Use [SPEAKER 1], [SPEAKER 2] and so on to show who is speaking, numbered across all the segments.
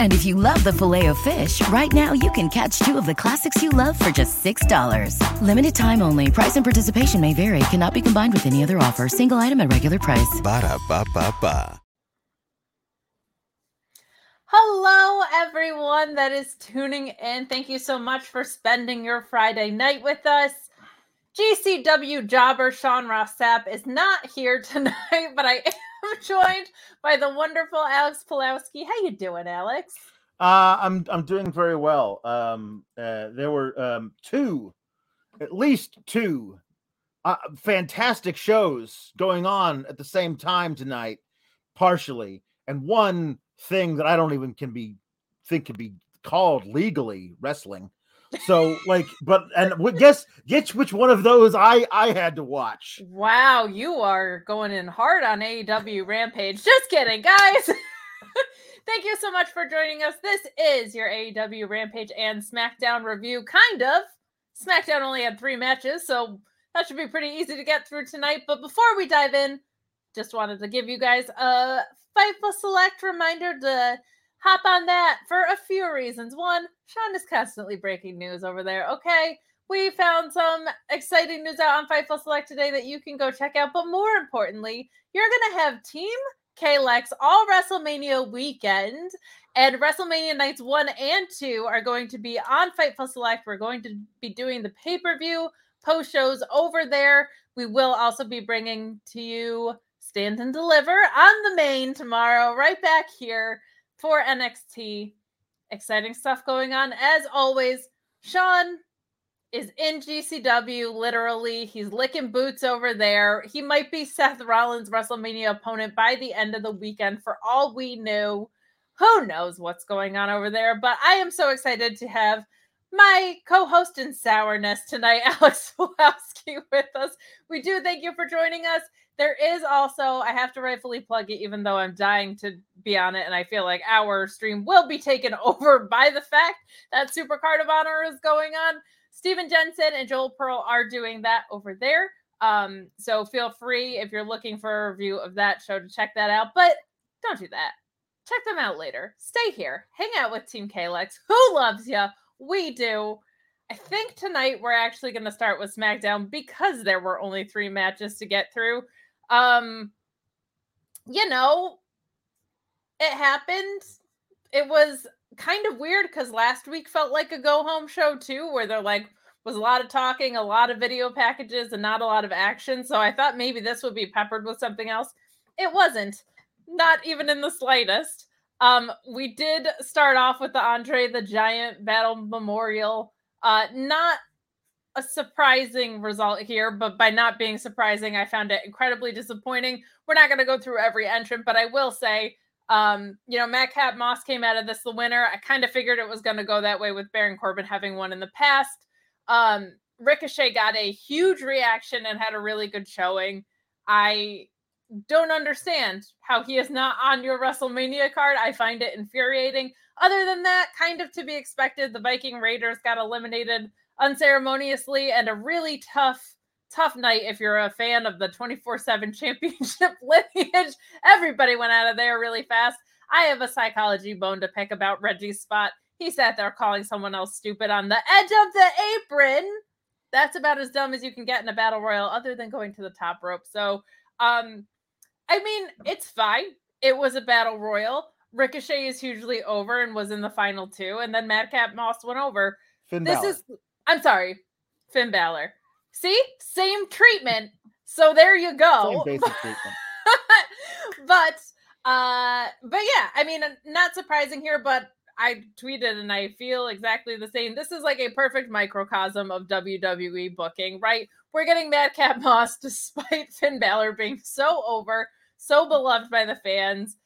[SPEAKER 1] And if you love the filet of fish, right now you can catch two of the classics you love for just $6. Limited time only. Price and participation may vary. Cannot be combined with any other offer. Single item at regular price.
[SPEAKER 2] Ba da ba ba ba.
[SPEAKER 3] Hello, everyone that is tuning in. Thank you so much for spending your Friday night with us. GCW jobber Sean Ross Sapp is not here tonight, but I joined by the wonderful Alex Pawlowski. How you doing, Alex?
[SPEAKER 4] Uh, I'm I'm doing very well. Um, uh, there were um, two, at least two, uh, fantastic shows going on at the same time tonight, partially, and one thing that I don't even can be think can be called legally wrestling. So like, but and guess guess which one of those I I had to watch.
[SPEAKER 3] Wow, you are going in hard on AEW Rampage. Just kidding, guys. Thank you so much for joining us. This is your AEW Rampage and SmackDown review. Kind of. SmackDown only had three matches, so that should be pretty easy to get through tonight. But before we dive in, just wanted to give you guys a Fightful Select reminder to hop on that for a few reasons. One, Sean is constantly breaking news over there. Okay, we found some exciting news out on Fightful Select today that you can go check out. But more importantly, you're going to have Team Kalex all WrestleMania weekend. And WrestleMania nights one and two are going to be on Fightful Select. We're going to be doing the pay per view post shows over there. We will also be bringing to you Stand and Deliver on the main tomorrow, right back here for NXT. Exciting stuff going on. As always, Sean is in GCW, literally. He's licking boots over there. He might be Seth Rollins' WrestleMania opponent by the end of the weekend, for all we know. Who knows what's going on over there? But I am so excited to have my co-host in sourness tonight, Alex Pawlowski, with us. We do thank you for joining us. There is also, I have to rightfully plug it, even though I'm dying to be on it, and I feel like our stream will be taken over by the fact that Super Card of Honor is going on. Steven Jensen and Joel Pearl are doing that over there. Um, so feel free if you're looking for a review of that show to check that out. But don't do that. Check them out later. Stay here. Hang out with Team Kalex. Who loves you? We do. I think tonight we're actually going to start with SmackDown because there were only three matches to get through. Um, you know, it happened. It was kind of weird because last week felt like a go home show too, where there like was a lot of talking, a lot of video packages, and not a lot of action. So I thought maybe this would be peppered with something else. It wasn't, not even in the slightest. Um, we did start off with the Andre the Giant Battle Memorial. Uh, not a surprising result here, but by not being surprising, I found it incredibly disappointing. We're not going to go through every entrant, but I will say, um, you know, Madcap Moss came out of this the winner. I kind of figured it was going to go that way with Baron Corbin having won in the past. Um, Ricochet got a huge reaction and had a really good showing. I don't understand how he is not on your WrestleMania card. I find it infuriating. Other than that, kind of to be expected, the Viking Raiders got eliminated unceremoniously and a really tough tough night if you're a fan of the 24 7 championship lineage. Everybody went out of there really fast. I have a psychology bone to pick about Reggie's spot. He sat there calling someone else stupid on the edge of the apron. That's about as dumb as you can get in a battle royal, other than going to the top rope. So, um, I mean, it's fine. It was a battle royal. Ricochet is hugely over and was in the final two, and then Madcap Moss went over.
[SPEAKER 4] Finn
[SPEAKER 3] this
[SPEAKER 4] Balor.
[SPEAKER 3] is, I'm sorry, Finn Balor. See, same treatment. So there you go.
[SPEAKER 4] Same basic treatment.
[SPEAKER 3] but uh but yeah i mean not surprising here but i tweeted and i feel exactly the same this is like a perfect microcosm of wwe booking right we're getting madcap moss despite finn Balor being so over so beloved by the fans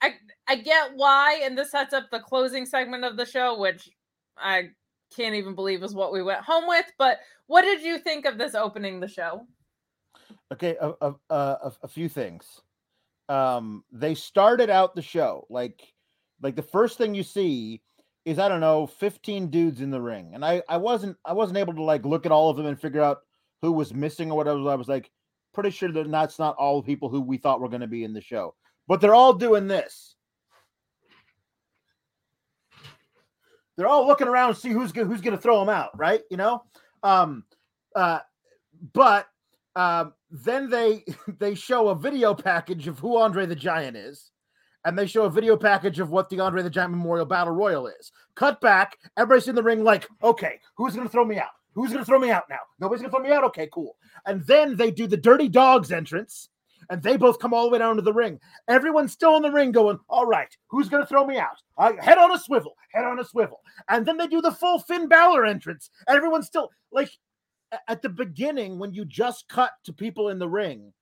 [SPEAKER 3] i i get why and this sets up the closing segment of the show which i can't even believe is what we went home with but what did you think of this opening the show
[SPEAKER 4] Okay, a, a, a, a- few things. Um, they started out the show like, like the first thing you see is I don't know, fifteen dudes in the ring, and I I wasn't I wasn't able to like look at all of them and figure out who was missing or whatever. I was like pretty sure that that's not all the people who we thought were going to be in the show, but they're all doing this. They're all looking around to see who's who's going to throw them out, right? You know, um, uh, but um, then they they show a video package of who Andre the Giant is, and they show a video package of what the Andre the Giant Memorial Battle Royal is. Cut back, everybody's in the ring, like, okay, who's gonna throw me out? Who's gonna throw me out now? Nobody's gonna throw me out. Okay, cool. And then they do the Dirty Dogs entrance, and they both come all the way down to the ring. Everyone's still in the ring, going, all right, who's gonna throw me out? Uh, head on a swivel, head on a swivel. And then they do the full Finn Balor entrance. Everyone's still like at the beginning when you just cut to people in the ring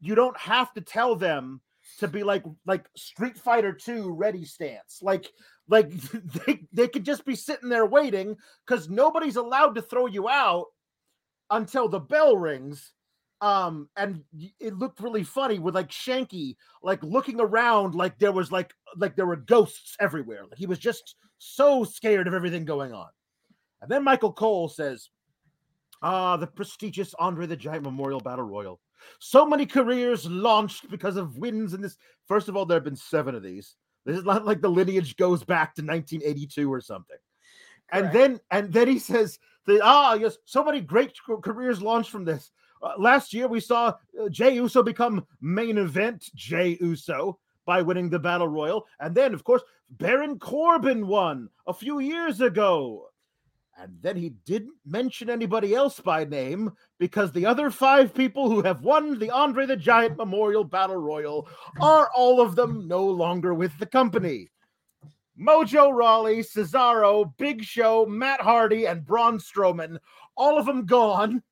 [SPEAKER 4] you don't have to tell them to be like like street fighter 2 ready stance like like they, they could just be sitting there waiting because nobody's allowed to throw you out until the bell rings um and it looked really funny with like shanky like looking around like there was like like there were ghosts everywhere like he was just so scared of everything going on and then michael cole says Ah, the prestigious Andre the Giant Memorial Battle Royal. So many careers launched because of wins in this. First of all, there have been seven of these. This is not like the lineage goes back to 1982 or something. And then, and then he says, "Ah, yes, so many great careers launched from this. Uh, last year, we saw uh, Jey Uso become main event Jey Uso by winning the Battle Royal, and then, of course, Baron Corbin won a few years ago." And then he didn't mention anybody else by name because the other five people who have won the Andre the Giant Memorial Battle Royal are all of them no longer with the company. Mojo Rawley, Cesaro, Big Show, Matt Hardy, and Braun Strowman, all of them gone.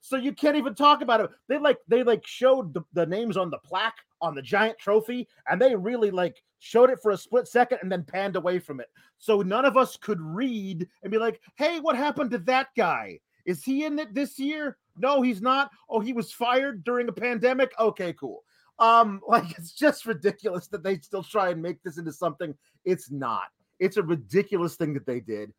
[SPEAKER 4] So you can't even talk about it. They like they like showed the, the names on the plaque on the giant trophy, and they really like showed it for a split second and then panned away from it. So none of us could read and be like, hey, what happened to that guy? Is he in it this year? No, he's not. Oh, he was fired during a pandemic. Okay, cool. Um, like it's just ridiculous that they still try and make this into something it's not. It's a ridiculous thing that they did.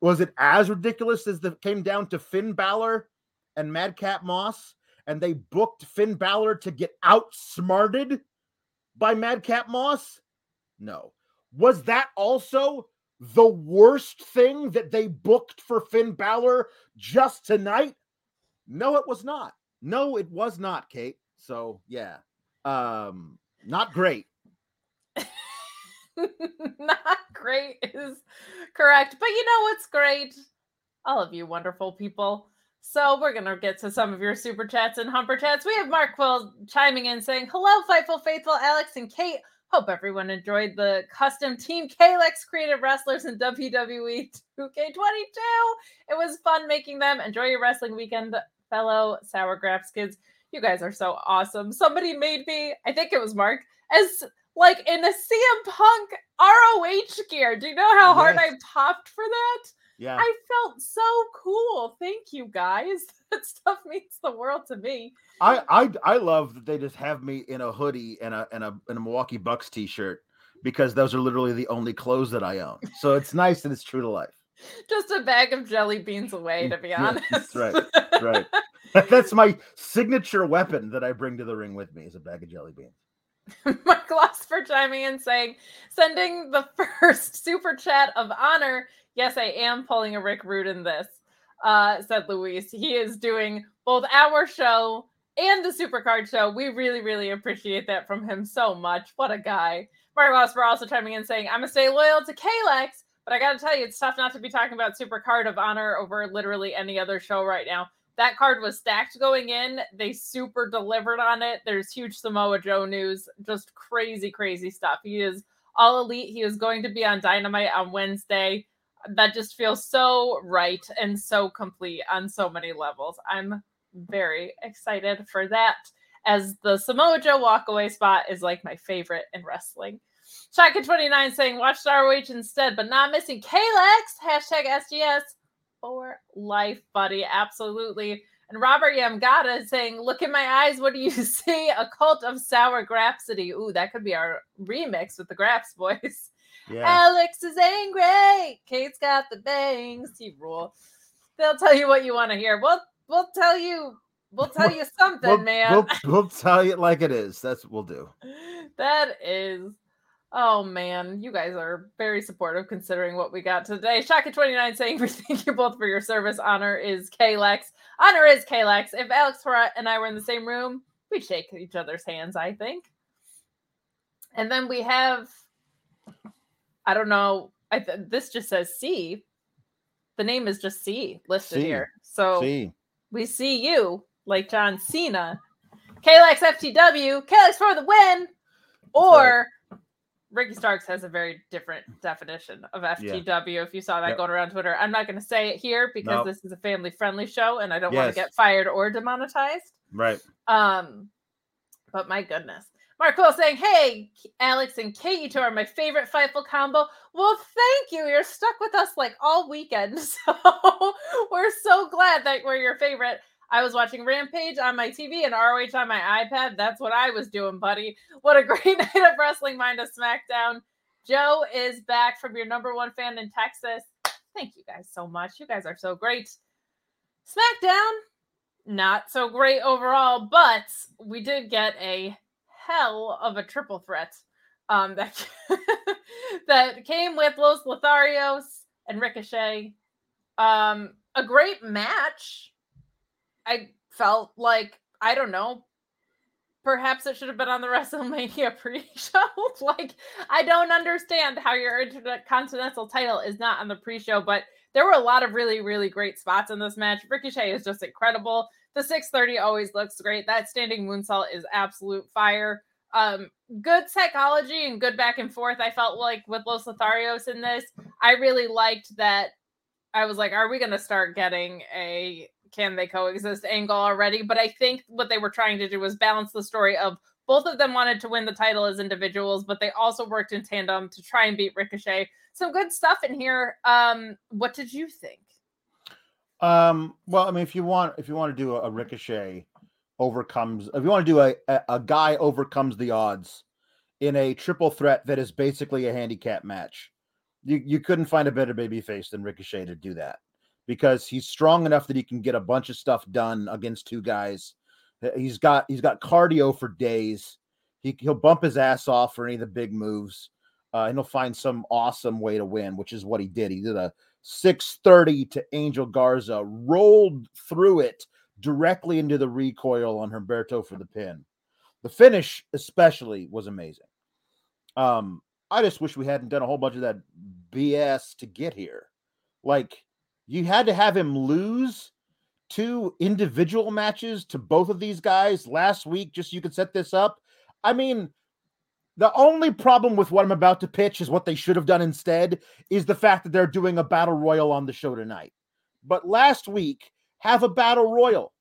[SPEAKER 4] Was it as ridiculous as that came down to Finn Balor and Madcap Moss, and they booked Finn Balor to get outsmarted by Madcap Moss? No. Was that also the worst thing that they booked for Finn Balor just tonight? No, it was not. No, it was not, Kate. So yeah. Um, not great.
[SPEAKER 3] not great is correct. But you know what's great? All of you wonderful people. So we're gonna get to some of your super chats and humper chats. We have Mark Quill chiming in saying, Hello, Fightful Faithful, Alex and Kate. Hope everyone enjoyed the custom Team Kalex creative wrestlers in WWE 2K22. It was fun making them. Enjoy your wrestling weekend, fellow Sour Graps kids. You guys are so awesome. Somebody made me, I think it was Mark, as like in a CM Punk ROH gear. Do you know how hard I popped for that?
[SPEAKER 4] Yeah.
[SPEAKER 3] I felt so cool. Thank you guys. That stuff means the world to me.
[SPEAKER 4] I, I I love that they just have me in a hoodie and a and a and a Milwaukee Bucks t-shirt because those are literally the only clothes that I own. So it's nice and it's true to life.
[SPEAKER 3] Just a bag of jelly beans away, to be honest.
[SPEAKER 4] that's right, right. That's my signature weapon that I bring to the ring with me is a bag of jelly beans.
[SPEAKER 3] Mark Loss for chiming in saying, sending the first super chat of honor. Yes, I am pulling a Rick Rude in this, uh, said Luis. He is doing both our show and the Supercard show. We really, really appreciate that from him so much. What a guy. Mark Loss also chiming in saying, I'm going to stay loyal to Kalex, but I got to tell you, it's tough not to be talking about Supercard of Honor over literally any other show right now that card was stacked going in. They super delivered on it. There's huge Samoa Joe news, just crazy, crazy stuff. He is all elite. He is going to be on Dynamite on Wednesday. That just feels so right and so complete on so many levels. I'm very excited for that. As the Samoa Joe walkaway spot is like my favorite in wrestling. Shaka29 saying, watch Star Wars instead, but not missing Kalex. Hashtag SGS for life, buddy. Absolutely. And Robert Yamgata saying, Look in my eyes. What do you see? A cult of sour grapsity. Ooh, that could be our remix with the Graps voice. Yeah. Alex is angry. Kate's got the bangs. You rule. They'll tell you what you want to hear. We'll we'll tell you we'll tell you something,
[SPEAKER 4] we'll,
[SPEAKER 3] man.
[SPEAKER 4] We'll, we'll tell you like it is. That's what we'll do.
[SPEAKER 3] That is Oh man, you guys are very supportive considering what we got today. Shaka29 saying we thank you both for your service. Honor is Kalex. Honor is Kalex. If Alex and I were in the same room, we'd shake each other's hands, I think. And then we have, I don't know, I th- this just says C. The name is just C listed C. here. So C. we see you like John Cena. Kalex FTW, Kalex for the win. Or Ricky Starks has a very different definition of FTW. Yeah. If you saw that yep. going around Twitter, I'm not going to say it here because nope. this is a family friendly show and I don't yes. want to get fired or demonetized.
[SPEAKER 4] Right.
[SPEAKER 3] Um, but my goodness. Mark Cole saying, Hey, Alex and Kate, you two are my favorite Fightful combo. Well, thank you. You're stuck with us like all weekend. So we're so glad that we're your favorite. I was watching Rampage on my TV and ROH on my iPad. That's what I was doing, buddy. What a great night of wrestling mind of SmackDown. Joe is back from your number one fan in Texas. Thank you guys so much. You guys are so great. SmackDown, not so great overall, but we did get a hell of a triple threat um, that that came with Los Lotharios and Ricochet. Um, a great match I felt like I don't know. Perhaps it should have been on the WrestleMania pre-show. like I don't understand how your Intercontinental title is not on the pre-show, but there were a lot of really, really great spots in this match. Ricochet is just incredible. The 630 always looks great. That standing moonsault is absolute fire. Um, good psychology and good back and forth. I felt like with Los Lotharios in this, I really liked that. I was like, are we going to start getting a can they coexist angle already. But I think what they were trying to do was balance the story of both of them wanted to win the title as individuals, but they also worked in tandem to try and beat Ricochet. Some good stuff in here. Um, what did you think?
[SPEAKER 4] Um, well, I mean, if you want, if you want to do a, a Ricochet overcomes, if you want to do a, a, a guy overcomes the odds in a triple threat that is basically a handicap match, you you couldn't find a better baby face than Ricochet to do that because he's strong enough that he can get a bunch of stuff done against two guys. He's got he's got cardio for days. He he'll bump his ass off for any of the big moves, uh, and he'll find some awesome way to win, which is what he did. He did a 630 to Angel Garza, rolled through it directly into the recoil on Humberto for the pin. The finish, especially, was amazing. Um, I just wish we hadn't done a whole bunch of that BS to get here. Like you had to have him lose two individual matches to both of these guys last week just so you could set this up. I mean, the only problem with what I'm about to pitch is what they should have done instead is the fact that they're doing a battle royal on the show tonight. But last week, have a battle royal.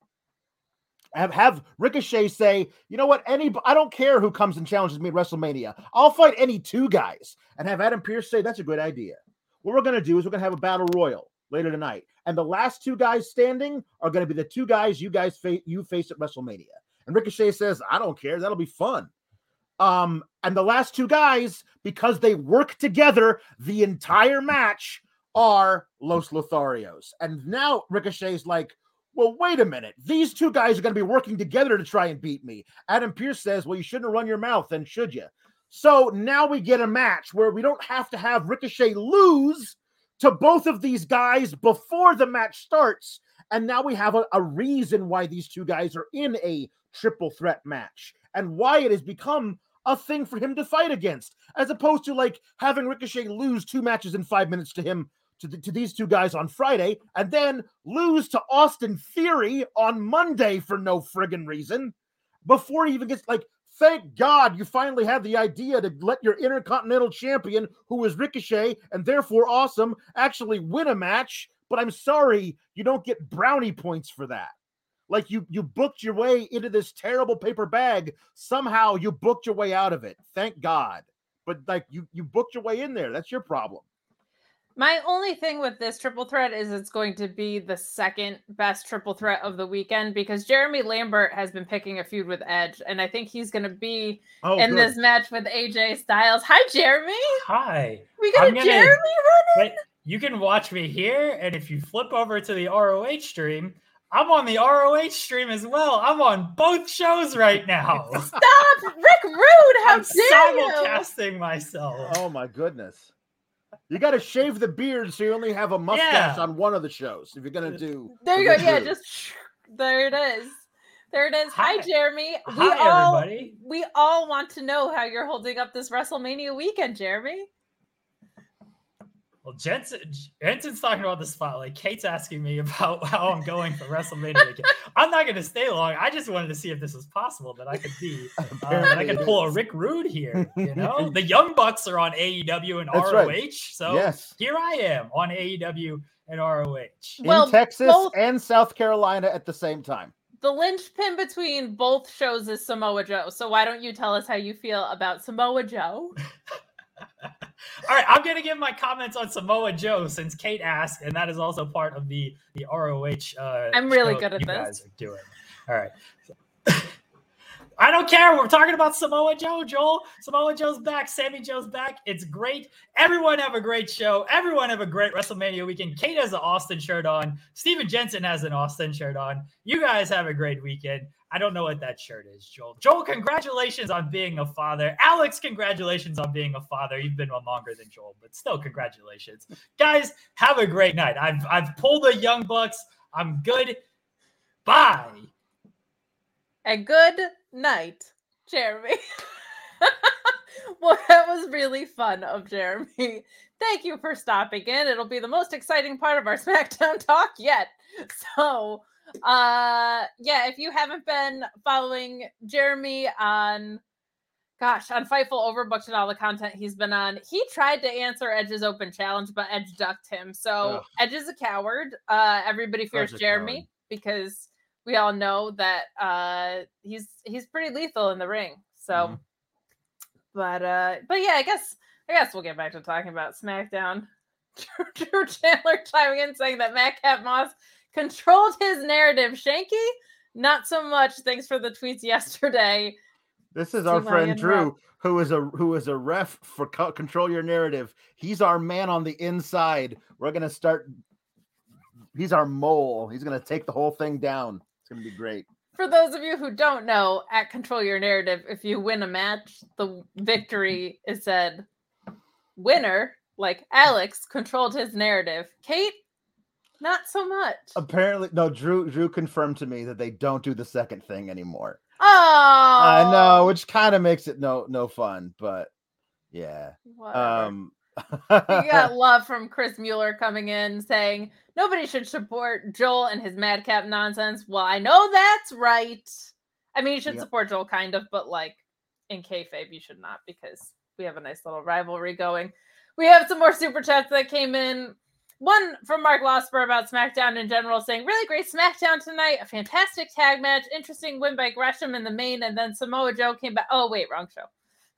[SPEAKER 4] Have have Ricochet say, you know what? Any I don't care who comes and challenges me at WrestleMania. I'll fight any two guys, and have Adam Pearce say that's a good idea. What we're gonna do is we're gonna have a battle royal later tonight. And the last two guys standing are to be the two guys you guys face you face at WrestleMania. And Ricochet says, I don't care. That'll be fun. Um, and the last two guys, because they work together the entire match, are Los Lotharios. And now Ricochet's like, well, wait a minute. These two guys are going to be working together to try and beat me. Adam Pearce says, well, you shouldn't run your mouth, then should you? So now we get a match where we don't have to have Ricochet lose to both of these guys before the match starts. And now we have a, a reason why these two guys are in a triple threat match and why it has become a thing for him to fight against, as opposed to like having Ricochet lose two matches in five minutes to him to, the, to these two guys on Friday and then lose to Austin Theory on Monday for no friggin' reason before he even gets like thank God you finally had the idea to let your intercontinental champion, who is Ricochet and therefore awesome, actually win a match. But I'm sorry, you don't get brownie points for that. Like you you booked your way into this terrible paper bag. Somehow you booked your way out of it. Thank God. But like you you booked your way in there. That's your problem.
[SPEAKER 3] My only thing with this triple threat is it's going to be the second best triple threat of the weekend because Jeremy Lambert has been picking a feud with Edge, and I think he's going to be
[SPEAKER 4] Oh,
[SPEAKER 3] in
[SPEAKER 4] good.
[SPEAKER 3] this match with AJ Styles. Hi, Jeremy.
[SPEAKER 5] Hi.
[SPEAKER 3] We got
[SPEAKER 5] I'm
[SPEAKER 3] a
[SPEAKER 5] gonna-
[SPEAKER 3] Jeremy running.
[SPEAKER 5] You can watch me here, and if you flip over to the ROH stream, I'm on the ROH stream as well. I'm on both shows right now.
[SPEAKER 3] Stop, Rick Rude. How
[SPEAKER 5] I'm
[SPEAKER 3] dare you?
[SPEAKER 5] simulcasting myself.
[SPEAKER 4] Oh my goodness. You got to shave the beard so you only have a mustache
[SPEAKER 5] Yeah.
[SPEAKER 4] on one of the shows if you're going to do.
[SPEAKER 3] There you
[SPEAKER 4] the
[SPEAKER 3] go. Yeah, just there it is. There it is. Hi,
[SPEAKER 5] Hi.
[SPEAKER 3] Jeremy. We
[SPEAKER 5] Hi,
[SPEAKER 3] all
[SPEAKER 5] everybody.
[SPEAKER 3] we all want to know how you're holding up this WrestleMania weekend, Jeremy.
[SPEAKER 5] Well, Jensen, Jensen's talking about the spotlight. Kate's asking me about how I'm going for WrestleMania weekend. I'm not going to stay long. I just wanted to see if this was possible that I could be, uh, that I could
[SPEAKER 4] it
[SPEAKER 5] pull a. Rick Rude here. You know, the Young Bucks are on AEW and
[SPEAKER 4] That's
[SPEAKER 5] ROH,
[SPEAKER 4] right.
[SPEAKER 5] so
[SPEAKER 4] Yes.
[SPEAKER 5] here I am on AEW and ROH.
[SPEAKER 3] Well,
[SPEAKER 4] in Texas
[SPEAKER 3] both-
[SPEAKER 4] and South Carolina at the same time.
[SPEAKER 3] The linchpin between both shows is Samoa Joe. So why don't you tell us how you feel about Samoa Joe?
[SPEAKER 5] All right, I'm gonna give my comments on Samoa Joe since Kate asked, and that is also part of the the ROH. Uh,
[SPEAKER 3] I'm really good at
[SPEAKER 5] you
[SPEAKER 3] this.
[SPEAKER 5] Guys are doing. All right. I don't care. We're talking about Samoa Joe, Joel. Samoa Joe's back. Sammy Joe's back. It's great. Everyone have a great show. Everyone have a great WrestleMania weekend. Kate has an Austin shirt on. Steven Jensen has an Austin shirt on. You guys have a great weekend. I don't know what that shirt is, Joel. Joel, congratulations on being a father. Alex, congratulations on being a father. You've been one longer than Joel, but still, congratulations. Guys, have a great night. I've I've pulled the Young Bucks. I'm good. Bye.
[SPEAKER 3] A good night, Jeremy. well, that was really fun of Jeremy. Thank you for stopping in. It'll be the most exciting part of our SmackDown talk yet. So, uh yeah, if you haven't been following Jeremy on gosh, on Fightful Overbooked and all the content he's been on, he tried to answer Edge's open challenge, but Edge ducked him. So
[SPEAKER 4] Ugh.
[SPEAKER 3] Edge is a coward. Uh everybody fears
[SPEAKER 4] Such
[SPEAKER 3] Jeremy
[SPEAKER 4] coward.
[SPEAKER 3] because we all know that uh he's he's pretty lethal in the ring. So
[SPEAKER 4] Mhm.
[SPEAKER 3] but uh but yeah, I guess I guess we'll get back to talking about SmackDown. Drew, Chandler chiming in saying that Madcap Moss controlled his narrative. Shanky, not so much. Thanks for the tweets yesterday.
[SPEAKER 4] This is our friend Drew, who is a who is a ref for co- control your narrative. He's our man on the inside. We're gonna start. He's our mole. He's gonna take the whole thing down. It's gonna be great.
[SPEAKER 3] For those of you who don't know, at Control Your Narrative, if you win a match, the victory is said winner, like Alex controlled his narrative. Kate, not so much.
[SPEAKER 4] Apparently, no. Drew Drew confirmed to me that they don't do the second thing anymore.
[SPEAKER 3] Oh,
[SPEAKER 4] I know, which kind of makes it no no fun, but yeah.
[SPEAKER 3] Whatever.
[SPEAKER 4] Um,
[SPEAKER 3] we got love from Chris Mueller coming in saying nobody should support Joel and his madcap nonsense. Well, I know that's right. I mean, you should
[SPEAKER 4] Yep.
[SPEAKER 3] support Joel kind of, but like in kayfabe, you should not because we have a nice little rivalry going. We have some more super chats that came in. One from Mark Losper about SmackDown in general, saying really great SmackDown tonight, a fantastic tag match, interesting win by Gresham in the main, and then Samoa Joe came back. Oh wait, wrong show.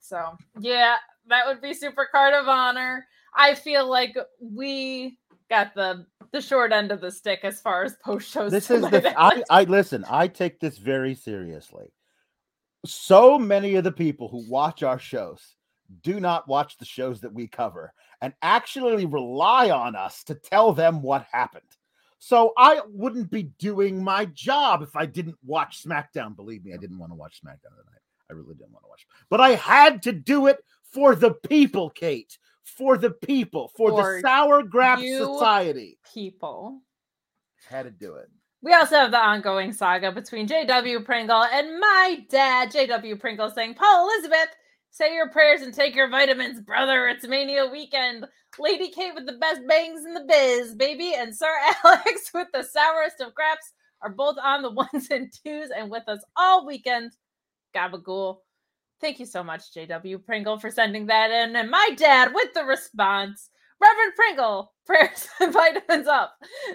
[SPEAKER 3] So yeah, that would be Super Card of Honor. I feel like we got the the short end of the stick as far as post shows.
[SPEAKER 4] this is the I, I listen i take this very seriously so many of the people who watch our shows do not watch the shows that we cover and actually rely on us to tell them what happened So I wouldn't be doing my job if I didn't watch SmackDown. Believe me, I didn't want to watch SmackDown tonight. I really didn't want to watch, but I had to do it for the people, Kate. For the people, for,
[SPEAKER 3] For
[SPEAKER 4] the Sour Grap. Society.
[SPEAKER 3] People.
[SPEAKER 4] Had to do it.
[SPEAKER 3] We also have the ongoing saga between JW Pringle and my dad, JW Pringle, saying, Paul Elizabeth, say your prayers and take your vitamins, brother. It's Mania weekend. Lady Kate with the best bangs in the biz, baby, and Sir Alex with the sourest of craps are both on the ones and twos and with us all weekend. Gabagool. Thank you so much, JW Pringle, for sending that in. And my dad with the response. Reverend Pringle, prayers and vitamins up.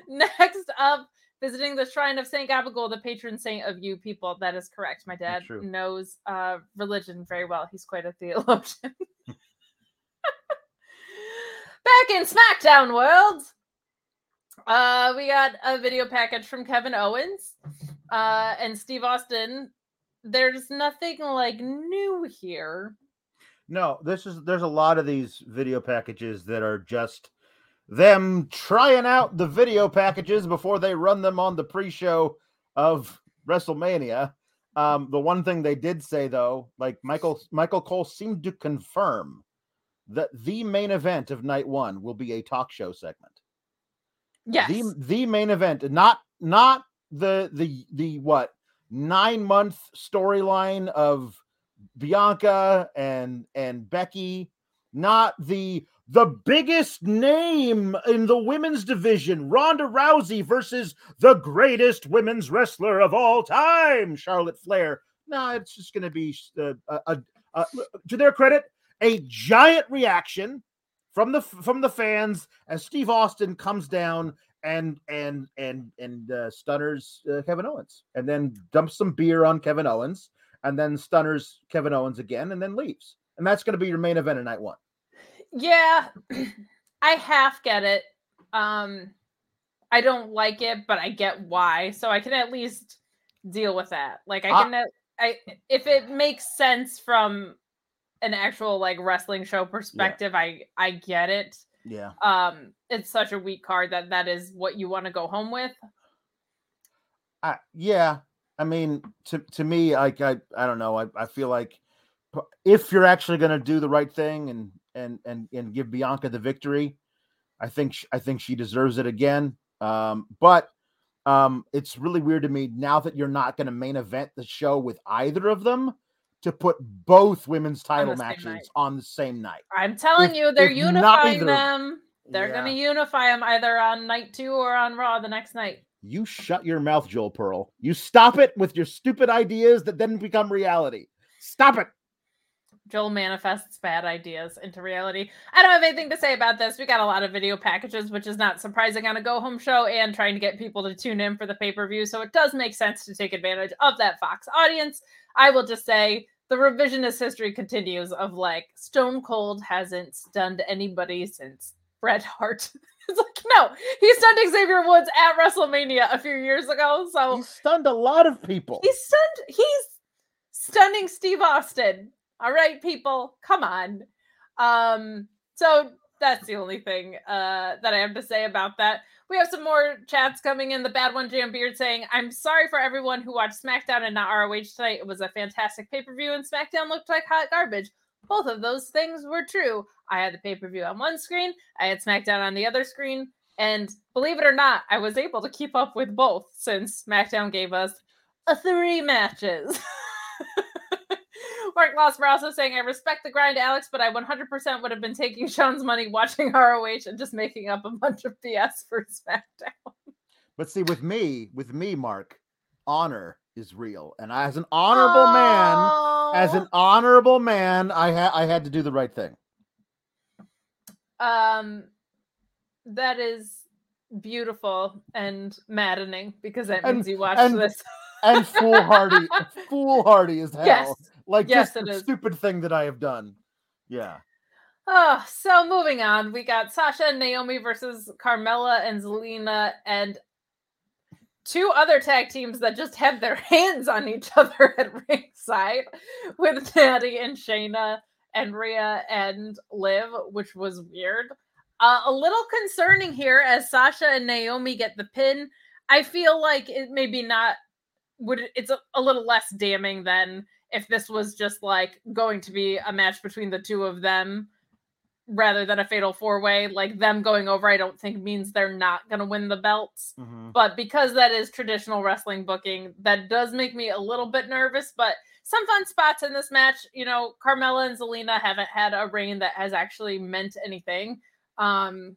[SPEAKER 3] Next up, visiting the shrine of Saint Gabagool, the patron saint of you people. That is correct. My dad knows uh, religion very well. He's quite a theologian. Back in SmackDown world, uh, we got a video package from Kevin Owens uh, and Steve Austin. There's nothing like new here.
[SPEAKER 4] No, this is there's a lot of these video packages that are just them trying out the video packages before they run them on the pre-show of WrestleMania. Um, the one thing they did say though, like Michael Michael Cole seemed to confirm that the main event of night one will be a talk show segment.
[SPEAKER 3] Yes.
[SPEAKER 4] The the main event, not not the the the what nine month storyline of Bianca and and Becky, not the the biggest name in the women's division, Ronda Rousey versus the greatest women's wrestler of all time, Charlotte Flair. No, it's just going to be uh, a, a, a, to their credit, a giant reaction from the from the fans as Steve Austin comes down and and and and uh, stunners uh, Kevin Owens, and then dumps some beer on Kevin Owens, and then stunners Kevin Owens again, and then leaves. And that's going to be your main event in night one.
[SPEAKER 3] Yeah, I half get it. Um, I don't like it, but I get why. So I can at least deal with that. Like I can, at- I if it makes sense from an actual like wrestling show perspective, I I get it.
[SPEAKER 4] Yeah.
[SPEAKER 3] Um, it's such a weak card that that is what you want to go home with.
[SPEAKER 4] I, yeah, I mean, to to me, like I, I don't know. I, I feel like if you're actually going to do the right thing and and and and give Bianca the victory, I think sh- I think she deserves it again. Um, but um, it's really weird to me now that you're not going to main event the show with either of them to put both women's title
[SPEAKER 3] same
[SPEAKER 4] matches on the same night.
[SPEAKER 3] I'm telling
[SPEAKER 4] If-
[SPEAKER 3] you, they're unifying them. They're gonna unify them either on night two or on Raw the next night.
[SPEAKER 4] You shut your mouth, Joel Pearl. You stop it with your stupid ideas that then become reality. Stop it.
[SPEAKER 3] Joel manifests bad ideas into reality. I don't have anything to say about this. We got a lot of video packages, which is not surprising on a go home show and trying to get people to tune in for the pay per view. So it does make sense to take advantage of that Fox audience. I will just say the revisionist history continues of like Stone Cold hasn't stunned anybody since Bret Hart. it's like, no, he stunned Xavier Woods at WrestleMania a few years ago. So
[SPEAKER 4] He stunned a lot of people.
[SPEAKER 3] He's stunned. He's stunning Steve Austin. All right, people, come on. Um, so that's the only thing uh, that I have to say about that. We have some more chats coming in. The bad one, Jam Beard, saying, "I'm sorry for everyone who watched SmackDown and not ROH tonight. It was a fantastic pay per view, and SmackDown looked like hot garbage. Both of those things were true. I had the pay per view on one screen, I had SmackDown on the other screen, and believe it or not, I was able to keep up with both since SmackDown gave us a three matches. Mark Loss also saying, I respect the grind, Alex, but I 100% would have been taking Sean's money watching ROH and just making up a bunch of BS for SmackDown.
[SPEAKER 4] But see, with me, with me, Mark, honor is real, and as an honorable man, as an honorable man, I had I had to do the right thing.
[SPEAKER 3] um, that is beautiful and maddening because that
[SPEAKER 4] And-
[SPEAKER 3] means you watched
[SPEAKER 4] and-
[SPEAKER 3] this.
[SPEAKER 4] And foolhardy, foolhardy as hell.
[SPEAKER 3] Yes.
[SPEAKER 4] Like
[SPEAKER 3] Yes,
[SPEAKER 4] just
[SPEAKER 3] is.
[SPEAKER 4] stupid thing that I have done. Yeah.
[SPEAKER 3] Oh, so moving on, we got Sasha and Naomi versus Carmella and Zelina, and two other tag teams that just had their hands on each other at ringside with Natty and Shayna and Rhea and Liv, which was weird. Uh, a little concerning here as Sasha and Naomi get the pin. I feel like it maybe not would it's a, a little less damning than if this was just like going to be a match between the two of them rather than a fatal four way. Like them going over, I don't think means they're not going to win the belts.
[SPEAKER 4] Mhm.
[SPEAKER 3] But because that is traditional wrestling booking, that does make me a little bit nervous. But some fun spots in this match. You know, Carmella and Zelina haven't had a reign that has actually meant anything. Um,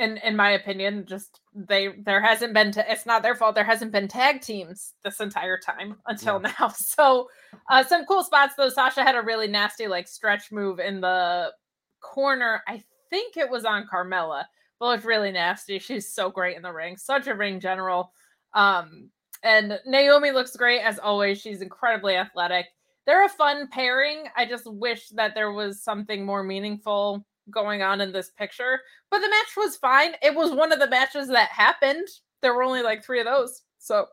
[SPEAKER 3] in in my opinion, just they there hasn't been to, it's not their fault. There hasn't been tag teams this entire time until now. So uh, some cool spots though. Sasha had a really nasty like stretch move in the corner. I think it was on Carmella, but looked really nasty. She's so great in the ring, such a ring general. Um, and Naomi looks great as always. She's incredibly athletic. They're a fun pairing. I just wish that there was something more meaningful going on in this picture. But the match was fine. It was one of the matches that happened. There were only like three of those. So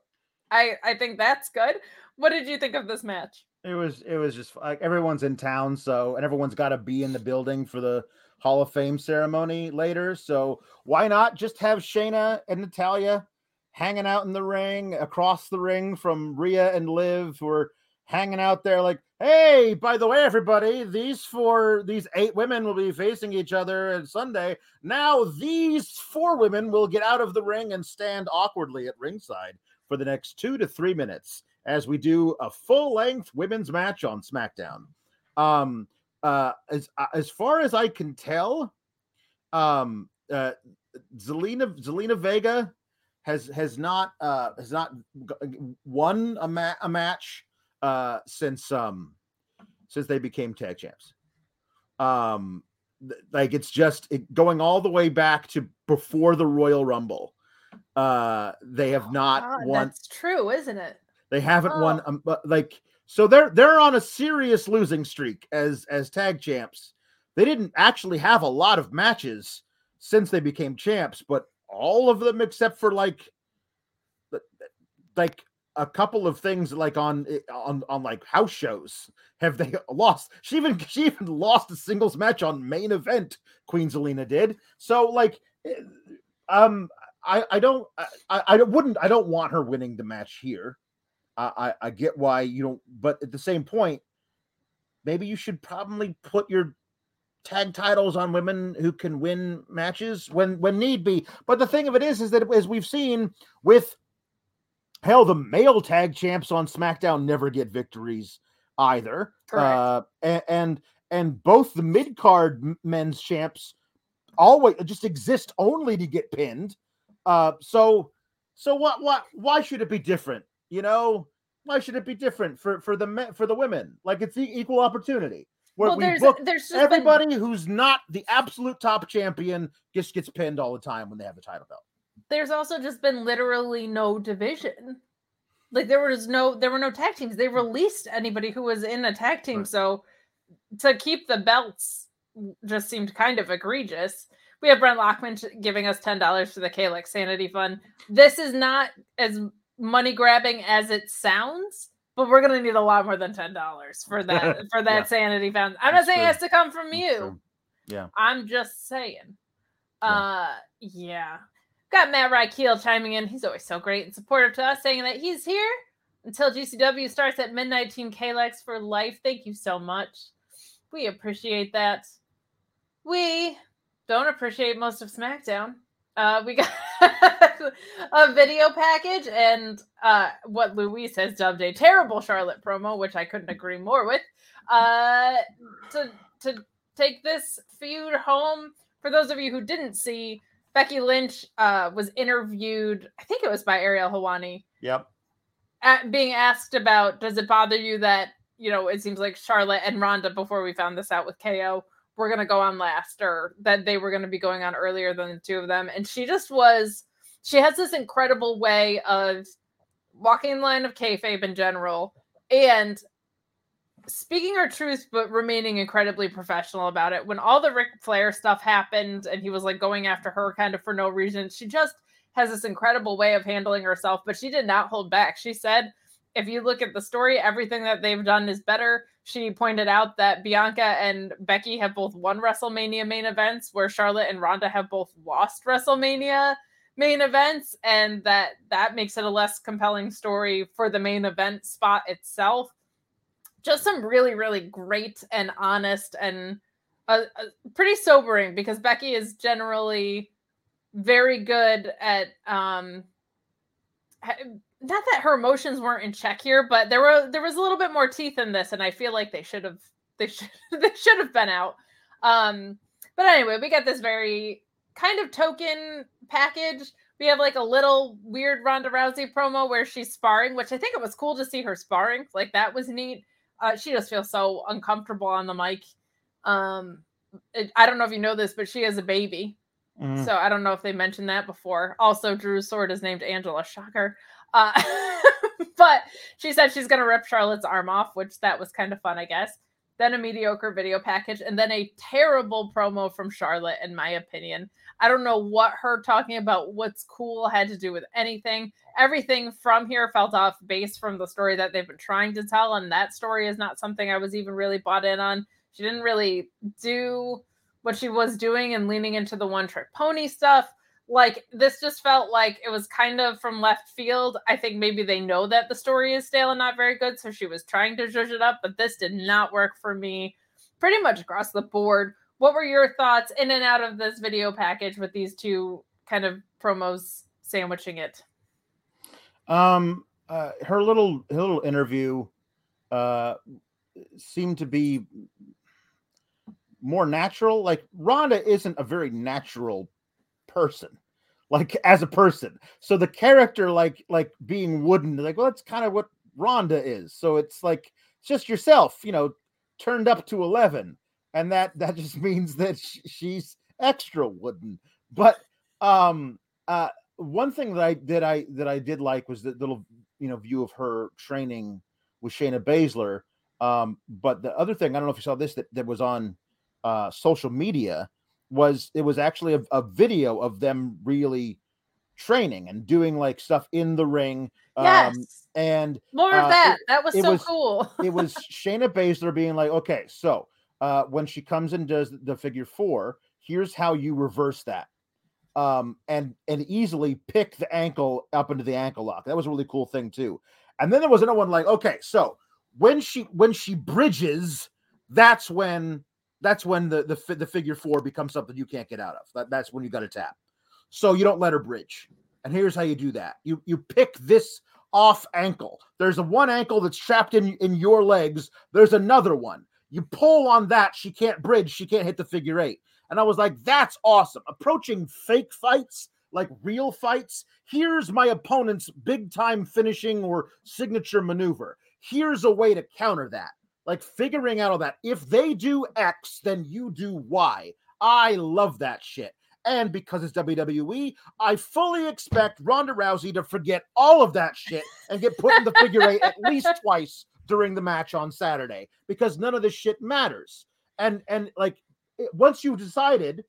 [SPEAKER 3] I I think that's good. What did you think of this match?
[SPEAKER 4] It was it was just like everyone's in town, so and everyone's got to be in the building for the Hall of Fame ceremony later. So why not just have Shayna and Natalya hanging out in the ring across the ring from Rhea and Liv, who are hanging out there like, hey, by the way, everybody, these four, these eight women will be facing each other on Sunday. Now these four women will get out of the ring and stand awkwardly at ringside for the next two to three minutes as we do a full length women's match on SmackDown. Um, uh, as as far as I can tell, um, uh, Zelina Zelina Vega has has not uh has not won a, ma- a match uh since um since they became tag champs. Um, th- like it's just it, going all the way back to before the Royal Rumble. Uh, they have not
[SPEAKER 3] Ah,
[SPEAKER 4] won.
[SPEAKER 3] That's true, isn't it?
[SPEAKER 4] They haven't won
[SPEAKER 3] Oh.
[SPEAKER 4] um, but like so they're they're on a serious losing streak as as tag champs. They didn't actually have a lot of matches since they became champs, but all of them except for like like a couple of things like on eh, on on like house shows have they lost. She even she even lost a singles match on main event. Queen Zelina did. So like eh, um I I don't I, I wouldn't I don't want her winning the match here. I, I I get why you don't, but at the same point, maybe you should probably put your tag titles on women who can win matches when when need be. But the thing of it is, is that as we've seen with hell, the male tag champs on SmackDown never get victories either. Uh, and, and and both the mid card men's champs always just exist only to get pinned. Uh, so so what what why should it be different? You know, why should it be different for for the men for the women? Like it's e- equal opportunity. Where
[SPEAKER 3] well,
[SPEAKER 4] we
[SPEAKER 3] there's
[SPEAKER 4] book
[SPEAKER 3] there's just been-
[SPEAKER 4] everybody who's not the absolute top champion just gets pinned all the time when they have the title belt.
[SPEAKER 3] There's also just been literally no division. Like there was no there were no tag teams. They released anybody who was in a tag team.
[SPEAKER 4] Right.
[SPEAKER 3] So to keep the belts just seemed kind of egregious. We have Brent Lockman giving us ten dollars for the Kalex Sanity Fund. This is not as money grabbing as it sounds, but we're gonna need a lot more than ten dollars for that for that
[SPEAKER 4] Yeah.
[SPEAKER 3] Sanity Fund. I'm not
[SPEAKER 4] That's
[SPEAKER 3] saying it has to come from you.
[SPEAKER 4] Yeah.
[SPEAKER 3] I'm just saying.
[SPEAKER 4] Yeah.
[SPEAKER 3] Uh yeah. Got Matt Rykeel chiming in. He's always so great and supportive to us, saying that he's here until GCW starts at midnight. Team Kalex for life. Thank you so much. We appreciate that. We don't appreciate most of SmackDown. Uh, we got a video package and uh, what Louise has dubbed a terrible Charlotte promo, which I couldn't agree more with. Uh, to to take this feud home. For those of you who didn't see, Becky Lynch uh, was interviewed. I think it was by Ariel Helwani,
[SPEAKER 4] Yep.
[SPEAKER 3] at, being asked about does it bother you that you know it seems like Charlotte and Ronda before we found this out with KO were going to go on last or that they were going to be going on earlier than the two of them and she just was she has this incredible way of walking the line of kayfabe in general and speaking her truth but remaining incredibly professional about it. When all the Ric Flair stuff happened and he was like going after her kind of for no reason she just has this incredible way of handling herself but she did not hold back. She said if you look at the story everything that they've done is better. She pointed out that Bianca and Becky have both won WrestleMania main events, where Charlotte and Ronda have both lost WrestleMania main events, and that that makes it a less compelling story for the main event spot itself. Just some really, really great and honest and uh, uh, pretty sobering because Becky is generally very good at um not that her emotions weren't in check here, but there were there was a little bit more teeth in this, and I feel like they should have they should they should have been out. Um, but anyway, we got this very kind of token package. We have like a little weird Ronda Rousey promo where she's sparring, which I think it was cool to see her sparring. Like that was neat. Uh, she just feels so uncomfortable on the mic. Um, it, I don't know if you know this, but she has a baby. Mm. So I don't know if they mentioned that before. Also, Drew's sword is named Angela. Shocker. Uh, but she said she's going to rip Charlotte's arm off, which that was kind of fun, I guess. Then a mediocre video package, and then a terrible promo from Charlotte, in my opinion. I don't know what her talking about what's cool had to do with anything. Everything from here felt off base from the story that they've been trying to tell, and that story is not something I was even really bought in on. She didn't really do what she was doing and leaning into the one trick pony stuff like this just felt like it was kind of from left field. I think maybe they know that the story is stale and not very good, so she was trying to judge it up, but this did not work for me pretty much across the board. What were your thoughts in and out of this video package with these two kind of promos sandwiching it?
[SPEAKER 4] Um uh, her little her little interview uh seemed to be more natural. Like Ronda isn't a very natural person like as a person so the character like like being wooden like well that's kind of what ronda is so it's like it's just yourself you know turned up to 11 and that that just means that she's extra wooden but um uh one thing that i that i that i did like was the little you know view of her training with shayna baszler um but the other thing i don't know if you saw this that, that was on uh social media was it was actually a, a video of them really training and doing like stuff in the ring.
[SPEAKER 3] Um, yes.
[SPEAKER 4] Um, and
[SPEAKER 3] more of uh, that. It, that was so was, cool.
[SPEAKER 4] it was Shayna Baszler being like, okay, so uh, when she comes and does the figure four, here's how you reverse that. Um, and and easily pick the ankle up into the ankle lock. That was a really cool thing too. And then there was another one like, okay, so when she when she bridges, that's when that's when the the, the figure four becomes something you can't get out of. That, that's when you got to tap. So you don't let her bridge. And here's how you do that. You you pick this off ankle. There's a one ankle that's trapped in in your legs. There's another one. You pull on that, she can't bridge, she can't hit the figure eight. And I was like, that's awesome. Approaching fake fights, like real fights. Here's my opponent's big time finishing or signature maneuver. Here's a way to counter that like figuring out all that. If they do X, then you do Y. I love that shit. And because it's WWE, I fully expect Ronda Rousey to forget all of that shit and get put in the figure eight at least twice during the match on Saturday because none of this shit matters. And and like once you've decided,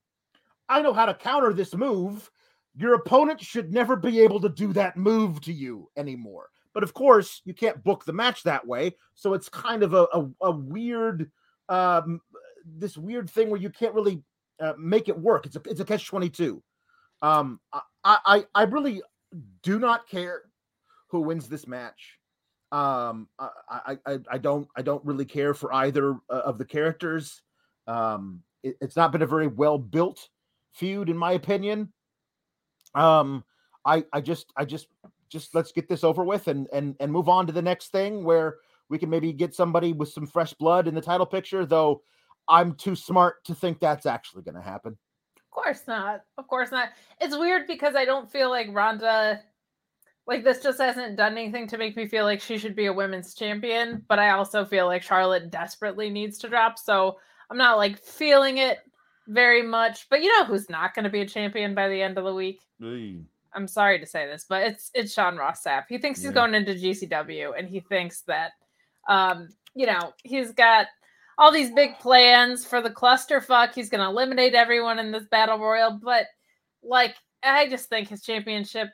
[SPEAKER 4] I know how to counter this move, your opponent should never be able to do that move to you anymore. But of course, you can't book the match that way. So it's kind of a, a, a weird, um, this weird thing where you can't really uh, make it work. It's a, it's a catch 22. Um, I, I, I really do not care who wins this match. Um, I, I, I don't, I don't really care for either uh, of the characters. Um, it, it's not been a very well built feud, in my opinion. Um, I, I just, I just just let's get this over with and and and move on to the next thing where we can maybe get somebody with some fresh blood in the title picture though i'm too smart to think that's actually going to happen
[SPEAKER 3] of course not of course not it's weird because i don't feel like ronda like this just hasn't done anything to make me feel like she should be a women's champion but i also feel like charlotte desperately needs to drop so i'm not like feeling it very much but you know who's not going to be a champion by the end of the week I'm sorry to say this, but it's it's Sean Ross Sapp. He thinks he's yeah. going into GCW, and he thinks that, um, you know, he's got all these big plans for the clusterfuck. He's going to eliminate everyone in this battle royal, but like, I just think his championship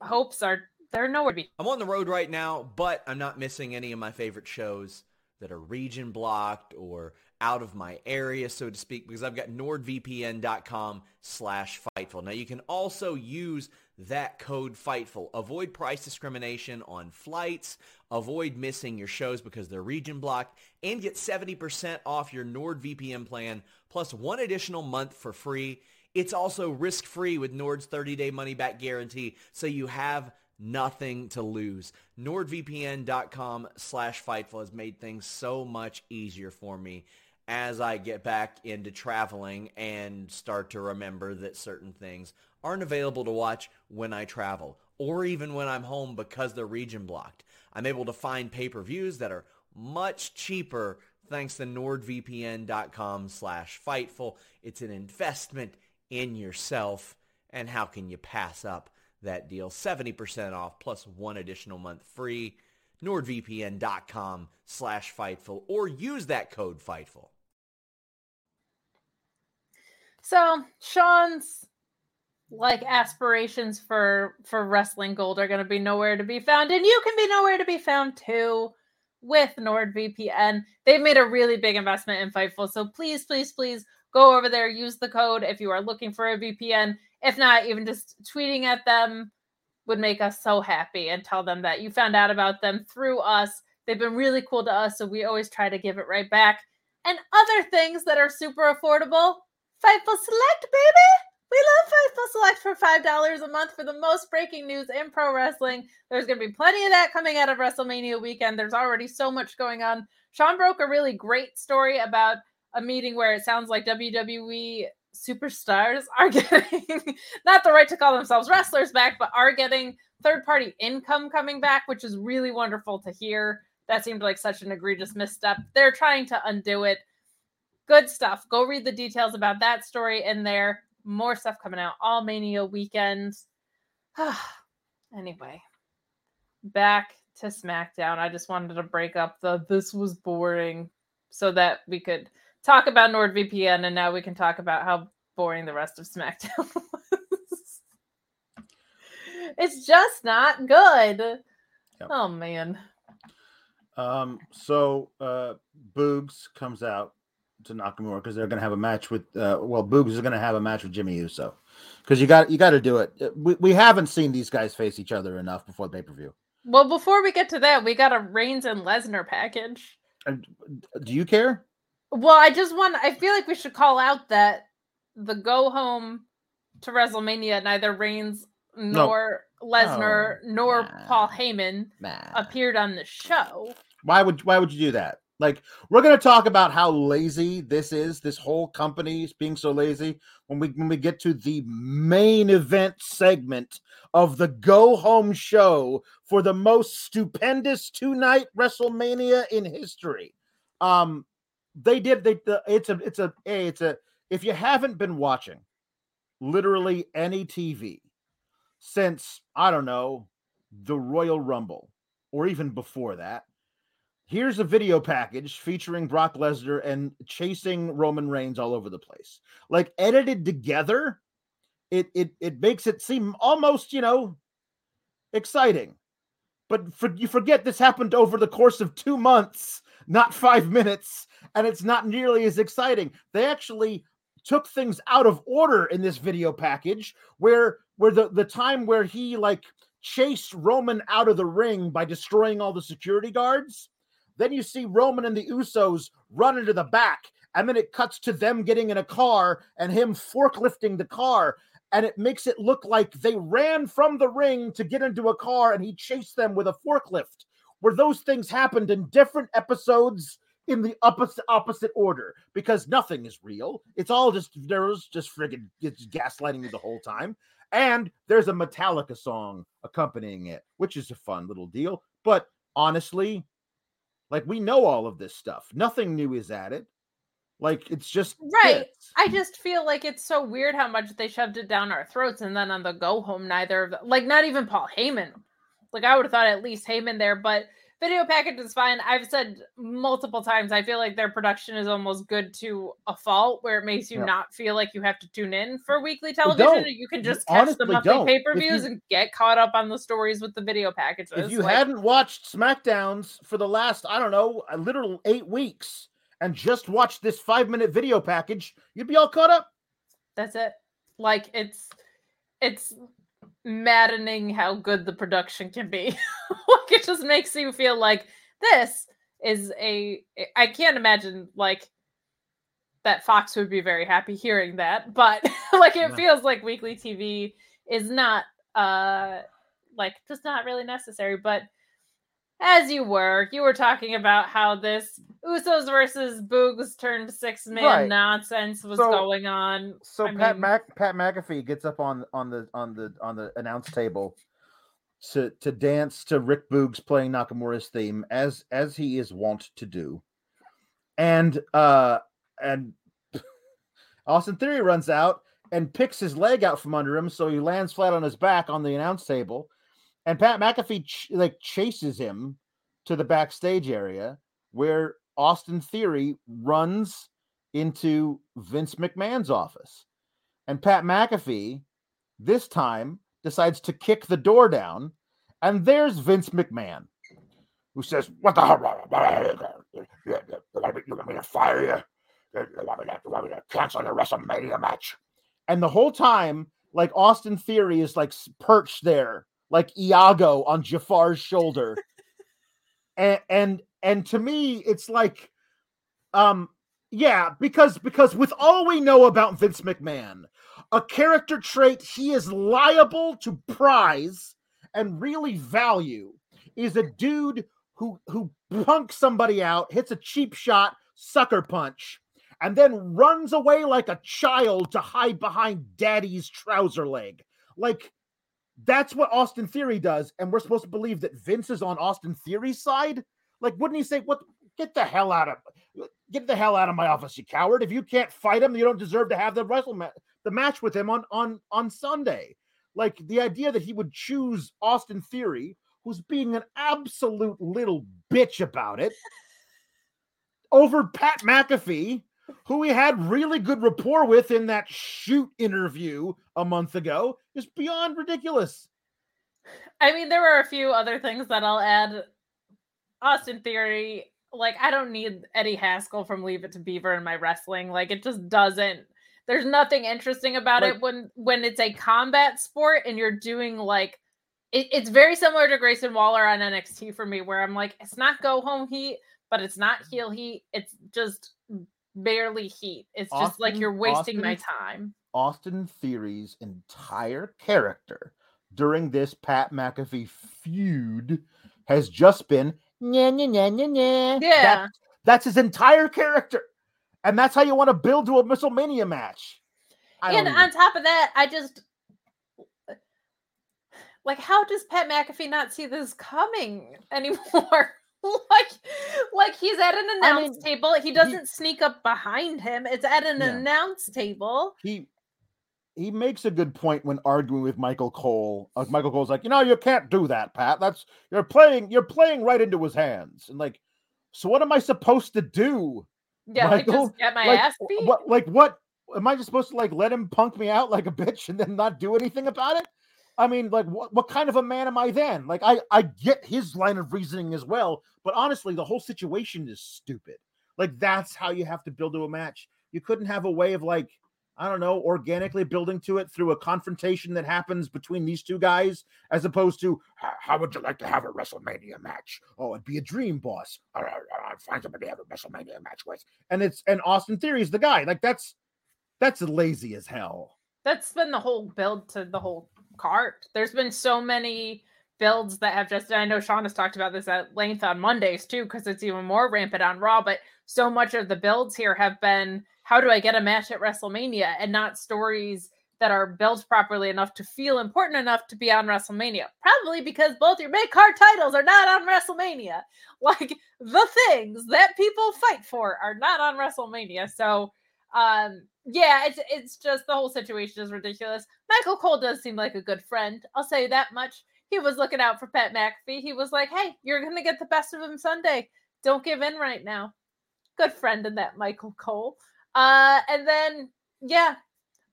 [SPEAKER 3] hopes are they're nowhere to be.
[SPEAKER 6] I'm on the road right now, but I'm not missing any of my favorite shows. that are region blocked or out of my area, so to speak, because I've got nordvpn.com slash Fightful. Now you can also use that code Fightful. Avoid price discrimination on flights, avoid missing your shows because they're region blocked, and get 70% off your NordVPN plan plus one additional month for free. It's also risk-free with Nord's 30-day money-back guarantee, so you have nothing to lose. NordVPN.com slash Fightful has made things so much easier for me as I get back into traveling and start to remember that certain things aren't available to watch when I travel or even when I'm home because they're region blocked. I'm able to find pay-per-views that are much cheaper thanks to nordvpn.com slash fightful. It's an investment in yourself. And how can you pass up that deal? 70% off plus one additional month free. nordvpn.com slash fightful or use that code fightful.
[SPEAKER 3] So Sean's like aspirations for for wrestling gold are going to be nowhere to be found and you can be nowhere to be found too with nordvpn they've made a really big investment in fightful so please please please go over there use the code if you are looking for a vpn if not even just tweeting at them would make us so happy and tell them that you found out about them through us they've been really cool to us so we always try to give it right back and other things that are super affordable fightful select baby we love Fightful Select for $5 a month for the most breaking news in pro wrestling. There's going to be plenty of that coming out of WrestleMania weekend. There's already so much going on. Sean broke a really great story about a meeting where it sounds like WWE superstars are getting not the right to call themselves wrestlers back, but are getting third party income coming back, which is really wonderful to hear. That seemed like such an egregious misstep. They're trying to undo it. Good stuff. Go read the details about that story in there more stuff coming out all mania weekend anyway back to smackdown i just wanted to break up the this was boring so that we could talk about nordvpn and now we can talk about how boring the rest of smackdown was it's just not good
[SPEAKER 4] Yep.
[SPEAKER 3] oh man
[SPEAKER 4] Um, so uh Boogs comes out to Nakamura because they're gonna have a match with uh well Boogs is gonna have a match with Jimmy Uso. Because you got you gotta do it. Uh, We, we haven't seen these guys face each other enough before the pay-per-view.
[SPEAKER 3] well before we get to that we got a reigns and lesnar package
[SPEAKER 4] And do you care?
[SPEAKER 3] Well, I just want I feel like we should call out that the go home to WrestleMania neither Reigns
[SPEAKER 4] No.
[SPEAKER 3] nor Lesnar nor
[SPEAKER 4] nah.
[SPEAKER 3] Paul Heyman appeared on the show.
[SPEAKER 4] Why would why would you do that? Like we're gonna talk about how lazy this is. This whole company is being so lazy. When we when we get to the main event segment of the go home show for the most stupendous two night WrestleMania in history. Um, they did. They the, it's a it's a it's a if you haven't been watching literally any TV since I don't know the Royal Rumble or even before that here's a video package featuring Brock Lesnar and chasing Roman Reigns all over the place. Like edited together, it it it makes it seem almost, you know, exciting. But for, you forget this happened over the course of 2 months, not 5 minutes, and it's not nearly as exciting. They actually took things out of order in this video package where where the the time where he like chased Roman out of the ring by destroying all the security guards then you see Roman and the Usos run into the back, and then it cuts to them getting in a car and him forklifting the car. And it makes it look like they ran from the ring to get into a car and he chased them with a forklift, where those things happened in different episodes in the opposite opposite order because nothing is real. It's all just there's just friggin' it's gaslighting you the whole time. And there's a Metallica song accompanying it, which is a fun little deal. But honestly, like we know all of this stuff. Nothing new is added. Like it's just
[SPEAKER 3] Right. I just feel like it's so weird how much they shoved it down our throats, and then on the go home, neither of the, like not even Paul Heyman. Like I would have thought at least Heyman there, but video package is fine. I've said multiple times, I feel like their production is almost good to a fault where it makes you
[SPEAKER 4] Yeah.
[SPEAKER 3] not feel like you have to tune in for weekly television. You can
[SPEAKER 4] You
[SPEAKER 3] just catch the monthly pay per views and get caught up on the stories with the video packages.
[SPEAKER 4] if you
[SPEAKER 3] Like,
[SPEAKER 4] hadn't watched SmackDowns for the last, I don't know, a literal eight weeks and just watched this five minute video package, you'd be all caught up.
[SPEAKER 3] that's it. Like it's it's maddening how good the production can be. like it just makes you feel like this is a I can't imagine like that Fox would be very happy hearing that, but like it
[SPEAKER 4] No.
[SPEAKER 3] feels like weekly TV is not uh like just not really necessary, but as you were, you were talking about how this Usos versus Boogs turned six man
[SPEAKER 4] Right.
[SPEAKER 3] nonsense was
[SPEAKER 4] So-
[SPEAKER 3] going on.
[SPEAKER 4] So
[SPEAKER 3] I
[SPEAKER 4] Pat
[SPEAKER 3] mean-
[SPEAKER 4] Mac Pat McAfee gets up on on the on the on the announce table to to dance to Rick Boogs playing Nakamura's theme as as he is wont to do, and uh and Austin Theory runs out and picks his leg out from under him, so he lands flat on his back on the announce table, and Pat McAfee ch- like chases him to the backstage area where Austin Theory runs into Vince McMahon's office. And Pat McAfee, this time, decides to kick the door down. And there's Vince McMahon, who says, What the hell? You want me- to fire you? You want me to, you want me to cancel the WrestleMania match? And the whole time, like Austin Theory is like perched there, like Iago on Jafar's shoulder. and and and to me, it's like um yeah, because because with all we know about Vince McMahon, a character trait he is liable to prize and really value is a dude who who punks somebody out, hits a cheap shot, sucker punch, and then runs away like a child to hide behind daddy's trouser leg. Like that's what Austin Theory does, and we're supposed to believe that Vince is on Austin Theory's side. Like, wouldn't he say, "What? Get the hell out of, get the hell out of my office, you coward! If you can't fight him, you don't deserve to have the wrestle ma- the match with him on on on Sunday." Like the idea that he would choose Austin Theory, who's being an absolute little bitch about it, over Pat McAfee, who we had really good rapport with in that shoot interview a month ago, is beyond ridiculous.
[SPEAKER 3] I mean, there were a few other things that I'll add. Austin Theory, like, I don't need Eddie Haskell from Leave It to Beaver in my wrestling. Like, it just doesn't. There's nothing interesting about
[SPEAKER 4] Like-
[SPEAKER 3] it when when it's a combat sport and you're doing like. It, it's very similar to Grayson Waller on NXT for me, where I'm like, it's not go home heat, but it's not heel heat. It's just barely heat. It's just like you're wasting my time.
[SPEAKER 4] Austin Theory's entire character during this Pat McAfee feud has just been nya, nya, nya, nya, nya.
[SPEAKER 3] Yeah.
[SPEAKER 4] That- that's his entire character. And that's how you want to build to a WrestleMania match. I
[SPEAKER 3] and on top of that, I just like how does Pat McAfee not see this coming anymore? like, like he's at an
[SPEAKER 4] I
[SPEAKER 3] announce
[SPEAKER 4] mean,
[SPEAKER 3] table. He doesn't sneak up behind him. It's at an
[SPEAKER 4] Yeah.
[SPEAKER 3] announce table.
[SPEAKER 4] he he makes a good point when arguing with Michael Cole. Uh, Michael Cole's like, you know, you can't do that, Pat. That's you're playing you're playing right into his hands. And like, so what am I supposed to do?
[SPEAKER 3] Yeah, like
[SPEAKER 4] Michael,
[SPEAKER 3] just get my
[SPEAKER 4] like,
[SPEAKER 3] ass beat.
[SPEAKER 4] What like what am I just supposed to like let him punk me out like a bitch and then not do anything about it? I mean, like what, what kind of a man am I then? Like I I get his line of reasoning as well, but honestly, the whole situation is stupid. Like that's how you have to build to a match. You couldn't have a way of like I don't know, organically building to it through a confrontation that happens between these two guys, as opposed to "How- would you like to have a WrestleMania match? Oh, it'd be a dream boss. I'd find somebody to have a WrestleMania match with. And it's and Austin Theory's the guy. Like that's that's lazy as hell.
[SPEAKER 3] That's been the whole build to the whole card. There's been so many builds that have just I know Sean has talked about this at length on Mondays too, because it's even more rampant on Raw. But so much of the builds here have been how do I get a match at WrestleMania and not stories that are built properly enough to feel important enough to be on WrestleMania. Probably because both your mid card titles are not on WrestleMania. Like the things that people fight for are not on WrestleMania. So um yeah it's it's just the whole situation is ridiculous michael cole does seem like a good friend i'll say that much he was looking out for Pat McAfee. He was like, "Hey, you're gonna get the best of him Sunday. Don't give in right now." Good friend in that Michael Cole. Uh, and then yeah,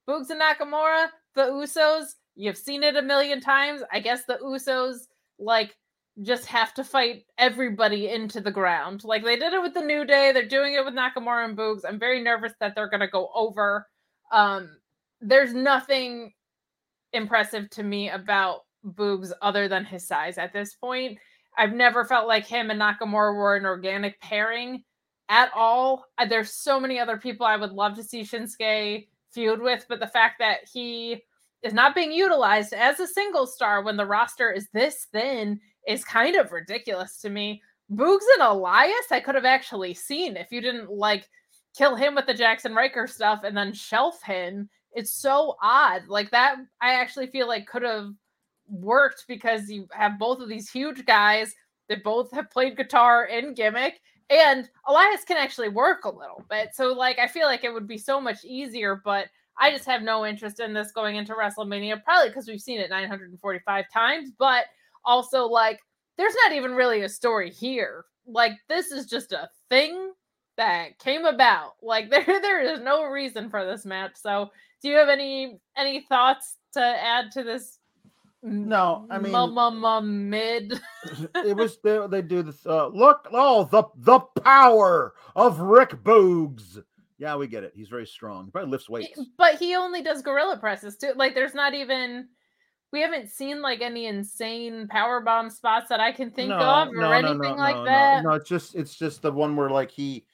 [SPEAKER 3] Boogs and Nakamura, the Usos. You've seen it a million times. I guess the Usos like just have to fight everybody into the ground. Like they did it with the New Day, they're doing it with Nakamura and Boogs. I'm very nervous that they're going to go over. Um, there's nothing impressive to me about Boogs other than his size at this point. I've never felt like him and Nakamura were an organic pairing at all. Uh, there's so many other people I would love to see Shinsuke feud with, but the fact that he is not being utilized as a single star when the roster is this thin is kind of ridiculous to me. Boogs and Elias, I could have actually seen if you didn't like kill him with the Jaxson Ryker stuff and then shelf him. It's so odd. Like that, I actually feel like could have worked because you have both of these huge guys that both have played guitar and gimmick. And Elias can actually work a little bit. So, like, I feel like it would be so much easier, but I just have no interest in this going into WrestleMania, probably because we've seen it 945 times, but also like there's not even really a story here. Like this is just a thing that came about. Like there there is no reason for this match. So, do you have any any thoughts to add to this?
[SPEAKER 4] No, I mean
[SPEAKER 3] mid.
[SPEAKER 4] it was they, they do this. Uh, look, oh the the power of Rick Boogs. Yeah, we get it. He's very strong. He probably lifts weights.
[SPEAKER 3] But he only does gorilla presses too. Like there's not even we haven't seen like any insane power bomb spots that I can think
[SPEAKER 4] no,
[SPEAKER 3] of or
[SPEAKER 4] no,
[SPEAKER 3] anything
[SPEAKER 4] no,
[SPEAKER 3] like
[SPEAKER 4] no,
[SPEAKER 3] that.
[SPEAKER 4] No, it's just it's just the one where like he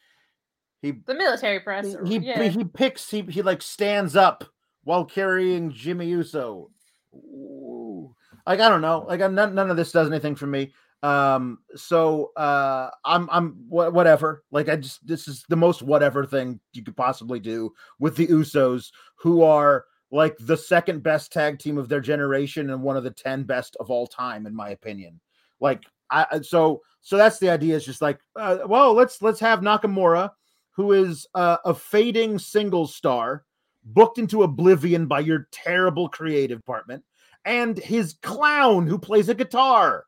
[SPEAKER 4] he
[SPEAKER 3] the military press.
[SPEAKER 4] he he,
[SPEAKER 3] yeah.
[SPEAKER 4] he picks he he like stands up while carrying Jimmy Uso. Ooh. Like I don't know. Like I'm none, none of this does anything for me. Um so uh I'm I'm wha- whatever. Like I just this is the most whatever thing you could possibly do with the Usos who are like the second best tag team of their generation and one of the 10 best of all time in my opinion. Like I so so that's the idea is just like uh, well let's let's have Nakamura who is uh, a fading single star booked into oblivion by your terrible creative department and his clown who plays a guitar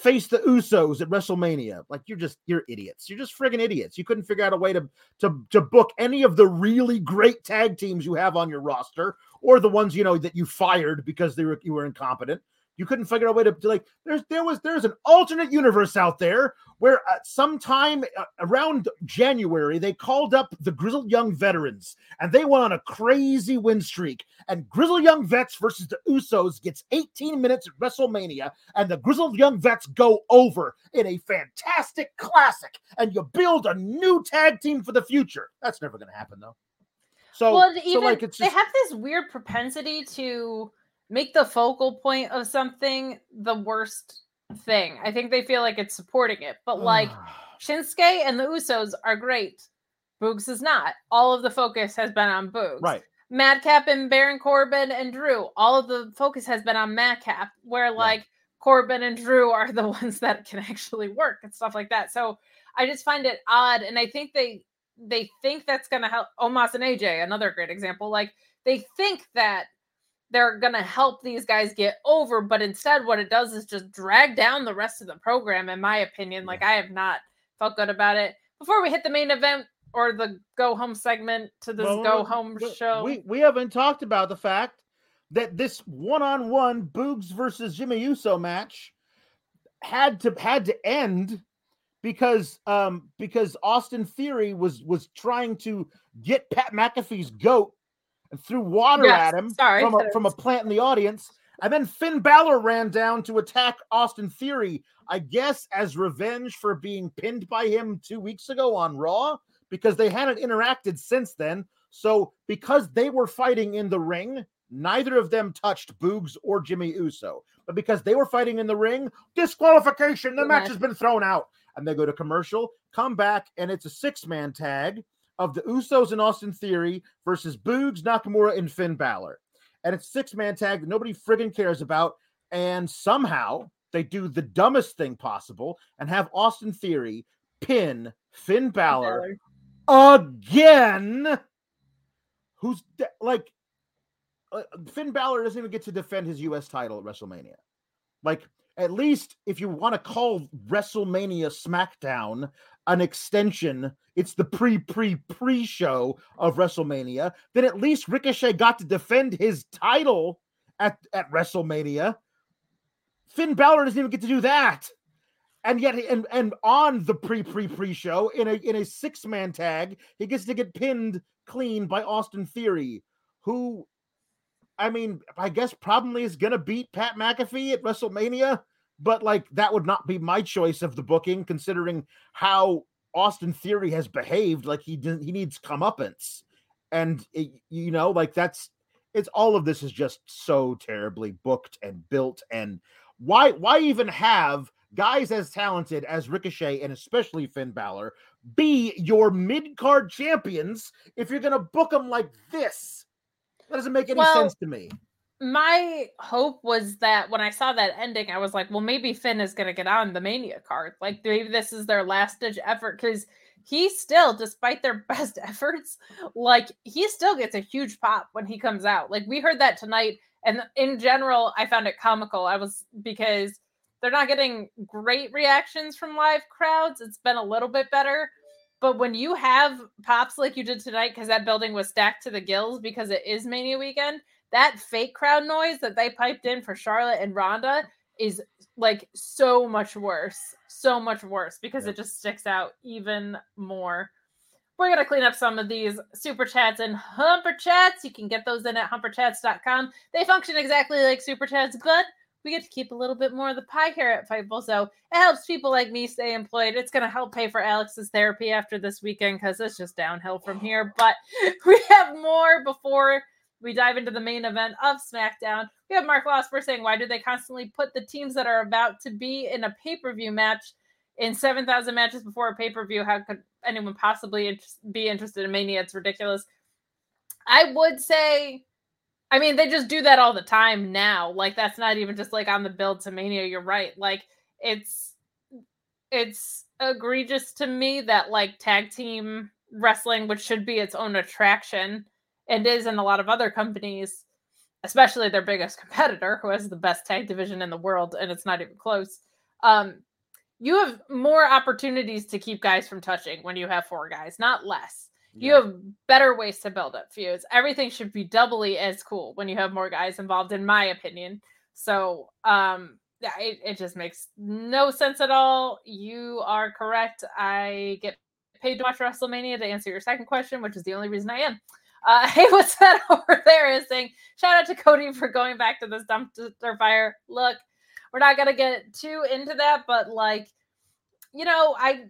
[SPEAKER 4] face the Usos at WrestleMania. Like you're just you're idiots. You're just friggin' idiots. You couldn't figure out a way to to to book any of the really great tag teams you have on your roster or the ones you know that you fired because they were you were incompetent. You couldn't figure out a way to, to like there's there was there's an alternate universe out there where uh, sometime uh, around January they called up the grizzled young veterans and they went on a crazy win streak and grizzled young vets versus the Usos gets 18 minutes at WrestleMania and the grizzled young vets go over in a fantastic classic and you build a new tag team for the future. That's never going to happen though. So,
[SPEAKER 3] well,
[SPEAKER 4] so
[SPEAKER 3] even
[SPEAKER 4] like it's
[SPEAKER 3] they have this weird propensity to make the focal point of something the worst thing. I think they feel like it's supporting it, but like ah. Shinsuke and the Usos are great. Boogs is not. All of the focus has been on Boogs.
[SPEAKER 4] right.
[SPEAKER 3] Madcap and Baron Corbin and Drew. All of the focus has been on Madcap, where like Corbin and Drew are the ones that can actually work and stuff like that. So I just find it odd, and I think they they think that's gonna help. Omos and AJ, another great example. Like they think that they're gonna help these guys get over, but instead, what it does is just drag down the rest of the program. In my opinion, like I have not felt good about it. Before we hit the main event or the go home segment to this
[SPEAKER 4] Well,
[SPEAKER 3] go home
[SPEAKER 4] we-
[SPEAKER 3] show,
[SPEAKER 4] We we haven't talked about the fact that this one-on-one Boogs versus Jimmy Uso match had to had to end because um because Austin Theory was was trying to get Pat McAfee's goat and threw water
[SPEAKER 3] Yes,
[SPEAKER 4] at him
[SPEAKER 3] sorry,
[SPEAKER 4] from a, from a plant in the audience. And then Finn Balor ran down to attack Austin Theory, I guess, as revenge for being pinned by him two weeks ago on Raw because they hadn't interacted since then. So, because they were fighting in the ring, neither of them touched Boogs or Jimmy Uso. But because they were fighting in the ring, disqualification, the match
[SPEAKER 3] match.
[SPEAKER 4] has been thrown out. And they go to commercial, come back, and it's a six man tag of the Usos and Austin Theory versus Boogs, Nakamura, and Finn Balor. And it's six man tag that nobody friggin' cares about. And somehow they do the dumbest thing possible and have Austin Theory pin Finn Balor again. Who's de- like uh, Finn Balor doesn't even get to defend his U.S. title at WrestleMania. Like, at least if you want to call WrestleMania SmackDown an extension, it's the pre pre pre show of WrestleMania, then at least Ricochet got to defend his title at, at WrestleMania. Finn Balor doesn't even get to do that. And yet, and and on the pre pre pre show in a in a six man tag, he gets to get pinned clean by Austin Theory, who, I mean, I guess probably is gonna beat Pat McAfee at WrestleMania but like that would not be my choice of the booking, considering how Austin Theory has behaved. Like he didn't, he needs comeuppance, and it, you know, like that's it's all of this is just so terribly booked and built. And why why even have guys as talented as Ricochet and especially Finn Balor be your mid card champions if you're gonna book them like this? That doesn't make any well, sense to me
[SPEAKER 3] my hope was that when I saw that ending, I was like, well, maybe Finn is going to get on the Mania card. Like, maybe this is their last ditch effort because he still, despite their best efforts, like, he still gets a huge pop when he comes out. Like, we heard that tonight. And in general, I found it comical. I was because they're not getting great reactions from live crowds. It's been a little bit better. But when you have pops like you did tonight, because that building was stacked to the gills because it is Mania weekend, that fake crowd noise that they piped in for Charlotte and Ronda is like so much worse, so much worse because it just sticks out even more. We're going to clean up some of these super chats and humper chats. You can get those in at humperchats.com. They function exactly like super chats, but we get to keep a little bit more of the pie here at Fightful. So it helps people like me stay employed. It's going to help pay for Alex's therapy after this weekend because it's just downhill from here. But we have more before we dive into the main event of SmackDown. We have Mark Losper saying, Why do they constantly put the teams that are about to be in a pay per view match in 7,000 matches before a pay per view? How could anyone possibly be interested in Mania? It's ridiculous. I would say, I mean, they just do that all the time now. Like, that's not even just like on the build to Mania. You're right. Like, it's, it's egregious to me that like tag team wrestling, which should be its own attraction, and is in a lot of other companies, especially their biggest competitor, who has the best tag division in the world, and it's not even close. Um, you have more opportunities to keep guys from touching when you have four guys, not less. Yeah. You have better ways to build up feuds. Everything should be doubly as cool when you have more guys involved, in my opinion. So, um, yeah, it, it just makes no sense at all. You are correct. I get paid to watch WrestleMania to answer your second question, which is the only reason I am. Uh, hey, what's that over there? Is saying shout out to Cody for going back to this dumpster fire. Look, we're not gonna get too into that, but like, you know, I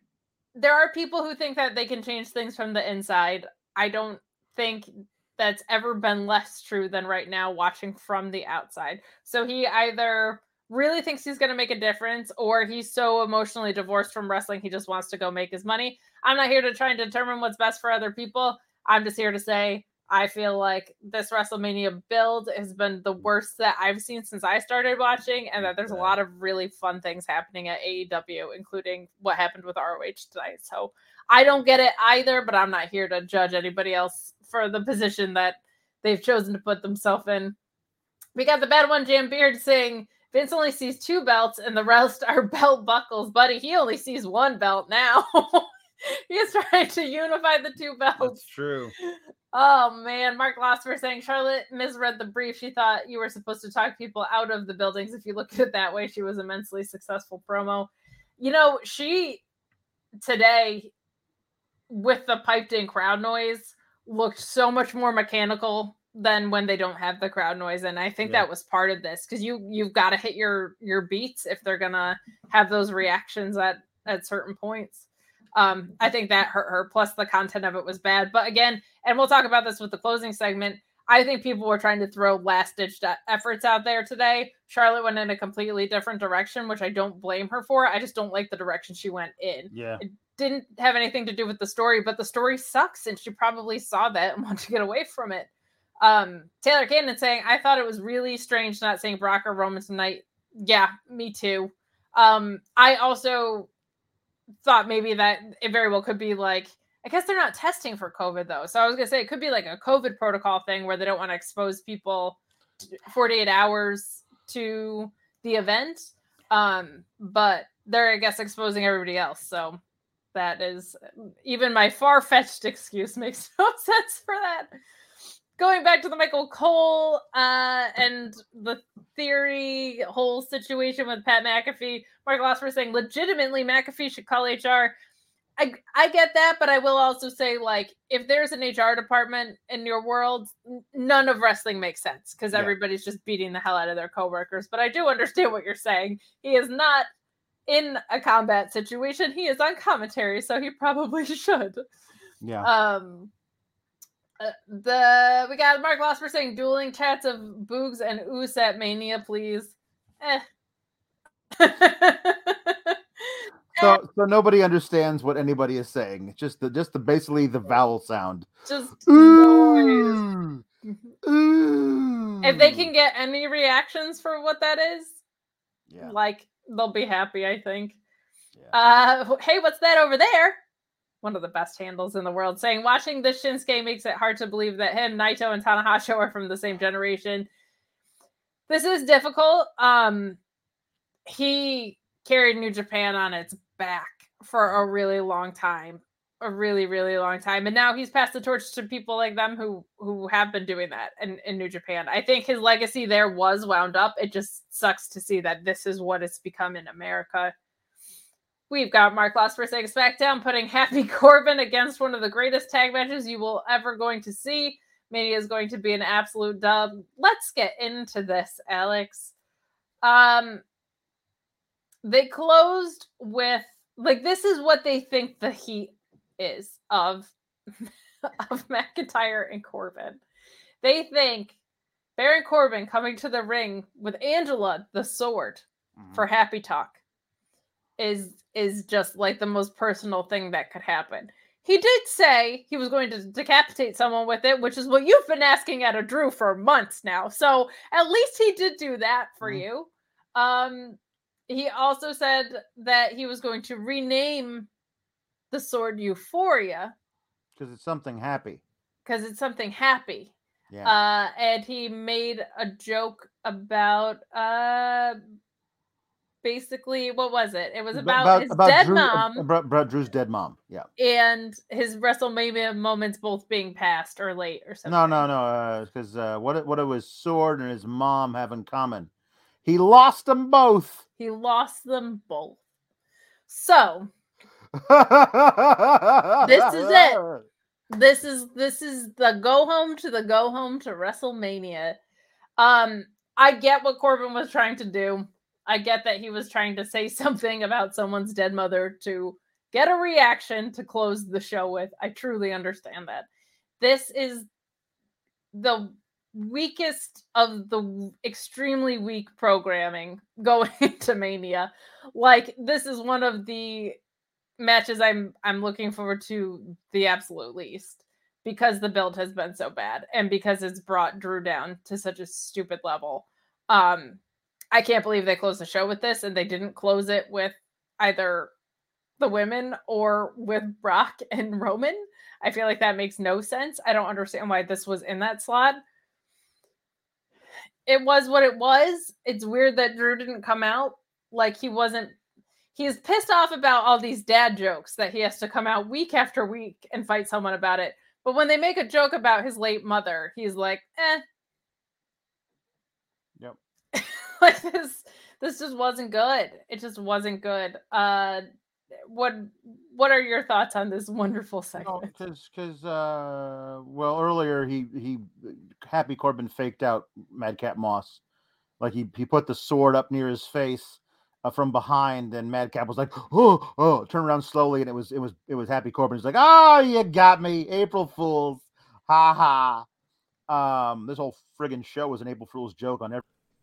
[SPEAKER 3] there are people who think that they can change things from the inside. I don't think that's ever been less true than right now watching from the outside. So he either really thinks he's going to make a difference or he's so emotionally divorced from wrestling he just wants to go make his money. I'm not here to try and determine what's best for other people. I'm just here to say I feel like this WrestleMania build has been the worst that I've seen since I started watching, and that there's a lot of really fun things happening at AEW, including what happened with ROH tonight. So I don't get it either, but I'm not here to judge anybody else for the position that they've chosen to put themselves in. We got the bad one, Jam Beard, saying Vince only sees two belts and the rest are belt buckles. Buddy, he only sees one belt now. He's trying to unify the two belts.
[SPEAKER 4] That's true.
[SPEAKER 3] Oh man, Mark Losper saying Charlotte misread the brief. She thought you were supposed to talk people out of the buildings. If you look at it that way, she was immensely successful promo. You know, she today with the piped in crowd noise looked so much more mechanical than when they don't have the crowd noise and i think yeah. that was part of this because you you've got to hit your your beats if they're gonna have those reactions at at certain points um, I think that hurt her. Plus, the content of it was bad. But again, and we'll talk about this with the closing segment. I think people were trying to throw last ditch efforts out there today. Charlotte went in a completely different direction, which I don't blame her for. I just don't like the direction she went in.
[SPEAKER 4] Yeah.
[SPEAKER 3] It didn't have anything to do with the story, but the story sucks, and she probably saw that and wanted to get away from it. Um, Taylor Cannon saying, I thought it was really strange not seeing Brock or Roman tonight. Yeah, me too. Um, I also thought maybe that it very well could be like I guess they're not testing for COVID though. So I was gonna say it could be like a COVID protocol thing where they don't want to expose people 48 hours to the event. Um, but they're I guess exposing everybody else. So that is even my far fetched excuse makes no sense for that. Going back to the Michael Cole uh, and the theory whole situation with Pat McAfee, Mark Losper saying legitimately McAfee should call HR. I, I get that, but I will also say, like, if there's an HR department in your world, none of wrestling makes sense because yeah. everybody's just beating the hell out of their coworkers. But I do understand what you're saying. He is not in a combat situation. He is on commentary, so he probably should.
[SPEAKER 4] Yeah.
[SPEAKER 3] Um. Uh, the we got Mark Losper saying dueling chats of Boogs and Oos at Mania, please. Eh.
[SPEAKER 4] so so nobody understands what anybody is saying. It's just the just the basically the vowel sound.
[SPEAKER 3] Just noise. If they can get any reactions for what that is,
[SPEAKER 4] yeah,
[SPEAKER 3] like they'll be happy. I think. Yeah. Uh, hey, what's that over there? One of the best handles in the world, saying watching this Shinsuke makes it hard to believe that him, Naito, and Tanahashi are from the same generation. This is difficult. Um, he carried New Japan on its back for a really long time a really really long time and now he's passed the torch to people like them who who have been doing that in, in new japan i think his legacy there was wound up it just sucks to see that this is what it's become in america we've got mark Losper saying smackdown putting happy corbin against one of the greatest tag matches you will ever going to see mania is going to be an absolute dub let's get into this alex um they closed with like this is what they think the heat is of of McIntyre and Corbin. They think Baron Corbin coming to the ring with Angela the sword mm-hmm. for happy talk is is just like the most personal thing that could happen. He did say he was going to decapitate someone with it, which is what you've been asking out of Drew for months now. So at least he did do that for mm-hmm. you. Um, he also said that he was going to rename the sword Euphoria
[SPEAKER 4] because it's something happy.
[SPEAKER 3] Because it's something happy.
[SPEAKER 4] Yeah.
[SPEAKER 3] Uh, and he made a joke about uh basically what was it? It was about, about his about dead
[SPEAKER 4] Drew,
[SPEAKER 3] mom.
[SPEAKER 4] About, about Drew's dead mom. Yeah.
[SPEAKER 3] And his WrestleMania moments both being past or late or something.
[SPEAKER 4] No, no, no. Because uh, uh, what what it was Sword and his mom have in common he lost them both.
[SPEAKER 3] He lost them both. So this is it. This is this is the go home to the go home to WrestleMania. Um, I get what Corbin was trying to do. I get that he was trying to say something about someone's dead mother to get a reaction to close the show with. I truly understand that. This is the weakest of the extremely weak programming going into Mania. Like this is one of the matches I'm I'm looking forward to the absolute least because the build has been so bad and because it's brought Drew down to such a stupid level. Um I can't believe they closed the show with this and they didn't close it with either the women or with Brock and Roman. I feel like that makes no sense. I don't understand why this was in that slot it was what it was. It's weird that Drew didn't come out. Like he wasn't he's pissed off about all these dad jokes that he has to come out week after week and fight someone about it. But when they make a joke about his late mother, he's like, eh.
[SPEAKER 4] Yep.
[SPEAKER 3] like this this just wasn't good. It just wasn't good. Uh what what are your thoughts on this wonderful segment?
[SPEAKER 4] Because no, because uh, well earlier he he Happy Corbin faked out Madcap Moss, like he he put the sword up near his face uh, from behind, and Madcap was like oh oh turn around slowly, and it was it was it was Happy Corbin. He's like oh you got me April Fools ha ha. Um, this whole friggin' show was an April Fool's joke on every.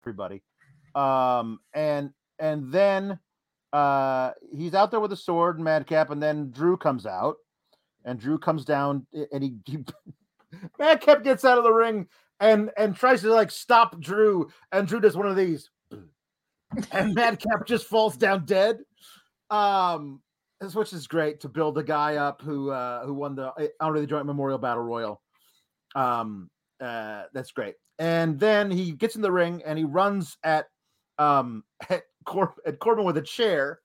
[SPEAKER 4] everybody. Um, and and then uh, he's out there with a sword and Madcap, and then Drew comes out, and Drew comes down, and he, he Madcap gets out of the ring and and tries to like stop Drew, and Drew does one of these, and Madcap just falls down dead. Um, which is great to build a guy up who uh who won the Andre the Giant Memorial Battle Royal. Um, uh, that's great. And then he gets in the ring and he runs at um at, Cor- at Corbin with a chair,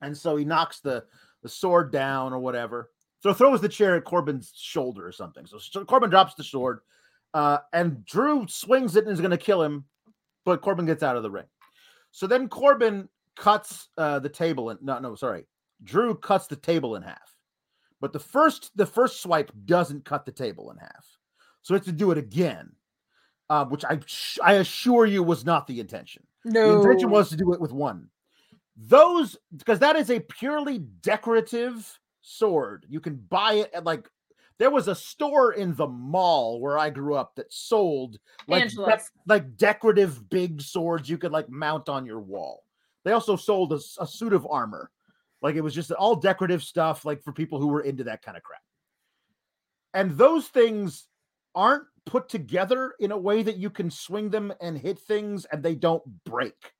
[SPEAKER 4] and so he knocks the the sword down or whatever. So throws the chair at Corbin's shoulder or something. So, so Corbin drops the sword, uh, and Drew swings it and is going to kill him, but Corbin gets out of the ring. So then Corbin cuts uh, the table and no, no, sorry, Drew cuts the table in half. But the first the first swipe doesn't cut the table in half, so it's to do it again, uh, which I I assure you was not the intention. No, The intention was to do it with one. Those because that is a purely decorative sword. You can buy it at like there was a store in the mall where I grew up that sold like dec- like decorative big swords you could like mount on your wall. They also sold a suit of armor. Like it was just all decorative stuff like for people who were into that kind of crap. And those things aren't put together in a way that you can swing them and hit things and they don't break.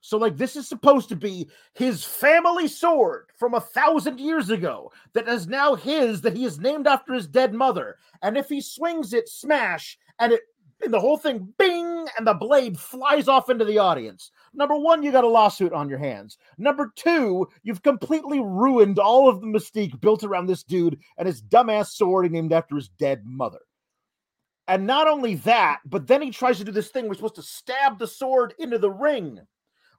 [SPEAKER 4] So, like, this is supposed to be his family sword from a thousand years ago that is now his, that he is named after his dead mother. And if he swings it, smash, and it and the whole thing bing, and the blade flies off into the audience. Number one, you got a lawsuit on your hands. Number two, you've completely ruined all of the mystique built around this dude and his dumbass sword named after his dead mother. And not only that, but then he tries to do this thing. We're supposed to stab the sword into the ring,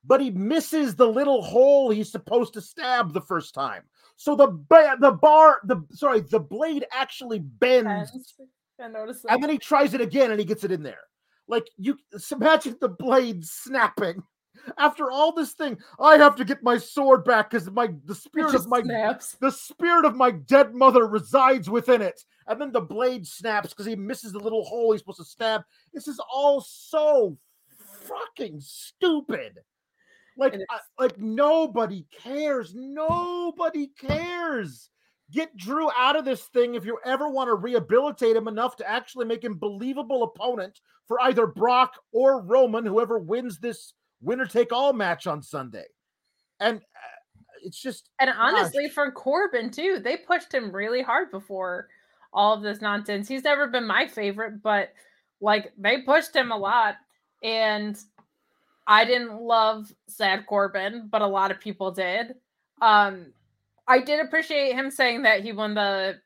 [SPEAKER 4] but he misses the little hole he's supposed to stab the first time. So the ba- the bar, the sorry, the blade actually bends.
[SPEAKER 3] I
[SPEAKER 4] and then he tries it again and he gets it in there. Like you imagine the blade snapping. After all this thing, I have to get my sword back because my the spirit of my
[SPEAKER 3] snaps.
[SPEAKER 4] the spirit of my dead mother resides within it. And then the blade snaps because he misses the little hole he's supposed to stab. This is all so fucking stupid. Like, I- like nobody cares. Nobody cares. Get Drew out of this thing if you ever want to rehabilitate him enough to actually make him believable opponent for either Brock or Roman, whoever wins this winner take all match on Sunday. And uh, it's just
[SPEAKER 3] And honestly, for Corbin too, they pushed him really hard before all of this nonsense. He's never been my favorite, but like they pushed him a lot. And I didn't love Sad Corbin, but a lot of people did. Um, I did appreciate him saying that he won the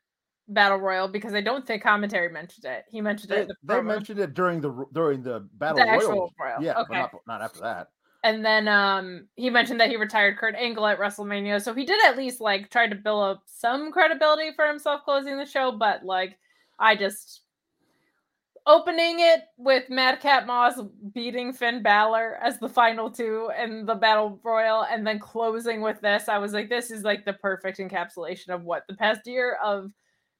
[SPEAKER 3] battle royal because I don't think commentary mentioned it. He mentioned it.
[SPEAKER 4] They,
[SPEAKER 3] in the
[SPEAKER 4] they mentioned it during the during the battle
[SPEAKER 3] The
[SPEAKER 4] royal.
[SPEAKER 3] royal,
[SPEAKER 4] Yeah,
[SPEAKER 3] okay.
[SPEAKER 4] but not, not after that.
[SPEAKER 3] And then um he mentioned that he retired Kurt Angle at WrestleMania. So he did at least like try to build up some credibility for himself closing the show, but like I just opening it with Madcap Moss beating Finn Balor as the final two in the Battle Royal, and then closing with this. I was like, this is like the perfect encapsulation of what the past year of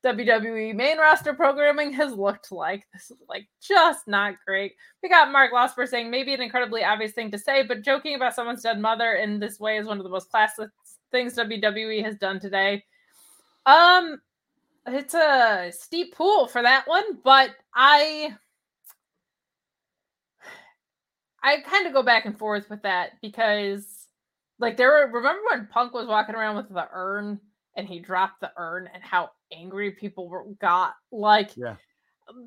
[SPEAKER 3] WWE main roster programming has looked like. This is like just not great. We got Mark Losper saying maybe an incredibly obvious thing to say, but joking about someone's dead mother in this way is one of the most classless things WWE has done today. Um, it's a steep pool for that one, but I I kind of go back and forth with that because like there were remember when Punk was walking around with the urn and he dropped the urn and how angry people were, got like
[SPEAKER 4] Yeah.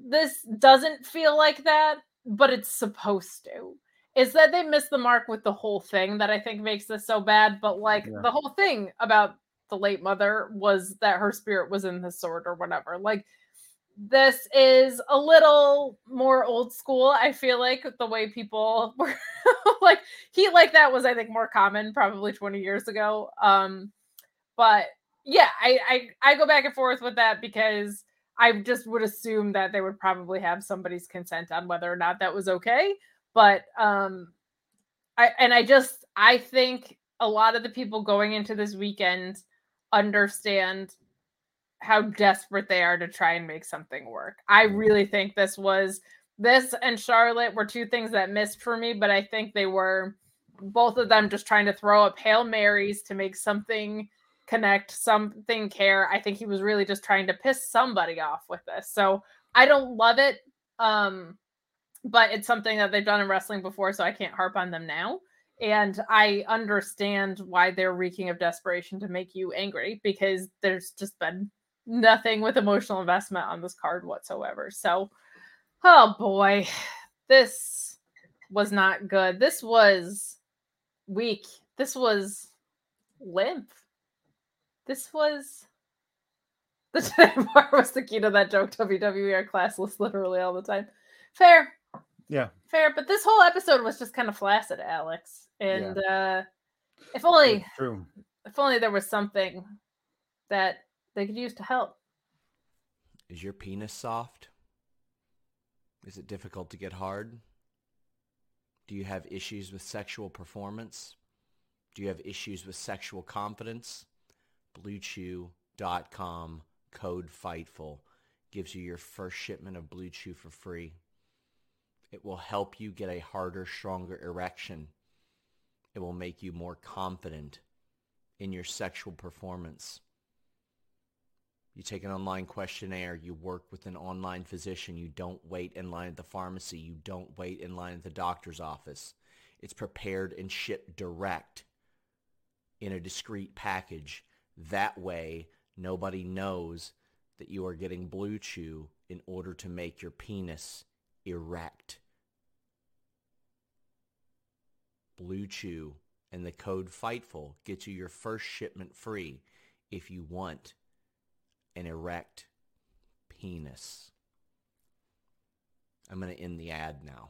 [SPEAKER 3] this doesn't feel like that but it's supposed to is that they missed the mark with the whole thing that i think makes this so bad but like
[SPEAKER 4] Yeah.
[SPEAKER 3] the whole thing about the late mother was that her spirit was in the sword or whatever like this is a little more old school i feel like the way people were like heat like that was i think more common probably 20 years ago um but yeah I, I i go back and forth with that because i just would assume that they would probably have somebody's consent on whether or not that was okay but um i and i just i think a lot of the people going into this weekend understand how desperate they are to try and make something work. I really think this was this and charlotte were two things that missed for me but i think they were both of them just trying to throw up hail marys to make something connect something care i think he was really just trying to piss somebody off with this. So i don't love it um but it's something that they've done in wrestling before so i can't harp on them now. And i understand why they're reeking of desperation to make you angry because there's just been nothing with emotional investment on this card whatsoever. So oh boy this was not good. This was weak. This was limp this was the today bar was the key to that joke. WWE are classless literally all the time. Fair,
[SPEAKER 4] Yeah.
[SPEAKER 3] fair. But this whole episode was just kind of flaccid, Alex. And uh if only
[SPEAKER 4] true.
[SPEAKER 3] if only there was something that they could use to help.
[SPEAKER 6] Is your penis soft? Is it difficult to get hard? Do you have issues with sexual performance? Do you have issues with sexual confidence? BlueChew.com code FIGHTFUL gives you your first shipment of Blue Chew for free. It will help you get a harder, stronger erection. It will make you more confident in your sexual performance. You take an online questionnaire. You work with an online physician. You don't wait in line at the pharmacy. You don't wait in line at the doctor's office. It's prepared and shipped direct in a discreet package. That way, nobody knows that you are getting Blue Chew in order to make your penis erect. Blue Chew and the code FIGHTFUL gets you your first shipment free if you want an erect penis. I'm going to end the ad now.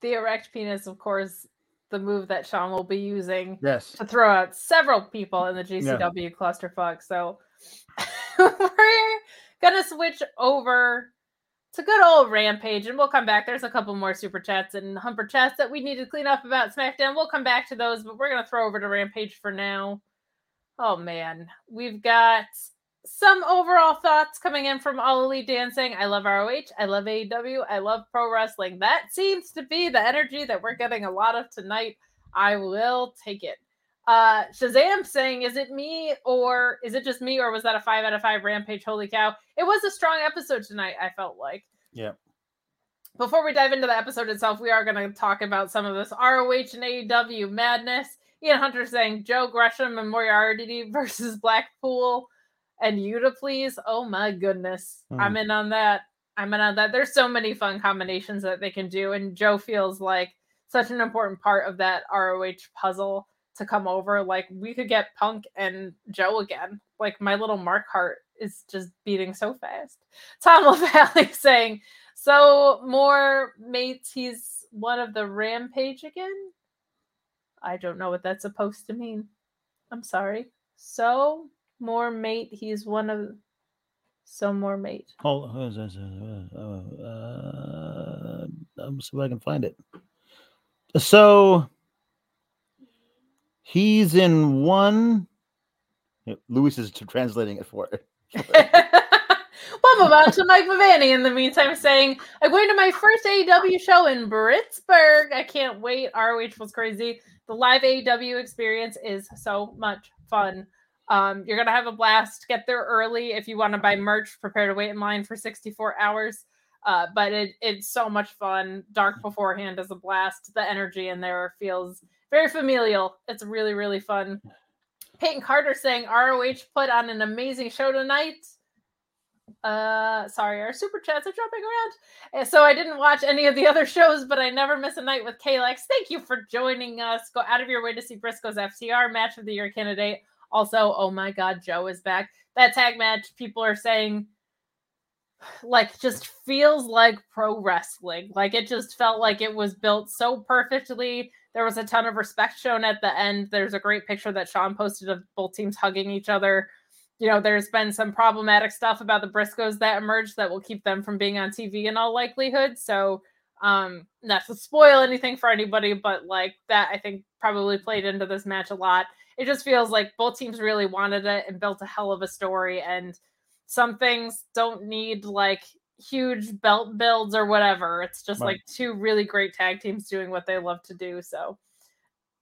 [SPEAKER 3] The erect penis, of course, the move that Sean will be using
[SPEAKER 4] Yes.
[SPEAKER 3] to throw out several people in the GCW clusterfuck. So we're gonna switch over to good old Rampage, and we'll come back. There's a couple more super chats and humper chats that we need to clean up about SmackDown. We'll come back to those, but we're gonna throw over to Rampage for now. Oh man, we've got some overall thoughts coming in from All Elite Dancing. I love ROH. I love AEW. I love pro wrestling. That seems to be the energy that we're getting a lot of tonight. I will take it. Uh Shazam saying, is it me or is it just me or was that a five out of five rampage? Holy cow. It was a strong episode tonight, I felt like.
[SPEAKER 4] Yeah.
[SPEAKER 3] Before we dive into the episode itself, we are going to talk about some of this ROH and AEW madness. Ian Hunter saying Joe Gresham and Moriarty versus Blackpool and you to please. Oh my goodness. I'm hmm. in on that. I'm in on that. There's so many fun combinations that they can do. And Joe feels like such an important part of that ROH puzzle to come over. Like we could get Punk and Joe again. Like my little Mark heart is just beating so fast. Tom LaValle saying, so more mates he's one of the Rampage again. I don't know what that's supposed to mean. I'm sorry. So more mate. He's one of so more mate.
[SPEAKER 4] Hold on. Uh, uh, I'm see if I can find it. So he's in one. Luis is translating it for it.
[SPEAKER 3] we'll on to Mike Mavani in the meantime, saying, I'm going to my first AEW show in Pittsburgh. I can't wait. ROH was crazy. The live AEW experience is so much fun. Um, you're gonna have a blast. Get there early if you want to buy merch. Prepare to wait in line for 64 hours. Uh, but it, it's so much fun. Dark beforehand is a blast. The energy in there feels very familial. It's really really fun. Peyton Carter saying ROH put on an amazing show tonight. Uh, sorry, our super chats are jumping around. So I didn't watch any of the other shows, but I never miss a night with Kalex. Thank you for joining us. Go out of your way to see Briscoe's FTR match of the year candidate also, oh my God, Joe is back. That tag match, people are saying, like, just feels like pro wrestling. Like, it just felt like it was built so perfectly. There was a ton of respect shown at the end. There's a great picture that Sean posted of both teams hugging each other. You know, there's been some problematic stuff about the Briscoes that emerged that will keep them from being on TV in all likelihood. So, um, not to spoil anything for anybody, but like that, I think probably played into this match a lot it just feels like both teams really wanted it and built a hell of a story. And some things don't need like huge belt builds or whatever. It's just right. like two really great tag teams doing what they love to do. So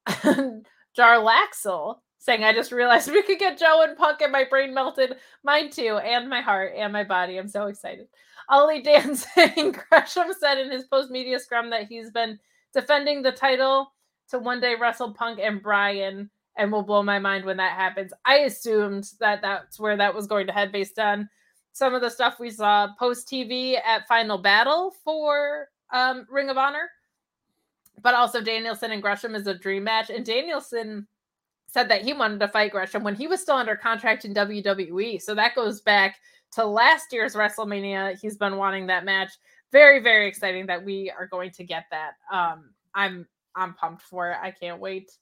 [SPEAKER 3] Jarlaxle saying, I just realized we could get Joe and Punk and my brain melted. Mine too, and my heart and my body. I'm so excited. Ollie Dan saying Gresham said in his post media scrum that he's been defending the title to one day wrestle Punk and Bryan and will blow my mind when that happens. I assumed that that's where that was going to head based on some of the stuff we saw post TV at Final Battle for um, Ring of Honor, but also Danielson and Gresham is a dream match. And Danielson said that he wanted to fight Gresham when he was still under contract in WWE. So that goes back to last year's WrestleMania. He's been wanting that match. Very, very exciting that we are going to get that. Um, I'm I'm pumped for it. I can't wait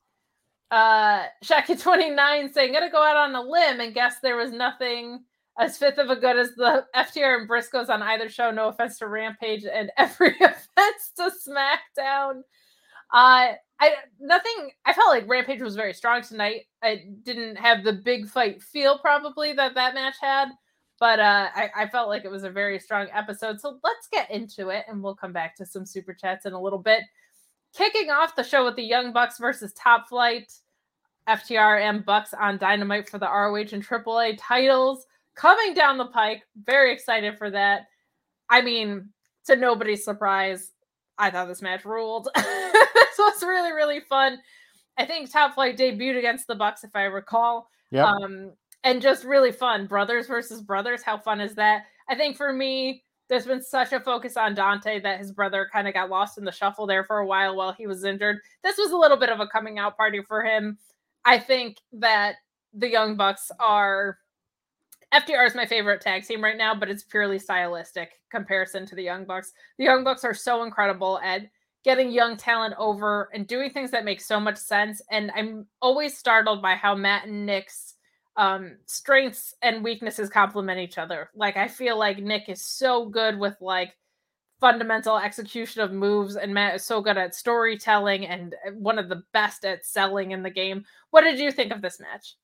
[SPEAKER 3] uh Shaki29 saying, gonna go out on a limb and guess there was nothing as fifth of a good as the FTR and Briscoes on either show. No offense to Rampage and every offense to SmackDown. Uh I nothing I felt like Rampage was very strong tonight. I didn't have the big fight feel probably that that match had, but uh I, I felt like it was a very strong episode. So let's get into it and we'll come back to some super chats in a little bit kicking off the show with the Young Bucks versus Top Flight, FTR and Bucks on Dynamite for the ROH and AAA titles coming down the pike. Very excited for that. I mean, to nobody's surprise, I thought this match ruled. this was really, really fun. I think Top Flight debuted against the Bucks, if I recall.
[SPEAKER 4] Yeah.
[SPEAKER 3] Um, and just really fun. Brothers versus brothers. How fun is that? I think for me, there's been such a focus on Dante that his brother kind of got lost in the shuffle there for a while while he was injured. This was a little bit of a coming out party for him. I think that the Young Bucks are FTR is my favorite tag team right now, but it's purely stylistic comparison to the Young Bucks. The Young Bucks are so incredible at getting young talent over and doing things that make so much sense. And I'm always startled by how Matt and Nick's um, strengths and weaknesses complement each other. Like I feel like Nick is so good with like fundamental execution of moves, and Matt is so good at storytelling and uh, one of the best at selling in the game. What did you think of this match?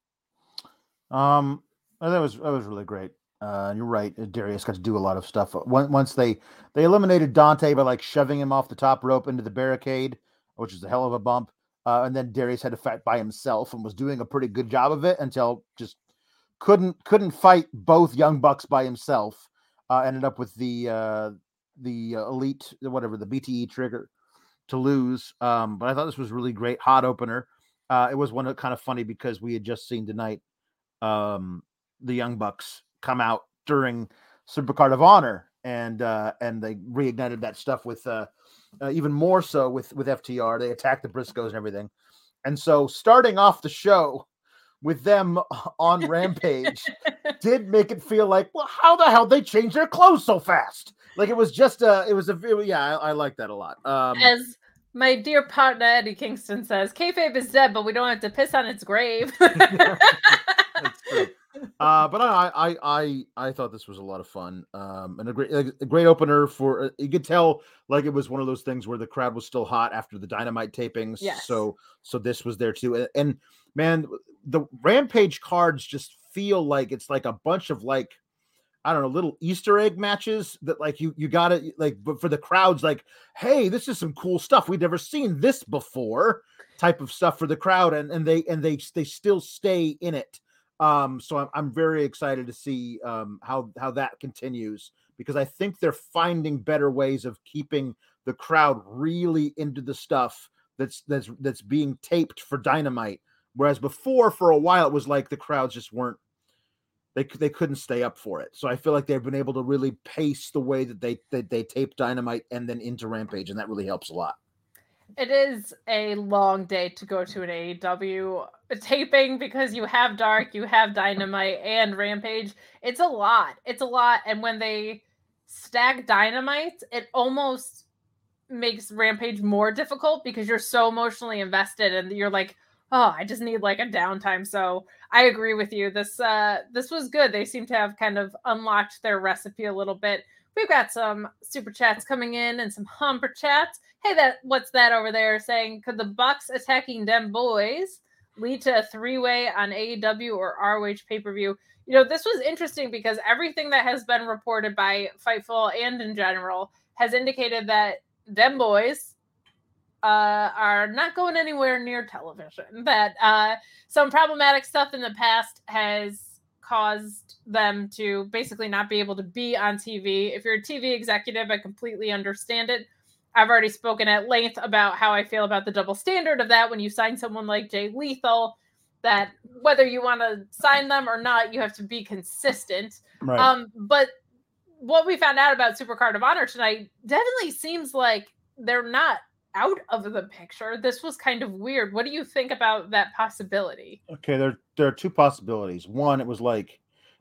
[SPEAKER 4] Um, that was that was really great. Uh, you're right. Uh, Darius got to do a lot of stuff. Once they they eliminated Dante by like shoving him off the top rope into the barricade, which is a hell of a bump. Uh, and then Darius had to fight by himself and was doing a pretty good job of it until just couldn't couldn't fight both young bucks by himself. Uh, ended up with the uh, the uh, elite whatever the BTE trigger to lose. Um, but I thought this was really great hot opener. Uh, it was one kind of funny because we had just seen tonight um, the young bucks come out during Supercard of Honor and uh, and they reignited that stuff with uh, even more so with with FTR. They attacked the Briscoes and everything, and so starting off the show with them on Rampage did make it feel like, well, how the hell they changed their clothes so fast? like it was just uh it was a it- yeah I, I like that a lot. Um,
[SPEAKER 3] As my dear partner Eddie Kingston says, kayfabe is dead, but we don't have to piss on its grave.
[SPEAKER 4] That's true. Uh, but I, I, I, I thought this was a lot of fun, um, and a great, a great opener for. uh, You could tell, like it was one of those things where the crowd was still hot after the Dynamite tapings.
[SPEAKER 3] Yes.
[SPEAKER 4] So, so this was there too, and, and man, the Rampage cards just feel like it's like a bunch of like, I don't know, little Easter egg matches that like you you got to like, but for the crowds, like, hey, this is some cool stuff. We've never seen this before, type of stuff for the crowd, and and they and they they still stay in it. Um, so I'm I'm very excited to see um how how that continues because I think they're finding better ways of keeping the crowd really into the stuff that's that's that's being taped for Dynamite. Whereas before, for a while, it was like the crowds just weren't they they couldn't stay up for it. So I feel like they've been able to really pace the way that they that they tape Dynamite and then into Rampage, and that really helps a lot.
[SPEAKER 3] It is a long day to go to an AEW taping because you have Dark, you have Dynamite, and Rampage. It's a lot. It's a lot. And when they stack Dynamite, it almost makes Rampage more difficult because you're so emotionally invested and you're like, oh, I just need like a downtime. So I agree with you. This uh this was good. They seem to have kind of unlocked their recipe a little bit. We've got some super chats coming in and some humper chats. Hey, that what's that over there saying? Could the Bucks attacking them boys lead to a three-way on AEW or ROH pay-per-view? You know, this was interesting because everything that has been reported by Fightful and in general has indicated that them boys uh, are not going anywhere near television. That uh, some problematic stuff in the past has caused them to basically not be able to be on TV. If you're a TV executive, I completely understand it. I've already spoken at length about how I feel about the double standard of that when you sign someone like Jay Lethal, that whether you want to sign them or not, you have to be consistent.
[SPEAKER 4] Right.
[SPEAKER 3] Um, but what we found out about Supercard of Honor tonight definitely seems like they're not out of the picture. This was kind of weird. What do you think about that possibility?
[SPEAKER 4] okay there there are two possibilities one it was like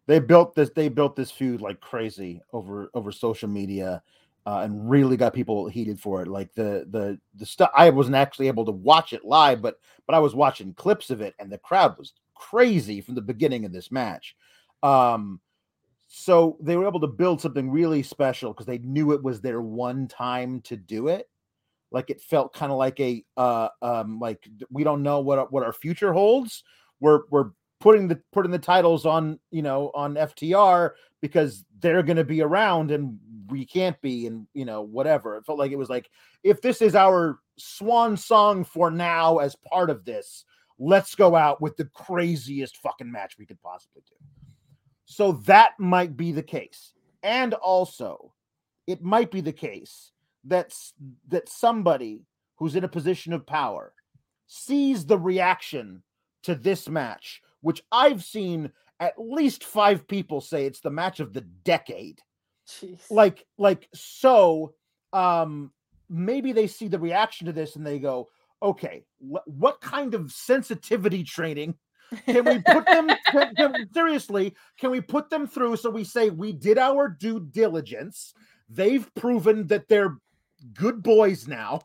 [SPEAKER 4] they built this they built this feud like crazy over over social media uh, and really got people heated for it like the the the stuff i wasn't actually able to watch it live but but i was watching clips of it and the crowd was crazy from the beginning of this match um so they were able to build something really special because they knew it was their one time to do it like it felt kind of like a uh um like we don't know what what our future holds. We're we're putting the putting the titles on you know on FTR because they're going to be around and we can't be and you know whatever. It felt like it was like if this is our swan song for now as part of this let's go out with the craziest fucking match we could possibly do. So that might be the case. And also it might be the case that that somebody who's in a position of power sees the reaction to this match, which I've seen at least five people say it's the match of the decade.
[SPEAKER 3] Jeez.
[SPEAKER 4] Like, like so, um, maybe they see the reaction to this and they go, okay, wh- what kind of sensitivity training can we put them can- can- seriously can we put them through so we say we did our due diligence they've proven that they're good boys now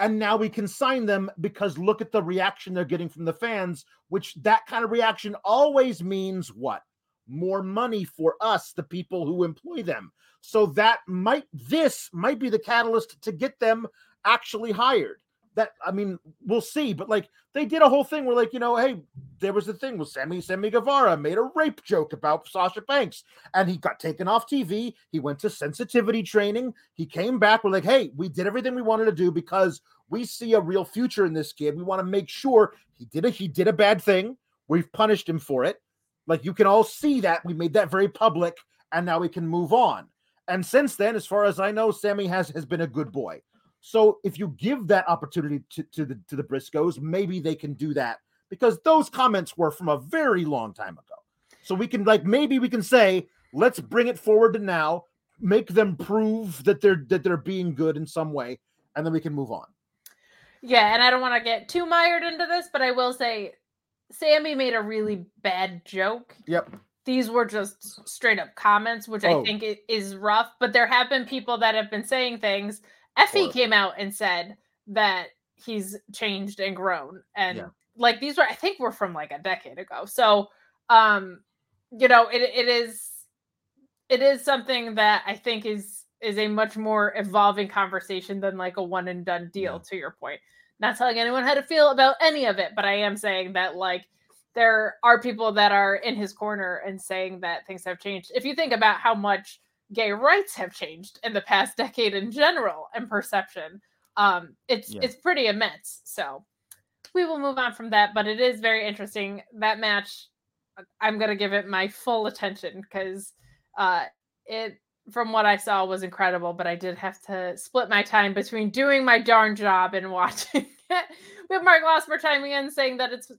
[SPEAKER 4] and now we can sign them because look at the reaction they're getting from the fans which that kind of reaction always means what? More money for us the people who employ them. So that might this might be the catalyst to get them actually hired. That i mean we'll see but like they did a whole thing where like you know hey there was the thing with Sammy Sammy Guevara made a rape joke about Sasha Banks and he got taken off TV. He went to sensitivity training. He came back. We're like, hey, we did everything we wanted to do because we see a real future in this kid. We want to make sure he did a he did a bad thing. We've punished him for it. Like you can all see that. We made that very public, and now we can move on. And since then, as far as I know, Sammy has has been a good boy. So if you give that opportunity to, to the to the Briscoes, maybe they can do that because those comments were from a very long time ago. So we can like maybe we can say, let's bring it forward to now, make them prove that they're that they're being good in some way, and then we can move on.
[SPEAKER 3] Yeah, and I don't want to get too mired into this, but I will say Sammy made a really bad joke.
[SPEAKER 4] Yep.
[SPEAKER 3] these were just straight up comments, which
[SPEAKER 4] Oh.
[SPEAKER 3] I think is rough. But there have been people that have been saying things. Effy
[SPEAKER 4] Or-
[SPEAKER 3] came out and said that he's changed and grown, and
[SPEAKER 4] Yeah.
[SPEAKER 3] Like these were, I think, were from like a decade ago. So, um, you know, it it is it is something that I think is is a much more evolving conversation than like a one and done deal. To your point, not telling anyone how to feel about any of it, but I am saying that like there are people that are in his corner and saying that things have changed. If you think about how much gay rights have changed in the past decade in general and perception, um, it's
[SPEAKER 4] Yeah.
[SPEAKER 3] it's pretty immense. So we will move on from that, but it is very interesting. That match, I'm gonna give it my full attention because uh, it from what I saw was incredible, but I did have to split my time between doing my darn job and watching it. We have Mark Losmer chiming in saying that it's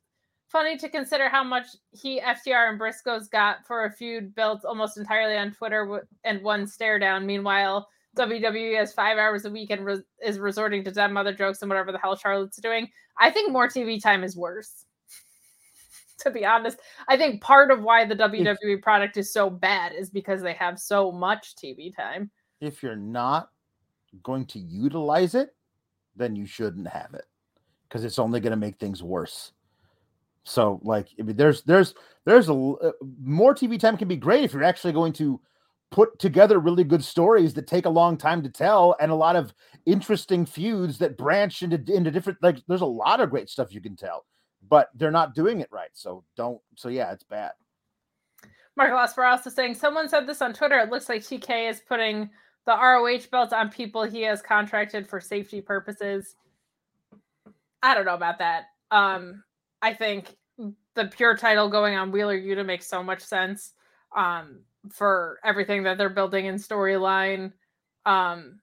[SPEAKER 3] funny to consider how much he, FTR, and Briscoes got for a feud built almost entirely on Twitter and one stare down. Meanwhile, WWE has five hours a week and re- is resorting to dead mother jokes and whatever the hell Charlotte's doing. I think more TV time is worse. to be honest, I think part of why the WWE product is so bad is because they have so much TV time.
[SPEAKER 4] If you're not going to utilize it, then you shouldn't have it because it's only going to make things worse. So, like, I mean, there's there's there's a uh, more TV time can be great if you're actually going to put together really good stories that take a long time to tell and a lot of interesting feuds that branch into into different like there's a lot of great stuff you can tell but they're not doing it right so don't so yeah it's bad
[SPEAKER 3] Mark Losper also saying someone said this on Twitter. It looks like TK is putting the ROH belt on people he has contracted for safety purposes. I don't know about that. Um, I think the pure title going on Wheeler Yuta makes so much sense um, for everything that they're building in storyline. Um,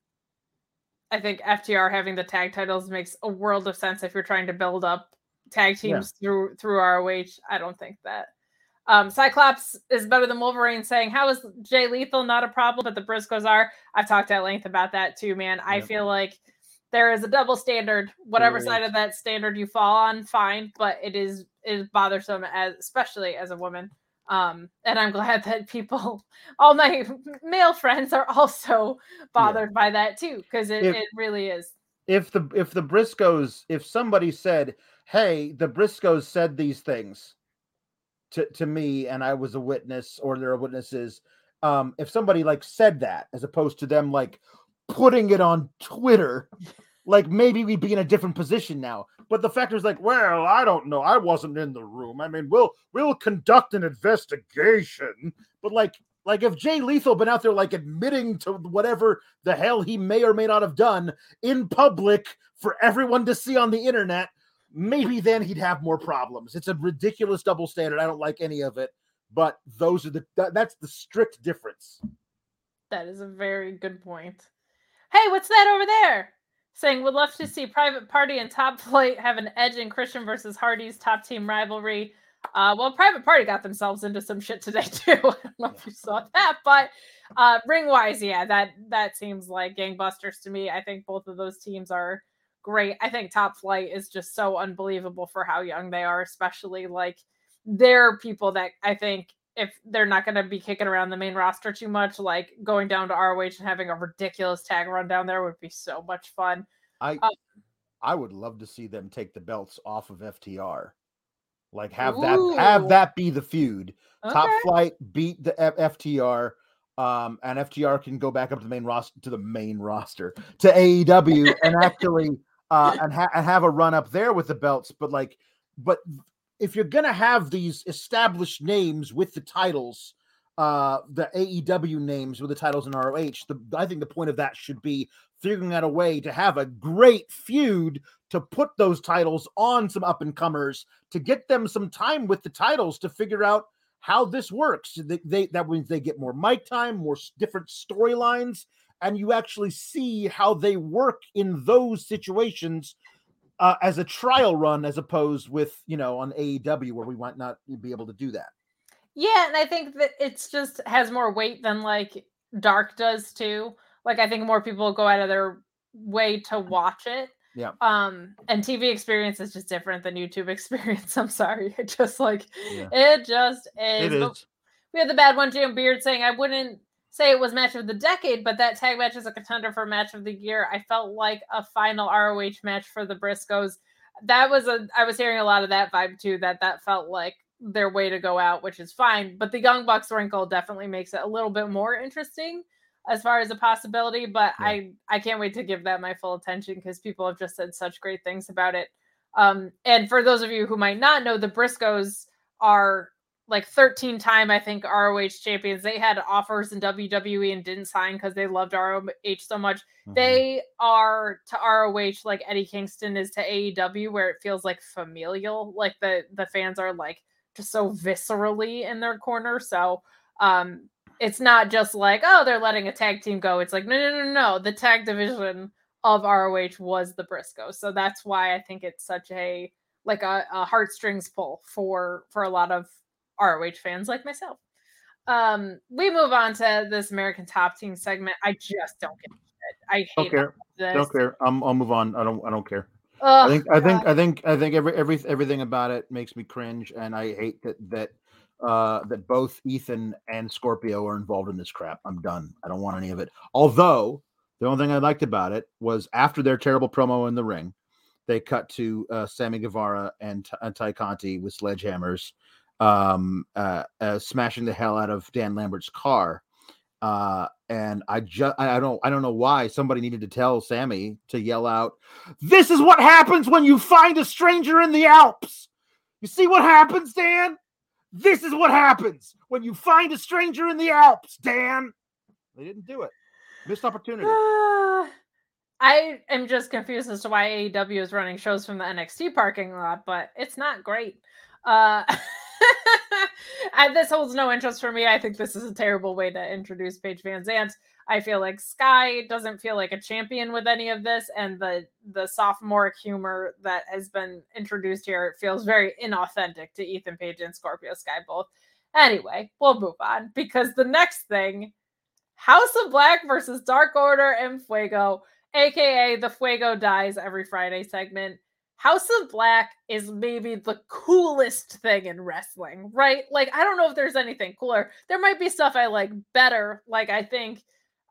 [SPEAKER 3] I think FTR having the tag titles makes a world of sense if you're trying to build up tag
[SPEAKER 4] Yeah.
[SPEAKER 3] teams through through ROH. I don't think that. Um, Cyclops is better than Wolverine, saying, How is Jay Lethal not a problem, but the Briscoes are? I've talked at length about that too, man. I feel like there is a double standard. Whatever
[SPEAKER 4] There
[SPEAKER 3] side of that standard you fall on, fine, but it is it is bothersome as especially as a woman. Um, and I'm glad that people, all my male friends, are also bothered by that too, because it,
[SPEAKER 4] If-
[SPEAKER 3] it really is.
[SPEAKER 4] if the if the Briscoes if somebody said, "Hey, the Briscoes said these things to to me and I was a witness or there are witnesses," um if somebody like said that as opposed to them like putting it on Twitter, like maybe we'd be in a different position now. But the fact is like, well, I don't know. I wasn't in the room. I mean, we'll we'll conduct an investigation. But like like if Jay Lethal been out there like admitting to whatever the hell he may or may not have done in public for everyone to see on the internet, maybe then he'd have more problems. It's a ridiculous double standard. I don't like any of it, but those are the that, that's the strict difference.
[SPEAKER 3] That is a very good point. Hey, what's that over there? Saying would love to see Private Party and Top Flight have an edge in Christian versus Hardy's top team rivalry. Uh, well, Private Party got themselves into some shit today too. I don't know if you saw that, but uh, ring wise, yeah, that that seems like gangbusters to me. I think both of those teams are great. I think Top Flight is just so unbelievable for how young they are, especially like they're people that I think if they're not going to be kicking around the main roster too much, like going down to ROH and having a ridiculous tag run down there would be so much fun.
[SPEAKER 4] I
[SPEAKER 3] Uh,
[SPEAKER 4] I would love to see them take the belts off of FTR. Like have that have that be the feud. Top Flight beat the F- FTR, um, and FTR can go back up to the main roster to the main roster to AEW and actually uh, and, ha- and have a run up there with the belts. But like, but if you're gonna have these established names with the titles, uh, the AEW names with the titles in ROH, the I think the point of that should be figuring out a way to have a great feud to put those titles on some up and comers to get them some time with the titles to figure out how this works. They, they that means they get more mic time, more different storylines, and you actually see how they work in those situations uh, as a trial run, as opposed with you know on AEW where we might not be able to do that.
[SPEAKER 3] Yeah, and I think that it's just has more weight than like Dark does too. Like I think more people go out of their way to watch it.
[SPEAKER 4] Yeah.
[SPEAKER 3] Um and TV experience is just different than YouTube experience. I'm sorry. It just like
[SPEAKER 4] Yeah.
[SPEAKER 3] it just is.
[SPEAKER 4] It
[SPEAKER 3] But
[SPEAKER 4] is.
[SPEAKER 3] we had the bad one, Jim Beard saying, I wouldn't say it was match of the decade, but that tag match is a contender for match of the year. I felt like a final ROH match for the Briscoes. That was a, I was hearing a lot of that vibe too, that that felt like their way to go out, which is fine. But the Young Bucks wrinkle definitely makes it a little bit more interesting as far as a possibility. But yeah. I I can't wait to give that my full attention because people have just said such great things about it. Um, and for those of you who might not know, the Briscoes are like 13 time I think ROH champions. They had offers in WWE and didn't sign because they loved ROH so much. Mm-hmm. They are to ROH like Eddie Kingston is to AEW, where it feels like familial. Like the the fans are like just so viscerally in their corner. So um it's not just like, oh, they're letting a tag team go. It's like, no, no, no, no. The tag division of ROH was the Briscoe. So that's why I think it's such a like a, a heartstrings pull for for a lot of ROH fans like myself. Um, we move on to this American Top Team segment. I just don't get it. I hate
[SPEAKER 4] don't care. This. Don't care. I'm, I'll move on. I don't. I don't care. I think I think I think I think every every everything about it makes me cringe, and I hate that that uh, that both Ethan and Scorpio are involved in this crap. I'm done. I don't want any of it. Although the only thing I liked about it was after their terrible promo in the ring, they cut to uh, Sammy Guevara and, and Tay Conti with sledgehammers, um, uh, uh, smashing the hell out of Dan Lambert's car. Uh, and I just I don't I don't know why somebody needed to tell Sammy to yell out, "This is what happens when you find a stranger in the Alps." You see what happens, Dan? This is what happens when you find a stranger in the Alps, Dan. They didn't do it. Missed opportunity.
[SPEAKER 3] I am just confused as to why AEW is running shows from the NXT parking lot, but it's not great. Uh and this holds no interest for me. I think this is a terrible way to introduce Paige VanZant. I feel like Sky doesn't feel like a champion with any of this, and the the sophomoric humor that has been introduced here feels very inauthentic to Ethan Page and Scorpio Sky both. Anyway, we'll move on because the next thing, House of Black versus Dark Order and Fuego, aka the Fuego dies every Friday segment. House of Black is maybe the coolest thing in wrestling, right? Like, I don't know if there's anything cooler. There might be stuff I like better. Like, I think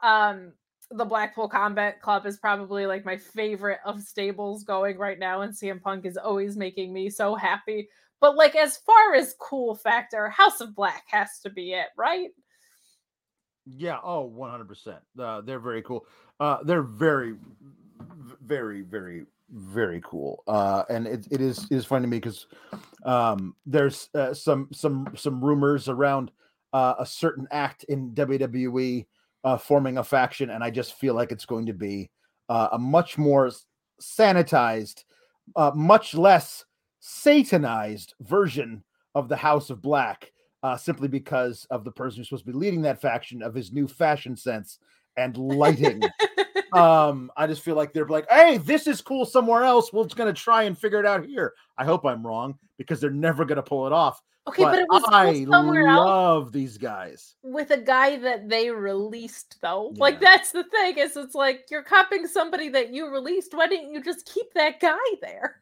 [SPEAKER 3] um the Blackpool Combat Club is probably like my favorite of stables going right now, and CM Punk is always making me so happy. But like as far as cool factor, House of Black has to be it, right?
[SPEAKER 4] Yeah. Oh, Oh, one hundred percent. Uh, they're very cool. Uh, they're very, very, very, very cool. Uh, and it, it is it is funny to me because um, there's uh, some some some rumors around uh, a certain act in WWE uh, forming a faction, and I just feel like it's going to be uh, a much more sanitized, uh, much less satanized version of the House of Black, uh, simply because of the person who's supposed to be leading that faction of his new fashion sense and lighting. Um, I just feel like they're like, hey, this is cool somewhere else. We're just gonna try and figure it out here. I hope I'm wrong because they're never gonna pull it off.
[SPEAKER 3] Okay, but, but it was
[SPEAKER 4] I love else these guys
[SPEAKER 3] with a guy that they released, though. Yeah. Like that's the thing is, it's like you're copying somebody that you released. Why didn't you just keep that guy there?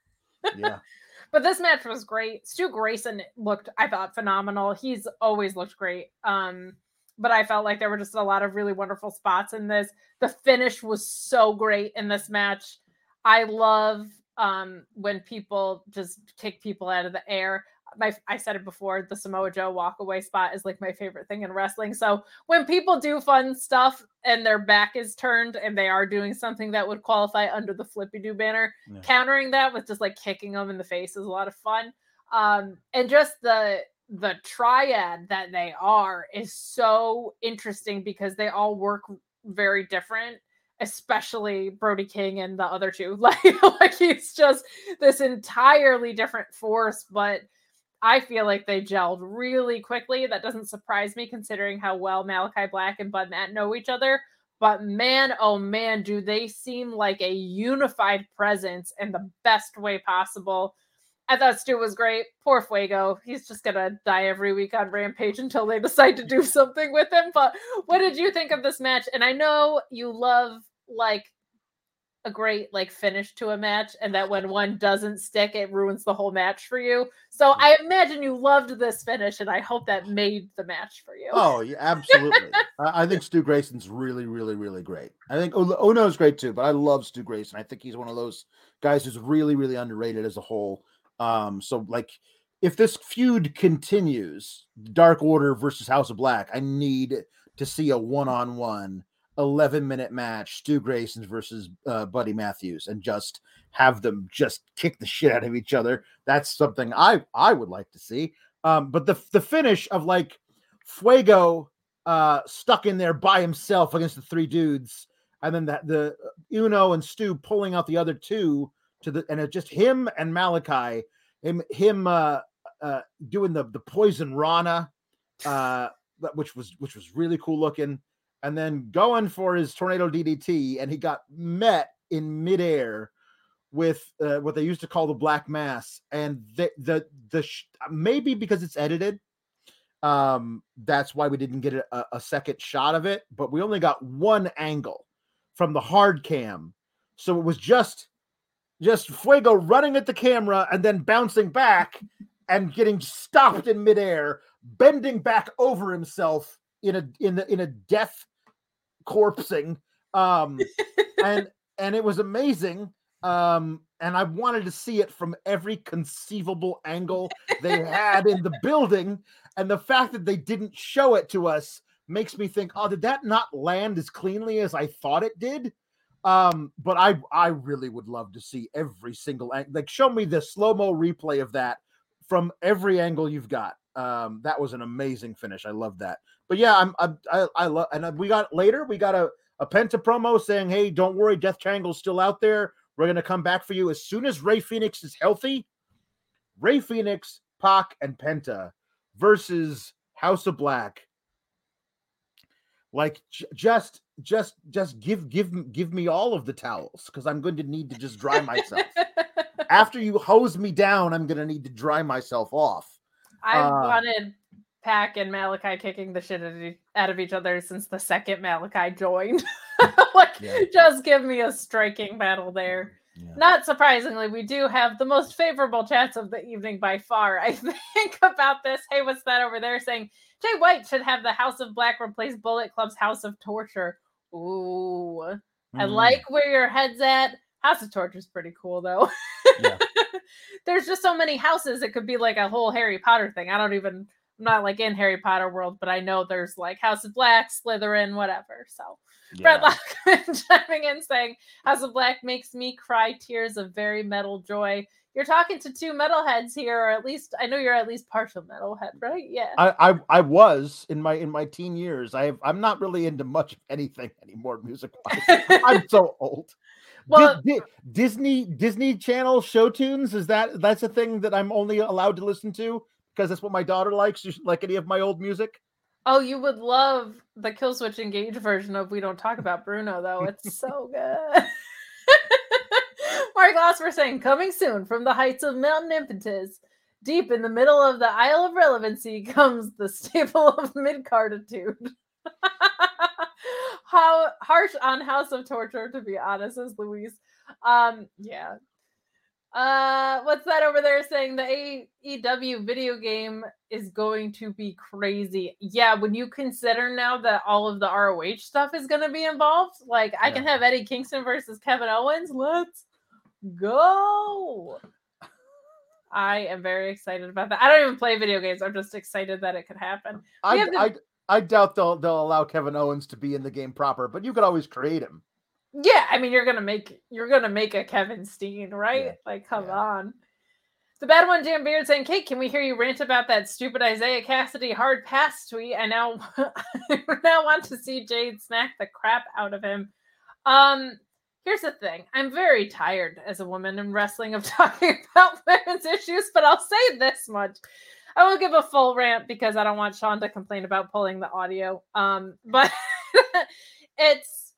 [SPEAKER 4] Yeah.
[SPEAKER 3] but this match was great. Stu Grayson looked, I thought, phenomenal. He's always looked great. Um, but I felt like there were just a lot of really wonderful spots in this. The finish was so great in this match. I love um, when people just kick people out of the air my I said it before, the Samoa Joe walkaway spot is like my favorite thing in wrestling. So when people do fun stuff and their back is turned and they are doing something that would qualify under the flippy do banner, yeah. countering that with just like kicking them in the face is a lot of fun. Um, and just the the triad that they are is so interesting because they all work very different especially Brody King and the other two. Like, like he's just this entirely different force, but I feel like they gelled really quickly. That doesn't surprise me considering how well Malachi Black and Bud Matt know each other. But man, oh man, do they seem like a unified presence in the best way possible. I thought Stu was great. Poor Fuego. He's just gonna die every week on Rampage until they decide to do something with him. But what did you think of this match? And I know you love like a great like finish to a match and that when one doesn't stick it ruins the whole match for you so i imagine you loved this finish and i hope that made the match for you
[SPEAKER 4] Oh, yeah, absolutely. I, I think Stu Grayson's really, really, really great. I think Uno Uno's great too, but I love Stu Grayson. I think he's one of those guys who's really, really underrated as a whole. Um, so like if this feud continues, Dark Order versus House of Black, I need to see a one-on-one 11 minute match, Stu Grayson's versus uh, Buddy Matthews, and just have them just kick the shit out of each other. That's something I I would like to see. Um, but the the finish of like Fuego uh stuck in there by himself against the three dudes, and then that the Uno and Stu pulling out the other two to the and it's just him and Malachi, him him uh uh doing the the poison Rana, uh which was which was really cool looking, and then going for his tornado DDT, and he got met in midair with uh, what they used to call the black mass. And the the the sh- maybe because it's edited um that's why we didn't get a, a second shot of it but we only got one angle from the hard cam. So it was just just fuego running at the camera and then bouncing back and getting stopped in midair bending back over himself in a in the in a death corpsing. Um and and it was amazing. Um and i wanted to see it from every conceivable angle they had in the building. And the fact that they didn't show it to us makes me think oh did that not land as cleanly as i thought it did um but i i really would love to see every single like show me the slow-mo replay of that from every angle you've got. Um that was an amazing finish. I love that. But yeah i'm i i, I love and we got later we got a a penta promo saying hey don't worry death triangle's still out there. We're to come back for you as soon as Rey Fenix is healthy. Rey Fenix Pac, and penta versus house of black. Like j- just just just give give give me all of the towels because i'm going to need to just dry myself after you hose me down i'm going to need to dry myself off
[SPEAKER 3] i
[SPEAKER 4] Uh,
[SPEAKER 3] wanted Pac and Malakai kicking the shit out of, each other since the second Malakai joined like
[SPEAKER 4] Yeah.
[SPEAKER 3] just give me a striking battle there
[SPEAKER 4] Yeah.
[SPEAKER 3] Not surprisingly, we do have the most favorable chats of the evening by far. I think about this. Hey, what's that over there saying? Jay White should have the House of Black replace Bullet Club's House of Torture. Ooh, I
[SPEAKER 4] Mm.
[SPEAKER 3] like where your head's at. House of Torture is pretty cool, though.
[SPEAKER 4] Yeah.
[SPEAKER 3] There's just so many houses. It could be like a whole Harry Potter thing. I don't even. I'm not like in Harry Potter world, but I know there's like House of Black, Slytherin, whatever. So Brett
[SPEAKER 4] Yeah.
[SPEAKER 3] Lockman chiming in saying, House of Black makes me cry tears of very metal joy. You're talking to two metalheads here, or at least I know you're at least partial metalhead, right? Yeah.
[SPEAKER 4] I, I I was in my in my teen years. I have, I'm not really into much of anything anymore music wise. I'm so old.
[SPEAKER 3] Well-
[SPEAKER 4] Di- Di- Disney Disney Channel show tunes is that that's a thing that I'm only allowed to listen to because that's what my daughter likes. You like any of my old music.
[SPEAKER 3] oh, you would love the Killswitch Engage version of We Don't Talk About Bruno, though. It's so good. Mark Losper saying, coming soon from the heights of Mountain Impetus. Deep in the middle of the Isle of Relevancy comes the staple of mid-carditude. How harsh on House of Torture, to be honest, is Louise. Um, yeah. Uh, what's that over there saying the AEW video game is going to be crazy? Yeah, when you consider now that all of the ROH stuff is going to be involved, like I can have Eddie Kingston versus Kevin Owens. Let's go. I am very excited about that. I don't even play video games. I'm just excited that it could happen.
[SPEAKER 4] I,
[SPEAKER 3] the-
[SPEAKER 4] I I doubt they'll they'll allow Kevin Owens to be in the game proper, but you could always create him.
[SPEAKER 3] Yeah, I mean you're gonna make you're gonna make a Kevin Steen, right?
[SPEAKER 4] Yeah,
[SPEAKER 3] Like, come
[SPEAKER 4] yeah.
[SPEAKER 3] on. The bad one, Jam Beard saying, Kate, can we hear you rant about that stupid Isiah Kassidy hard pass tweet? I now I now want to see Jade smack the crap out of him. Um, here's the thing. I'm very tired as a woman in wrestling of talking about women's issues, but I'll say this much. I will give a full rant because I don't want Sean to complain about pulling the audio. Um, but it's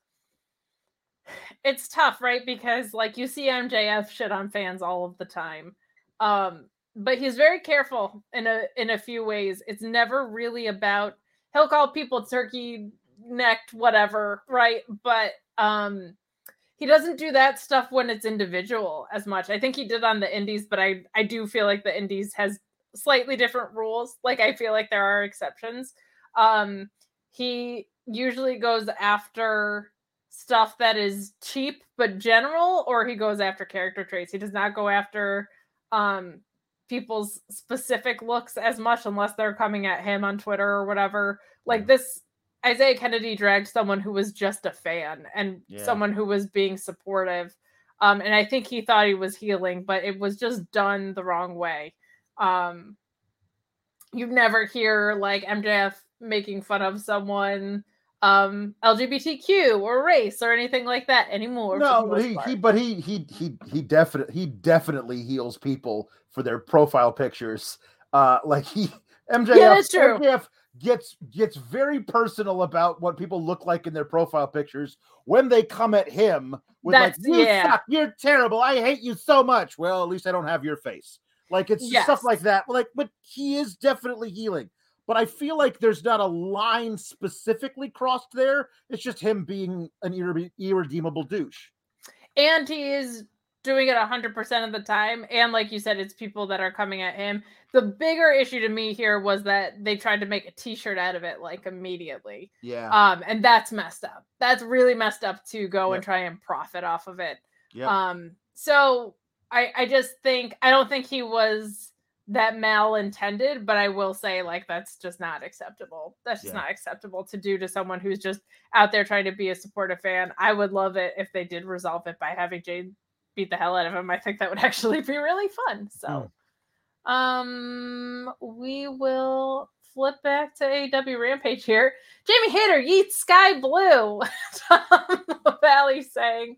[SPEAKER 3] it's tough, right? Because like you see MJF shit on fans all of the time. Um, but he's very careful in a in a few ways. It's never really about he'll call people turkey necked, whatever, right? But um he doesn't do that stuff when it's individual as much. I think he did on the indies, but I I do feel like the indies has slightly different rules. Like I feel like there are exceptions. Um he usually goes after stuff that is cheap but general or he goes after character traits. He does not go after um people's specific looks as much unless they're coming at him on Twitter or whatever. Like this Isaiah Kennedy dragged someone who was just a fan and
[SPEAKER 4] Yeah.
[SPEAKER 3] someone who was being supportive. Um, and I think he thought he was heeling, but it was just done the wrong way. Um, you never hear like MJF making fun of someone um LGBTQ or race or anything like that anymore.
[SPEAKER 4] No, he, he but he he he he definitely he definitely heels people for their profile pictures. Uh like he MJF,
[SPEAKER 3] that's true.
[SPEAKER 4] MJF gets gets very personal about what people look like in their profile pictures when they come at him with
[SPEAKER 3] That's-
[SPEAKER 4] like you
[SPEAKER 3] yeah.
[SPEAKER 4] suck, you're terrible, I hate you so much. Well, at least I don't have your face. Like it's just stuff like that. Like, but he is definitely heeling. But I feel like there's not a line specifically crossed there. It's just him being an irre- irredeemable douche.
[SPEAKER 3] and he is doing it 100% of the time and like you said it's people that are coming at him the bigger issue to me here was that they tried to make a t-shirt out of it like immediately.
[SPEAKER 4] Yeah.
[SPEAKER 3] um and that's messed up. That's really messed up to go and try and profit off of it.
[SPEAKER 4] Yep.
[SPEAKER 3] um so i i just think i don't think he was that malintended but i will say like that's just not acceptable. That's just
[SPEAKER 4] Yeah.
[SPEAKER 3] not acceptable to do to someone who's just out there trying to be a supportive fan. I would love it if they did resolve it by having jade beat the hell out of him. I think that would actually be really fun so um we will flip back to AEW Rampage here. Jamie Hayter yeets Skye Blue. Tom Valley saying.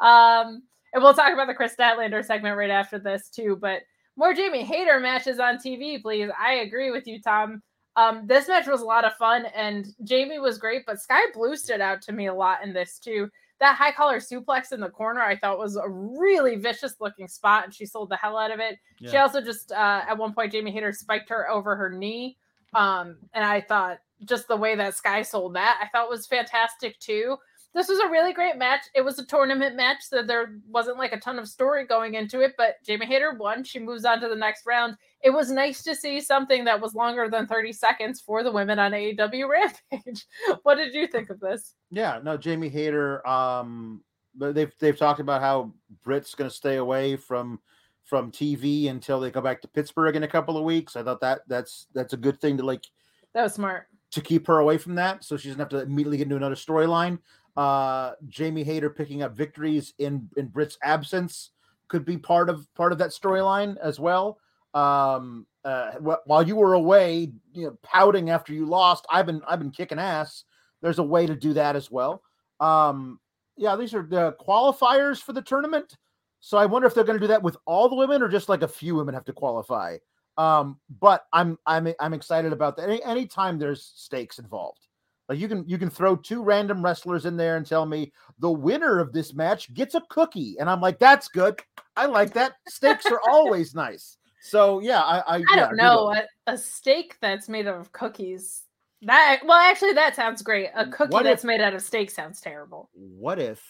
[SPEAKER 3] Um, and we'll talk about the Kris Statlander segment right after this too. But more Jamie Hayter matches on TV, please. I agree with you, Tom. Um, this match was a lot of fun, and Jamie was great, but Skye Blue stood out to me a lot in this too. That high collar suplex in the corner, I thought was a really vicious looking spot, and she sold the hell out of it. She also just uh, at one point Jamie Hayter spiked her over her knee, um, and I thought just the way that Skye sold that, I thought was fantastic too. This was a really great match. It was a tournament match, so there wasn't like a ton of story going into it. But Jamie Hayter won. She moves on to the next round. It was nice to see something that was longer than 30 seconds for the women on AEW Rampage. what did you think of this?
[SPEAKER 4] Yeah, no, Jamie Hayter. Um, they've they've talked about how Britt's going to stay away from from TV until they go back to Pittsburgh in a couple of weeks. I thought that that's that's a good thing to like
[SPEAKER 3] That was smart.
[SPEAKER 4] to keep her away from that, so she doesn't have to immediately get into another storyline. Uh, Jamie Hayter picking up victories in in Britt's absence could be part of part of that storyline as well. Um, uh, wh- while you were away, you know, pouting after you lost, I've been I've been kicking ass. There's a way to do that as well. Um, yeah, these are the qualifiers for the tournament. So I wonder if they're going to do that with all the women or just like a few women have to qualify. Um, but I'm I'm I'm excited about that. Any anytime there's stakes involved. Like you can you can throw two random wrestlers in there and tell me the winner of this match gets a cookie, and I'm like, that's good. I like that. Stakes are always nice. So yeah, I I,
[SPEAKER 3] I
[SPEAKER 4] yeah,
[SPEAKER 3] don't know. A, a steak that's made of cookies. That well, actually, that sounds great. A cookie
[SPEAKER 4] What
[SPEAKER 3] that's
[SPEAKER 4] if-
[SPEAKER 3] made out of steak sounds terrible.
[SPEAKER 4] What if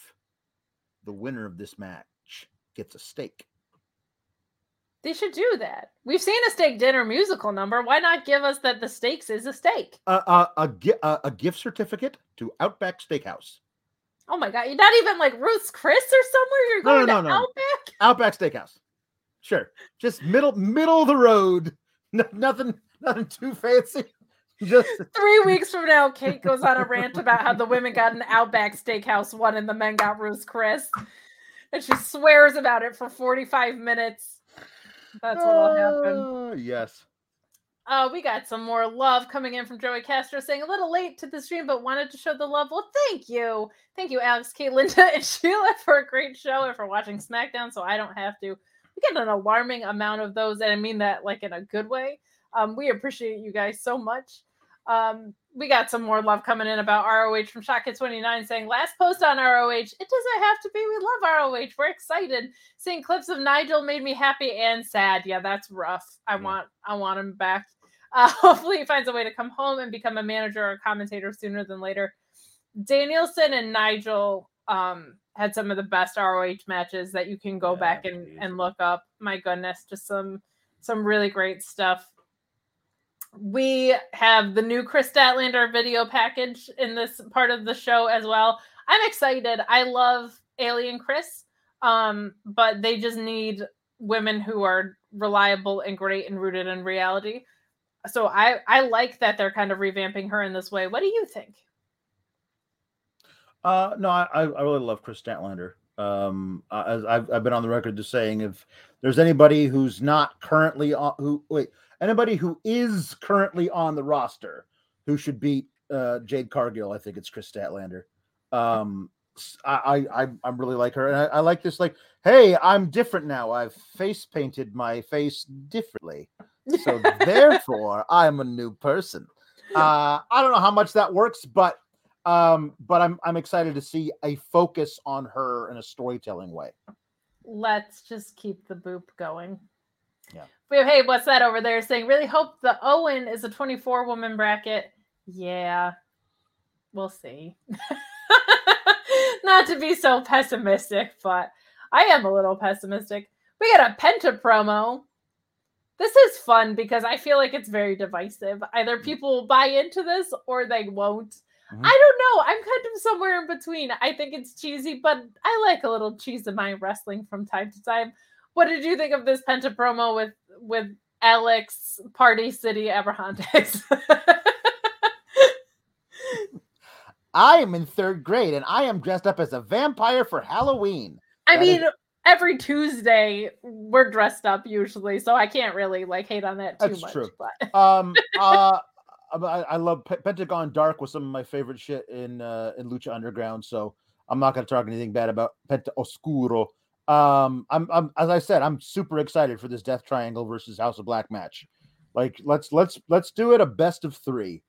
[SPEAKER 4] the winner of this match gets a steak?
[SPEAKER 3] They should do that. We've seen a steak dinner musical number. Why not give us that the steaks is a steak?
[SPEAKER 4] A a a, gi- a, a gift certificate to Outback Steakhouse.
[SPEAKER 3] Oh my god, you're not even like Ruth's Chris or somewhere. You're
[SPEAKER 4] No,
[SPEAKER 3] going
[SPEAKER 4] no,
[SPEAKER 3] to
[SPEAKER 4] no, no.
[SPEAKER 3] Outback.
[SPEAKER 4] Outback Steakhouse. Sure, just middle middle of the road. No, nothing nothing too fancy. Just
[SPEAKER 3] Three weeks from now, Kate goes on a rant about how the women got an Outback Steakhouse one and the men got Ruth's Chris, and she swears about it for 45 minutes. That's what'll happen.
[SPEAKER 4] Uh, Yes.
[SPEAKER 3] Uh, we got some more love coming in from Joey Castro saying a little late to the stream, but wanted to show the love. Well, thank you. Thank you, Alex, Kate, Linda, and Sheila for a great show and for watching SmackDown so I don't have to. We get an alarming amount of those, and I mean that like in a good way. Um, we appreciate you guys so much. Um, we got some more love coming in about ROH from Shotkin29 saying, last post on ROH, it doesn't have to be. We love ROH. We're excited. Seeing clips of Nigel made me happy and sad. Yeah, that's rough. I
[SPEAKER 4] Yeah.
[SPEAKER 3] want I want him back. Uh, hopefully he finds a way to come home and become a manager or a commentator sooner than later. Danielson and Nigel um had some of the best ROH matches that you can go
[SPEAKER 4] Yeah,
[SPEAKER 3] back and, and look up. My goodness, just some some really great stuff. We have the new Kris Statlander video package in this part of the show as well. I'm excited. I love Alien Chris, um, but they just need women who are reliable and great and rooted in reality. So I I like that they're kind of revamping her in this way. What do you think?
[SPEAKER 4] Uh, no, I, I really love Kris Statlander. Um, I've, I've been on the record to saying if there's anybody who's not currently on who wait anybody who is currently on the roster who should beat uh, Jade Cargill, I think it's Kris Statlander. Um, I I- I really like her, and I, I like this. Like, hey, I'm different now. I've face painted my face differently, so therefore I'm a new person. Uh, I don't know how much that works, but um, but I'm I'm excited to see a focus on her in a storytelling way.
[SPEAKER 3] Let's just keep the boop going.
[SPEAKER 4] Yeah.
[SPEAKER 3] We have, hey, what's that over there saying? Really hope the Owen is a 24 woman bracket. Yeah, we'll see. Not to be so pessimistic, but I am a little pessimistic. We got a Penta promo. This is fun because I feel like it's very divisive. Either people will buy into this or they won't.
[SPEAKER 4] Mhm.
[SPEAKER 3] I don't know. I'm kind of somewhere in between. I think it's cheesy, but I like a little cheese in my wrestling from time to time. What did you think of this Penta promo with with Alex Party City Abrahantes?
[SPEAKER 4] I am in third grade and I am dressed up as a vampire for Halloween.
[SPEAKER 3] I
[SPEAKER 4] That is-
[SPEAKER 3] mean, every Tuesday we're dressed up usually, so I can't really like hate on that too
[SPEAKER 4] That's
[SPEAKER 3] much.
[SPEAKER 4] true.
[SPEAKER 3] But
[SPEAKER 4] Um, uh, I, I love Pe- Pentagon Dark was some of my favorite shit in uh, in Lucha Underground. So I'm not going to talk anything bad about Penta Oscuro. Um, I'm, I'm as I said, I'm super excited for this Death Triangle versus House of Black match. Like let's let's let's do it a best of three,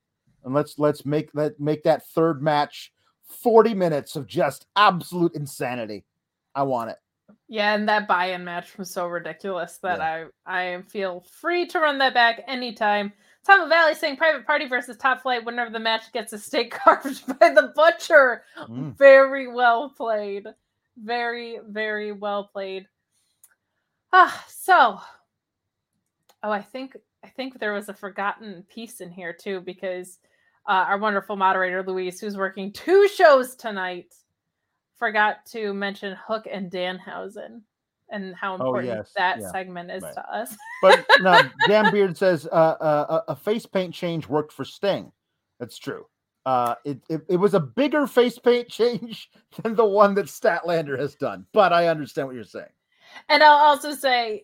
[SPEAKER 4] and let's let's make that make that third match 40 minutes of just absolute insanity. I want it.
[SPEAKER 3] yeah, and that buy-in match was so ridiculous that I I feel free to run that back anytime. Tom of Valley saying private party versus top flight whenever the match gets a steak carved by the butcher.
[SPEAKER 4] Mm.
[SPEAKER 3] Very well played. Very, very well played. Ah, so oh, I think I think there was a forgotten piece in here too, because uh, our wonderful moderator Louise, who's working two shows tonight, forgot to mention Hook and Danhausen and how important
[SPEAKER 4] yes,
[SPEAKER 3] that
[SPEAKER 4] yeah,
[SPEAKER 3] segment is
[SPEAKER 4] right.
[SPEAKER 3] to us.
[SPEAKER 4] But now, Dan Beard says uh, uh, a face paint change worked for Sting. That's true. Uh, it, it it was a bigger face paint change than the one that Statlander has done. But I understand what you're saying.
[SPEAKER 3] And I'll also say,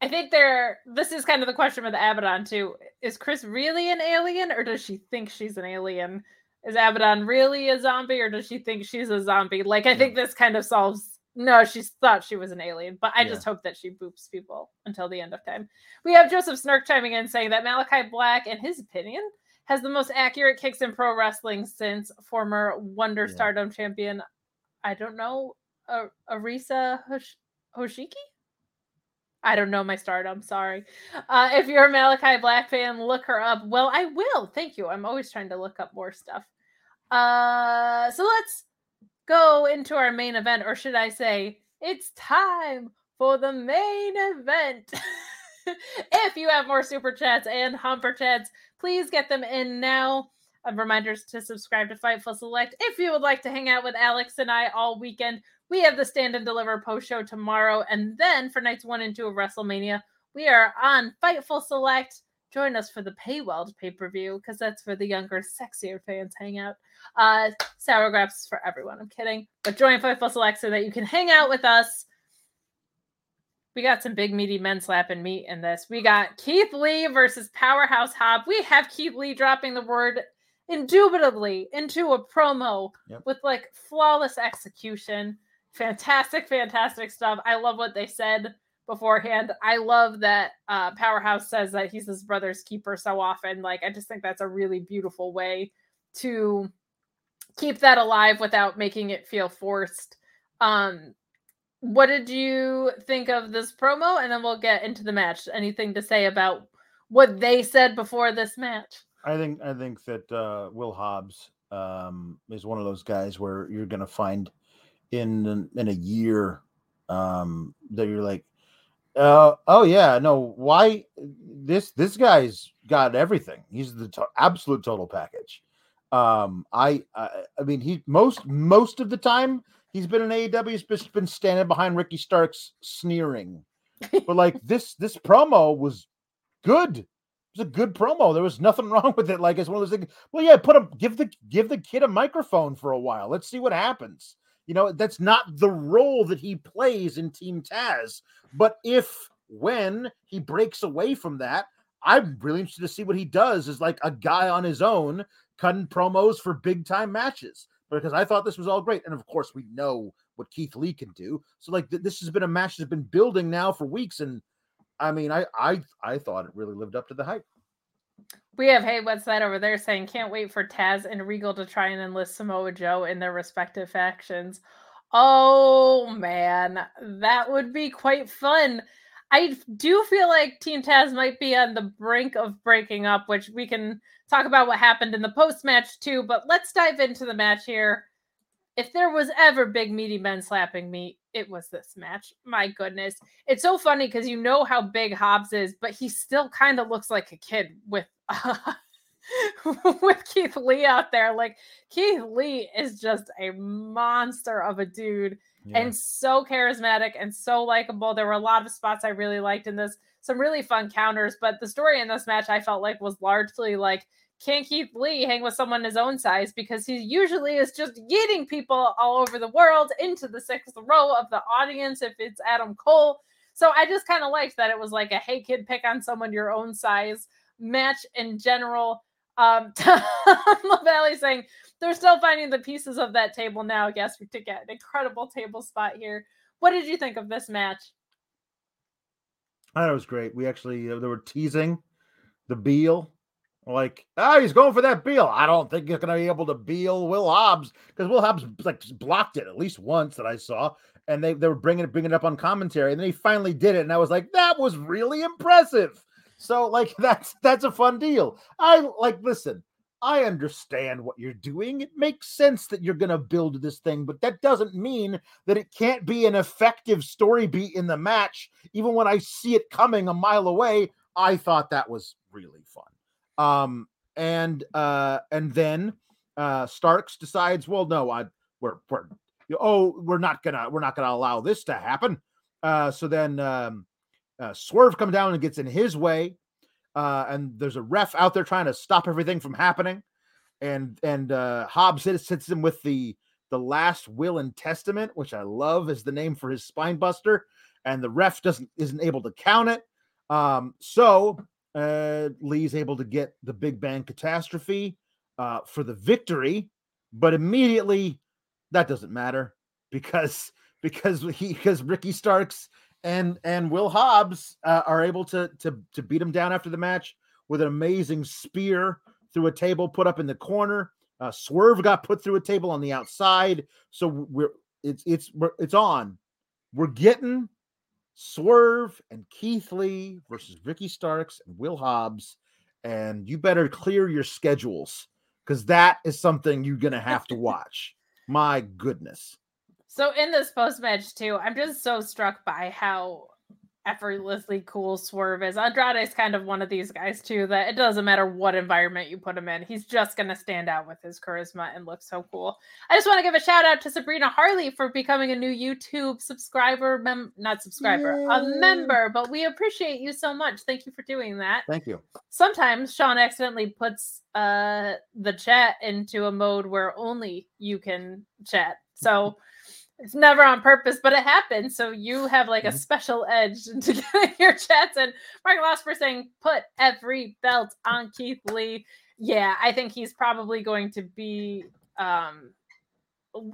[SPEAKER 3] I think there. This is kind of the question with Abaddon too. Is Kris really an alien, or does she think she's an alien? Is Abaddon really a zombie, or does she think she's a zombie? Like, I think this kind of solves. No, she thought she was an alien, but I
[SPEAKER 4] Yeah.
[SPEAKER 3] just hope that she boops people until the end of time. We have Joseph Snark chiming in saying that Malakai Black, in his opinion, has the most accurate kicks in pro wrestling since former Wonder
[SPEAKER 4] Yeah.
[SPEAKER 3] Stardom champion. I don't know, uh, Arisa Hosh- Hoshiki. I don't know my stardom. Sorry. Uh, if you're a Malakai Black fan, look her up. Well, I will. Thank you. I'm always trying to look up more stuff. Uh, so let's go into our main event, or should I say, it's time for the main event. if you have more super chats and humper chats, please get them in now. Uh, reminders to subscribe to Fightful Select. If you would like to hang out with Alex and I all weekend, we have the stand and deliver post show tomorrow. And then for nights one and two of WrestleMania, we are on Fightful Select. Join us for the paywalled pay per view because that's where the younger, sexier fans hang out. Uh, sour grapes for everyone. I'm kidding. But join Fightful Select so that you can hang out with us. We got some big meaty men slapping meat in this. We got Keith Lee versus Powerhouse Hobb. We have Keith Lee dropping the word indubitably into a promo
[SPEAKER 4] Yep.
[SPEAKER 3] with like flawless execution. Fantastic, fantastic stuff. I love what they said beforehand. I love that uh, Powerhouse says that he's his brother's keeper so often. Like, I just think that's a really beautiful way to keep that alive without making it feel forced. Um, what did you think of this promo? And then we'll get into the match. Anything to say about what they said before this match?
[SPEAKER 4] I think I think that uh, Will Hobbs um, is one of those guys where you're going to find in in a year um, that you're like, uh, oh yeah, no, why this this guy's got everything. He's the to- absolute total package. Um, I, I I mean he most most of the time he's been in AEW. He's just been standing behind Ricky Starks sneering, but like this this promo was good. It was a good promo. There was nothing wrong with it. Like it's one of those things. Well, yeah, put a give the give the kid a microphone for a while. Let's see what happens. You know, that's not the role that he plays in Team Taz. But if when he breaks away from that, I'm really interested to see what he does as like a guy on his own, cutting promos for big time matches. Because I thought this was all great, and of course we know what Keith Lee can do. So like th- this has been a match that's been building now for weeks, and I mean, I I I thought it really lived up to the hype.
[SPEAKER 3] We have Hey What's That over there saying can't wait for Taz and Regal to try and enlist Samoa Joe in their respective factions. Oh man, that would be quite fun. I do feel like Team Taz might be on the brink of breaking up, which we can talk about what happened in the post match too. But let's dive into the match here. If there was ever big meaty men slapping me, it was this match. My goodness. It's so funny because you know how big Hobbs is, but he still kind of looks like a kid with uh, with Keith Lee out there. Like Keith Lee is just a monster of a dude yeah. and so charismatic and so likable. There were a lot of spots I really liked in this, some really fun counters, but the story in this match I felt like was largely like can Keith Lee hang with someone his own size because he usually is just getting people all over the world into the sixth row of the audience if it's Adam Cole. So I just kind of liked that it was like a hey kid, pick on someone your own size match in general. Um, Tom LaValle saying they're still finding the pieces of that table now. Yes, we took an incredible table spot here. What did you think of this match?
[SPEAKER 4] I thought it was great. We actually uh, they were teasing the Beal like, oh, he's going for that Beal. I don't think he's going to be able to Beal Will Hobbs because Will Hobbs like blocked it at least once that I saw, and they, they were bringing it bringing it up on commentary, and then he finally did it, and I was like, that was really impressive. So like that's that's a fun deal. I like listen. I understand what you're doing. It makes sense that you're going to build this thing, but that doesn't mean that it can't be an effective story beat in the match. Even when I see it coming a mile away, I thought that was really fun. Um, and uh, and then uh, Starks decides, well, no, I we're we're oh we're not gonna we're not gonna allow this to happen. Uh, so then um, uh, Swerve comes down and gets in his way, uh, and there's a ref out there trying to stop everything from happening, and and uh, Hobbs sits, sits him with the the last will and testament, which I love is the name for his spine buster, and the ref doesn't isn't able to count it. Um, so uh, Lee's able to get the Big Bang catastrophe uh, for the victory, but immediately that doesn't matter because because he because Ricky Starks and and Will Hobbs uh, are able to to to beat him down after the match with an amazing spear through a table put up in the corner. Uh, Swerve got put through a table on the outside, so we're it's it's we're, it's on. We're getting Swerve and Keith Lee versus Ricky Starks and Will Hobbs. And you better clear your schedules because that is something you're going to have to watch. My goodness.
[SPEAKER 3] So, in this post match, too, I'm just so struck by how effortlessly cool Swerve is. Andrade is kind of one of these guys too that it doesn't matter what environment you put him in, he's just to stand out with his charisma and look so cool. I just want to give a shout out to Sabrina Harley for becoming a new YouTube subscriber, mem- not subscriber, Yay. a member, but we appreciate you so much. Thank you for doing that.
[SPEAKER 4] Thank you.
[SPEAKER 3] Sometimes Sean accidentally puts uh the chat into a mode where only you can chat. So it's never on purpose, but it happens. So you have like mm-hmm. a special edge into getting your chats. And Mark Losper saying, put every belt on Keith Lee. Yeah, I think he's probably going to be um,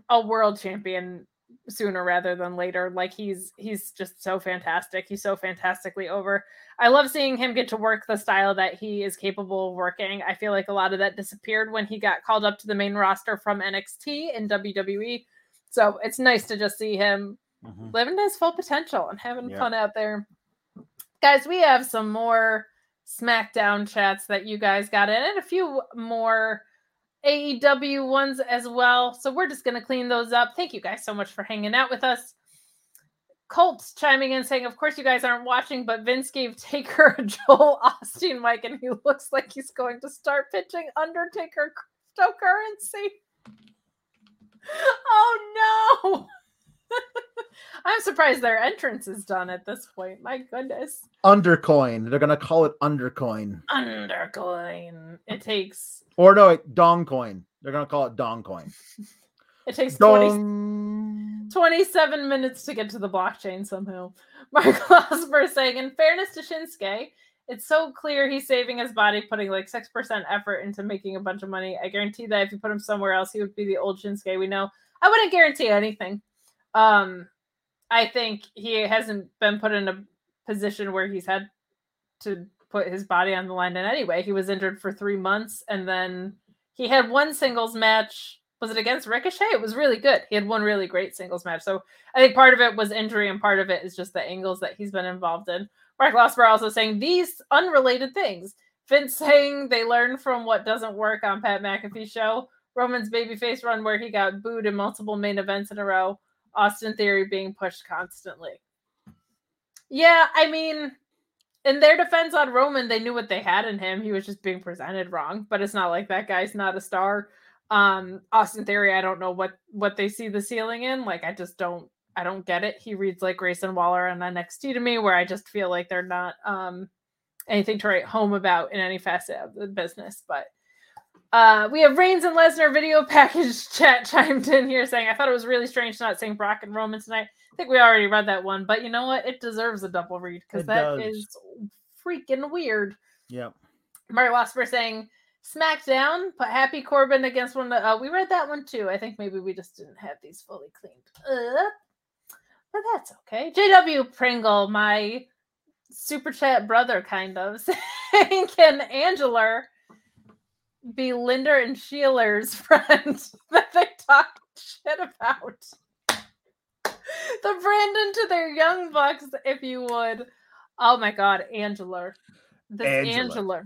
[SPEAKER 3] a world champion sooner rather than later. Like he's he's just so fantastic. He's so fantastically over. I love seeing him get to work the style that he is capable of working. I feel like a lot of that disappeared when he got called up to the main roster from NXT in WWE so it's nice to just see him mm-hmm. living his full potential and having yeah. fun out there. Guys, we have some more SmackDown chats that you guys got in, and a few more AEW ones as well. So we're just going to clean those up. Thank you guys so much for hanging out with us. Colts chiming in saying, Of course, you guys aren't watching, but Vince gave Taker a Joel Osteen mic, and he looks like he's going to start pitching Undertaker cryptocurrency. Oh no! I'm surprised their entrance is done at this point. My goodness.
[SPEAKER 4] Undercoin. They're gonna call it Undercoin.
[SPEAKER 3] Undercoin. It takes.
[SPEAKER 4] Or no, wait, Dongcoin. They're gonna call it Dongcoin.
[SPEAKER 3] It takes 20, 27 minutes to get to the blockchain somehow. Mark Losber saying, in fairness to Shinsuke, it's so clear he's saving his body, putting like 6% effort into making a bunch of money. I guarantee that if you put him somewhere else, he would be the old Shinsuke we know. I wouldn't guarantee anything. Um, I think he hasn't been put in a position where he's had to put his body on the line in any way. He was injured for three months and then he had one singles match was it against Ricochet? It was really good. He had one really great singles match. So I think part of it was injury and part of it is just the angles that he's been involved in. Mark Losper also saying these unrelated things. Vince saying they learned from what doesn't work on Pat McAfee's show. Roman's babyface run where he got booed in multiple main events in a row. Austin Theory being pushed constantly. Yeah, I mean, in their defense on Roman, they knew what they had in him. He was just being presented wrong, but it's not like that guy's not a star um austin theory i don't know what what they see the ceiling in like i just don't i don't get it he reads like grayson waller and nxt to me where i just feel like they're not um anything to write home about in any facet of the business but uh we have reigns and lesnar video package chat chimed in here saying i thought it was really strange not seeing brock and roman tonight i think we already read that one but you know what it deserves a double read because that
[SPEAKER 4] does.
[SPEAKER 3] is freaking weird
[SPEAKER 4] Yep.
[SPEAKER 3] Mark Wasper saying SmackDown put Happy Corbin against one of the. Uh, we read that one too. I think maybe we just didn't have these fully cleaned up, but that's okay. JW Pringle, my super chat brother, kind of saying, "Can Angela be Linda and Sheeler's friend that they talk shit about?" the Brandon to their young bucks, if you would. Oh my God, Angela. This
[SPEAKER 7] Angela.
[SPEAKER 3] Angela.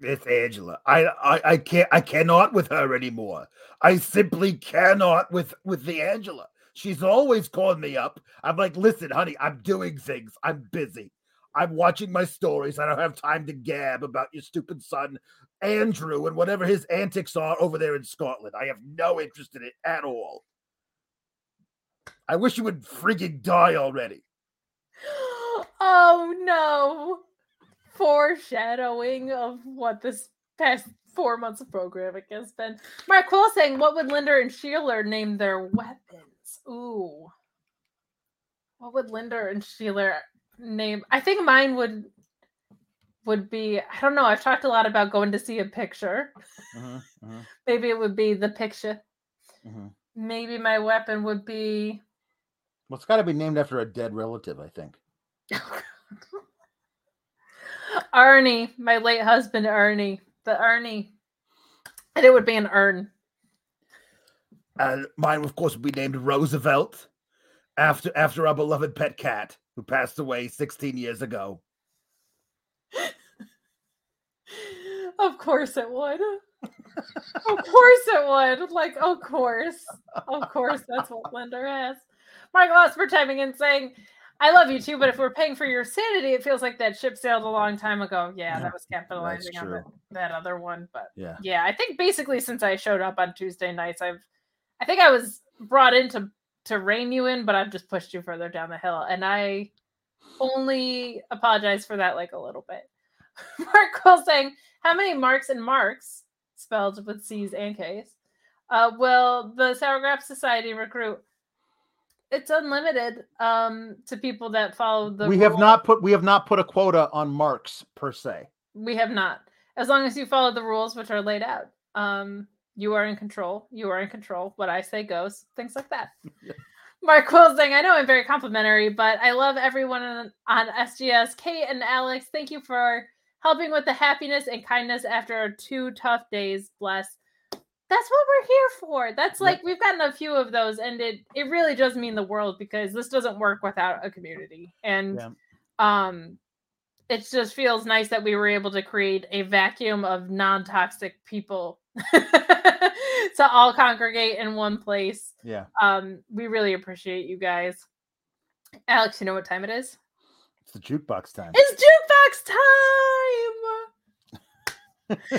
[SPEAKER 7] It's Angela. I, I I can't I cannot with her anymore. I simply cannot with with the Angela. She's always calling me up. I'm like, listen, honey, I'm doing things. I'm busy. I'm watching my stories. I don't have time to gab about your stupid son, Andrew, and whatever his antics are over there in Scotland. I have no interest in it at all. I wish you would frigging die already.
[SPEAKER 3] Oh no. Foreshadowing of what this past four months of programming has been. Mark Quill saying, What would Linder and Sheeler name their weapons? Ooh. What would Linder and Sheeler name? I think mine would would be I don't know. I've talked a lot about going to see a picture.
[SPEAKER 4] Mhm, mhm,
[SPEAKER 3] Maybe it would be the picture.
[SPEAKER 4] mhm.
[SPEAKER 3] Maybe my weapon would be
[SPEAKER 4] Well, it's got to be named after a dead relative, I think.
[SPEAKER 3] Arnie, my late husband Arnie. The Arnie. And it would be an urn.
[SPEAKER 7] And mine, of course, would be named Roosevelt after after our beloved pet cat who passed away 16 years ago.
[SPEAKER 3] Of course it would. of course it would. Like, of course. Of course, that's what Linder has. Loss for chiming in saying, I love you too, but if we're paying for your sanity, it feels like that ship sailed a long time ago. Yeah, that was capitalizing on that, that other one. But
[SPEAKER 4] Yeah.
[SPEAKER 3] yeah, I think basically since I showed up on Tuesday nights, I've I think I was brought in to to rein you in, but I've just pushed you further down the hill. And I only apologize for that like a little bit. Mark Quill saying, How many marks and marks, spelled with C's and K's, uh, will the Sour Grap Society recruit? It's unlimited um, to people that follow the
[SPEAKER 4] we have not put we have not put a quota on marks per se.
[SPEAKER 3] we have not. As long as you follow the rules which are laid out. Um, you are in control. You are in control. What I say goes. Things like that. Mark Quill saying, I know I'm very complimentary, but I love everyone on, on SGS. Kate and Alex, thank you for helping with the happiness and kindness after two tough days. Bless. That's what we're here for. That's like we've gotten a few of those, and it it really does mean the world because this doesn't work without a community. And
[SPEAKER 4] Yeah.
[SPEAKER 3] um it just feels nice that we were able to create a vacuum of non-toxic people to all congregate in one place.
[SPEAKER 4] Yeah.
[SPEAKER 3] Um, we really appreciate you guys. Alex, you know what time it is?
[SPEAKER 4] It's the jukebox time.
[SPEAKER 3] It's jukebox time.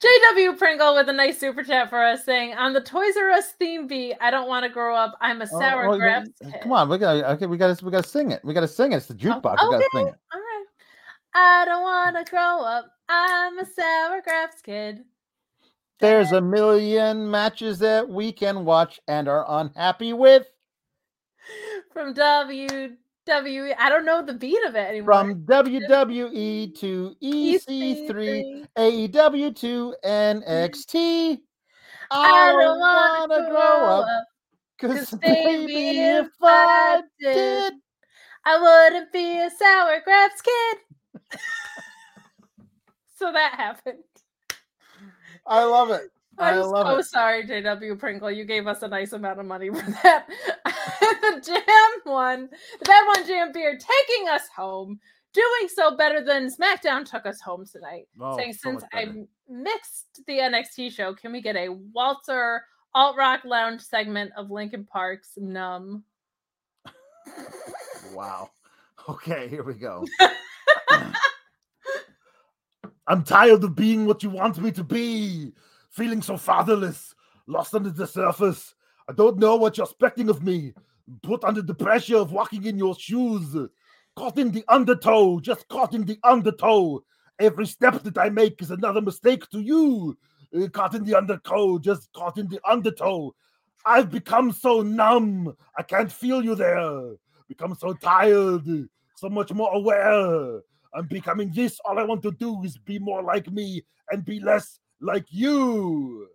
[SPEAKER 3] JW Pringle with a nice super chat for us saying, on the Toys R Us theme beat, I don't want to grow up. I'm a
[SPEAKER 4] Oh,
[SPEAKER 3] sour
[SPEAKER 4] well,
[SPEAKER 3] grapes
[SPEAKER 4] then- Come on, we got okay. We got to we got to sing it. We got to sing it. It's the jukebox. we got to sing it.
[SPEAKER 3] All right. I don't want to grow up. I'm a sour grapes kid.
[SPEAKER 4] There's a million matches that we can watch and are unhappy with.
[SPEAKER 3] From WWE. I don't know the beat of it anymore.
[SPEAKER 4] From WWE to EC3, AEW to NXT.
[SPEAKER 3] I don't want to grow up.
[SPEAKER 4] Cause
[SPEAKER 3] 'cause
[SPEAKER 4] baby, if I did,
[SPEAKER 3] I wouldn't be a sour grapes kid. so that happened.
[SPEAKER 4] I love it. I
[SPEAKER 3] I'm so
[SPEAKER 4] it.
[SPEAKER 3] sorry, JW Pringle. You gave us a nice amount of money for that. the jam one, the bad one jam beer, taking us home, doing so better than SmackDown took us home tonight.
[SPEAKER 4] Oh,
[SPEAKER 3] saying
[SPEAKER 4] so
[SPEAKER 3] since I mixed the NXT show, can we get a Walter alt rock lounge segment of Linkin Park's Numb?
[SPEAKER 4] Wow. Okay, here we go. I'm tired of being what you want me to be, feeling so fatherless, lost under the surface. I don't know what you're expecting of me. Put under the pressure of walking in your shoes, caught in the undertow, just caught in the undertow. Every step that I make is another mistake to you. Uh, Caught in the undertow, just caught in the undertow. I've become so numb. I can't feel you there. Become so tired, so much more aware. I'm becoming this. All I want to do is be more like me and be less like you.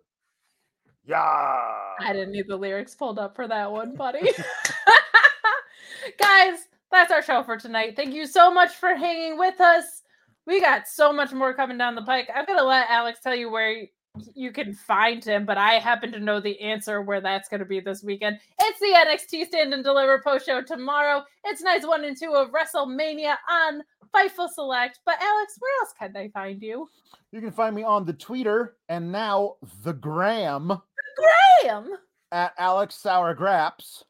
[SPEAKER 4] Yeah.
[SPEAKER 3] I didn't need the lyrics pulled up for that one, buddy. Guys, that's our show for tonight. Thank you so much for hanging with us. We got so much more coming down the pike. I'm gonna let Alex tell you where you can find him, but I happen to know the answer where that's gonna be this weekend. It's the NXT Stand and Deliver post show tomorrow. It's nights one and two of WrestleMania on Fightful Select. But Alex, where else can they find you?
[SPEAKER 4] You can find me on the Twitter and now the Gram
[SPEAKER 3] Graham.
[SPEAKER 4] at Alex Sour Graps.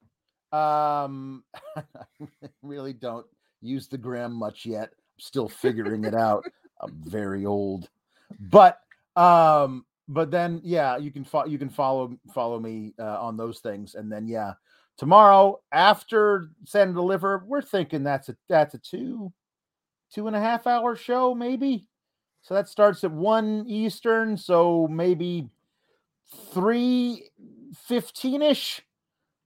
[SPEAKER 4] Um, I really don't use the gram much yet. I'm still figuring it out. I'm very old, but um, but then yeah, you can follow you can follow follow me uh, on those things, and then yeah, tomorrow after Send and Deliver, we're thinking that's a that's a two two and a half hour show maybe. So that starts at one Eastern, so maybe three fifteen ish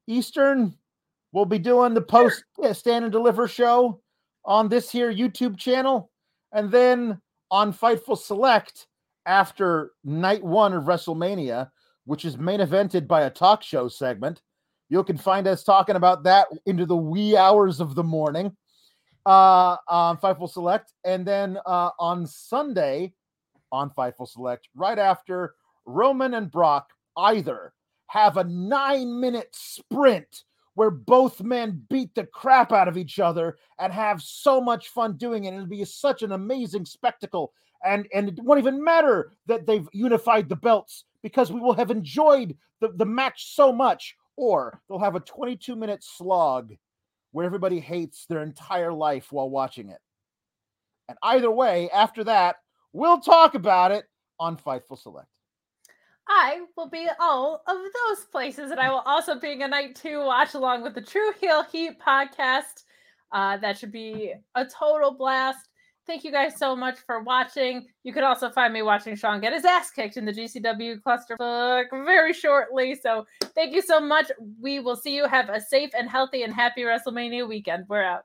[SPEAKER 4] Eastern. We'll be doing the post uh, stand and deliver show on this here YouTube channel, and then on Fightful Select after night one of WrestleMania, which is main evented by a talk show segment. You can find us talking about that into the wee hours of the morning uh, on Fightful Select, and then uh, on Sunday on Fightful Select, right after Roman and Brock either have a nine minute sprint where both men beat the crap out of each other and have so much fun doing it. It'll be such an amazing spectacle. And, and it won't even matter that they've unified the belts because we will have enjoyed the, the match so much. Or they'll have a 22 minute slog where everybody hates their entire life while watching it. And either way, after that, we'll talk about it on Fightful Select.
[SPEAKER 3] I will be all of those places, and I will also be a night to watch along with the True Heel Heat podcast. Uh, that should be a total blast. Thank you guys so much for watching. You can also find me watching Sean get his ass kicked in the GCW clusterfuck very shortly. So thank you so much. We will see you. Have a safe and healthy and happy WrestleMania weekend. We're out.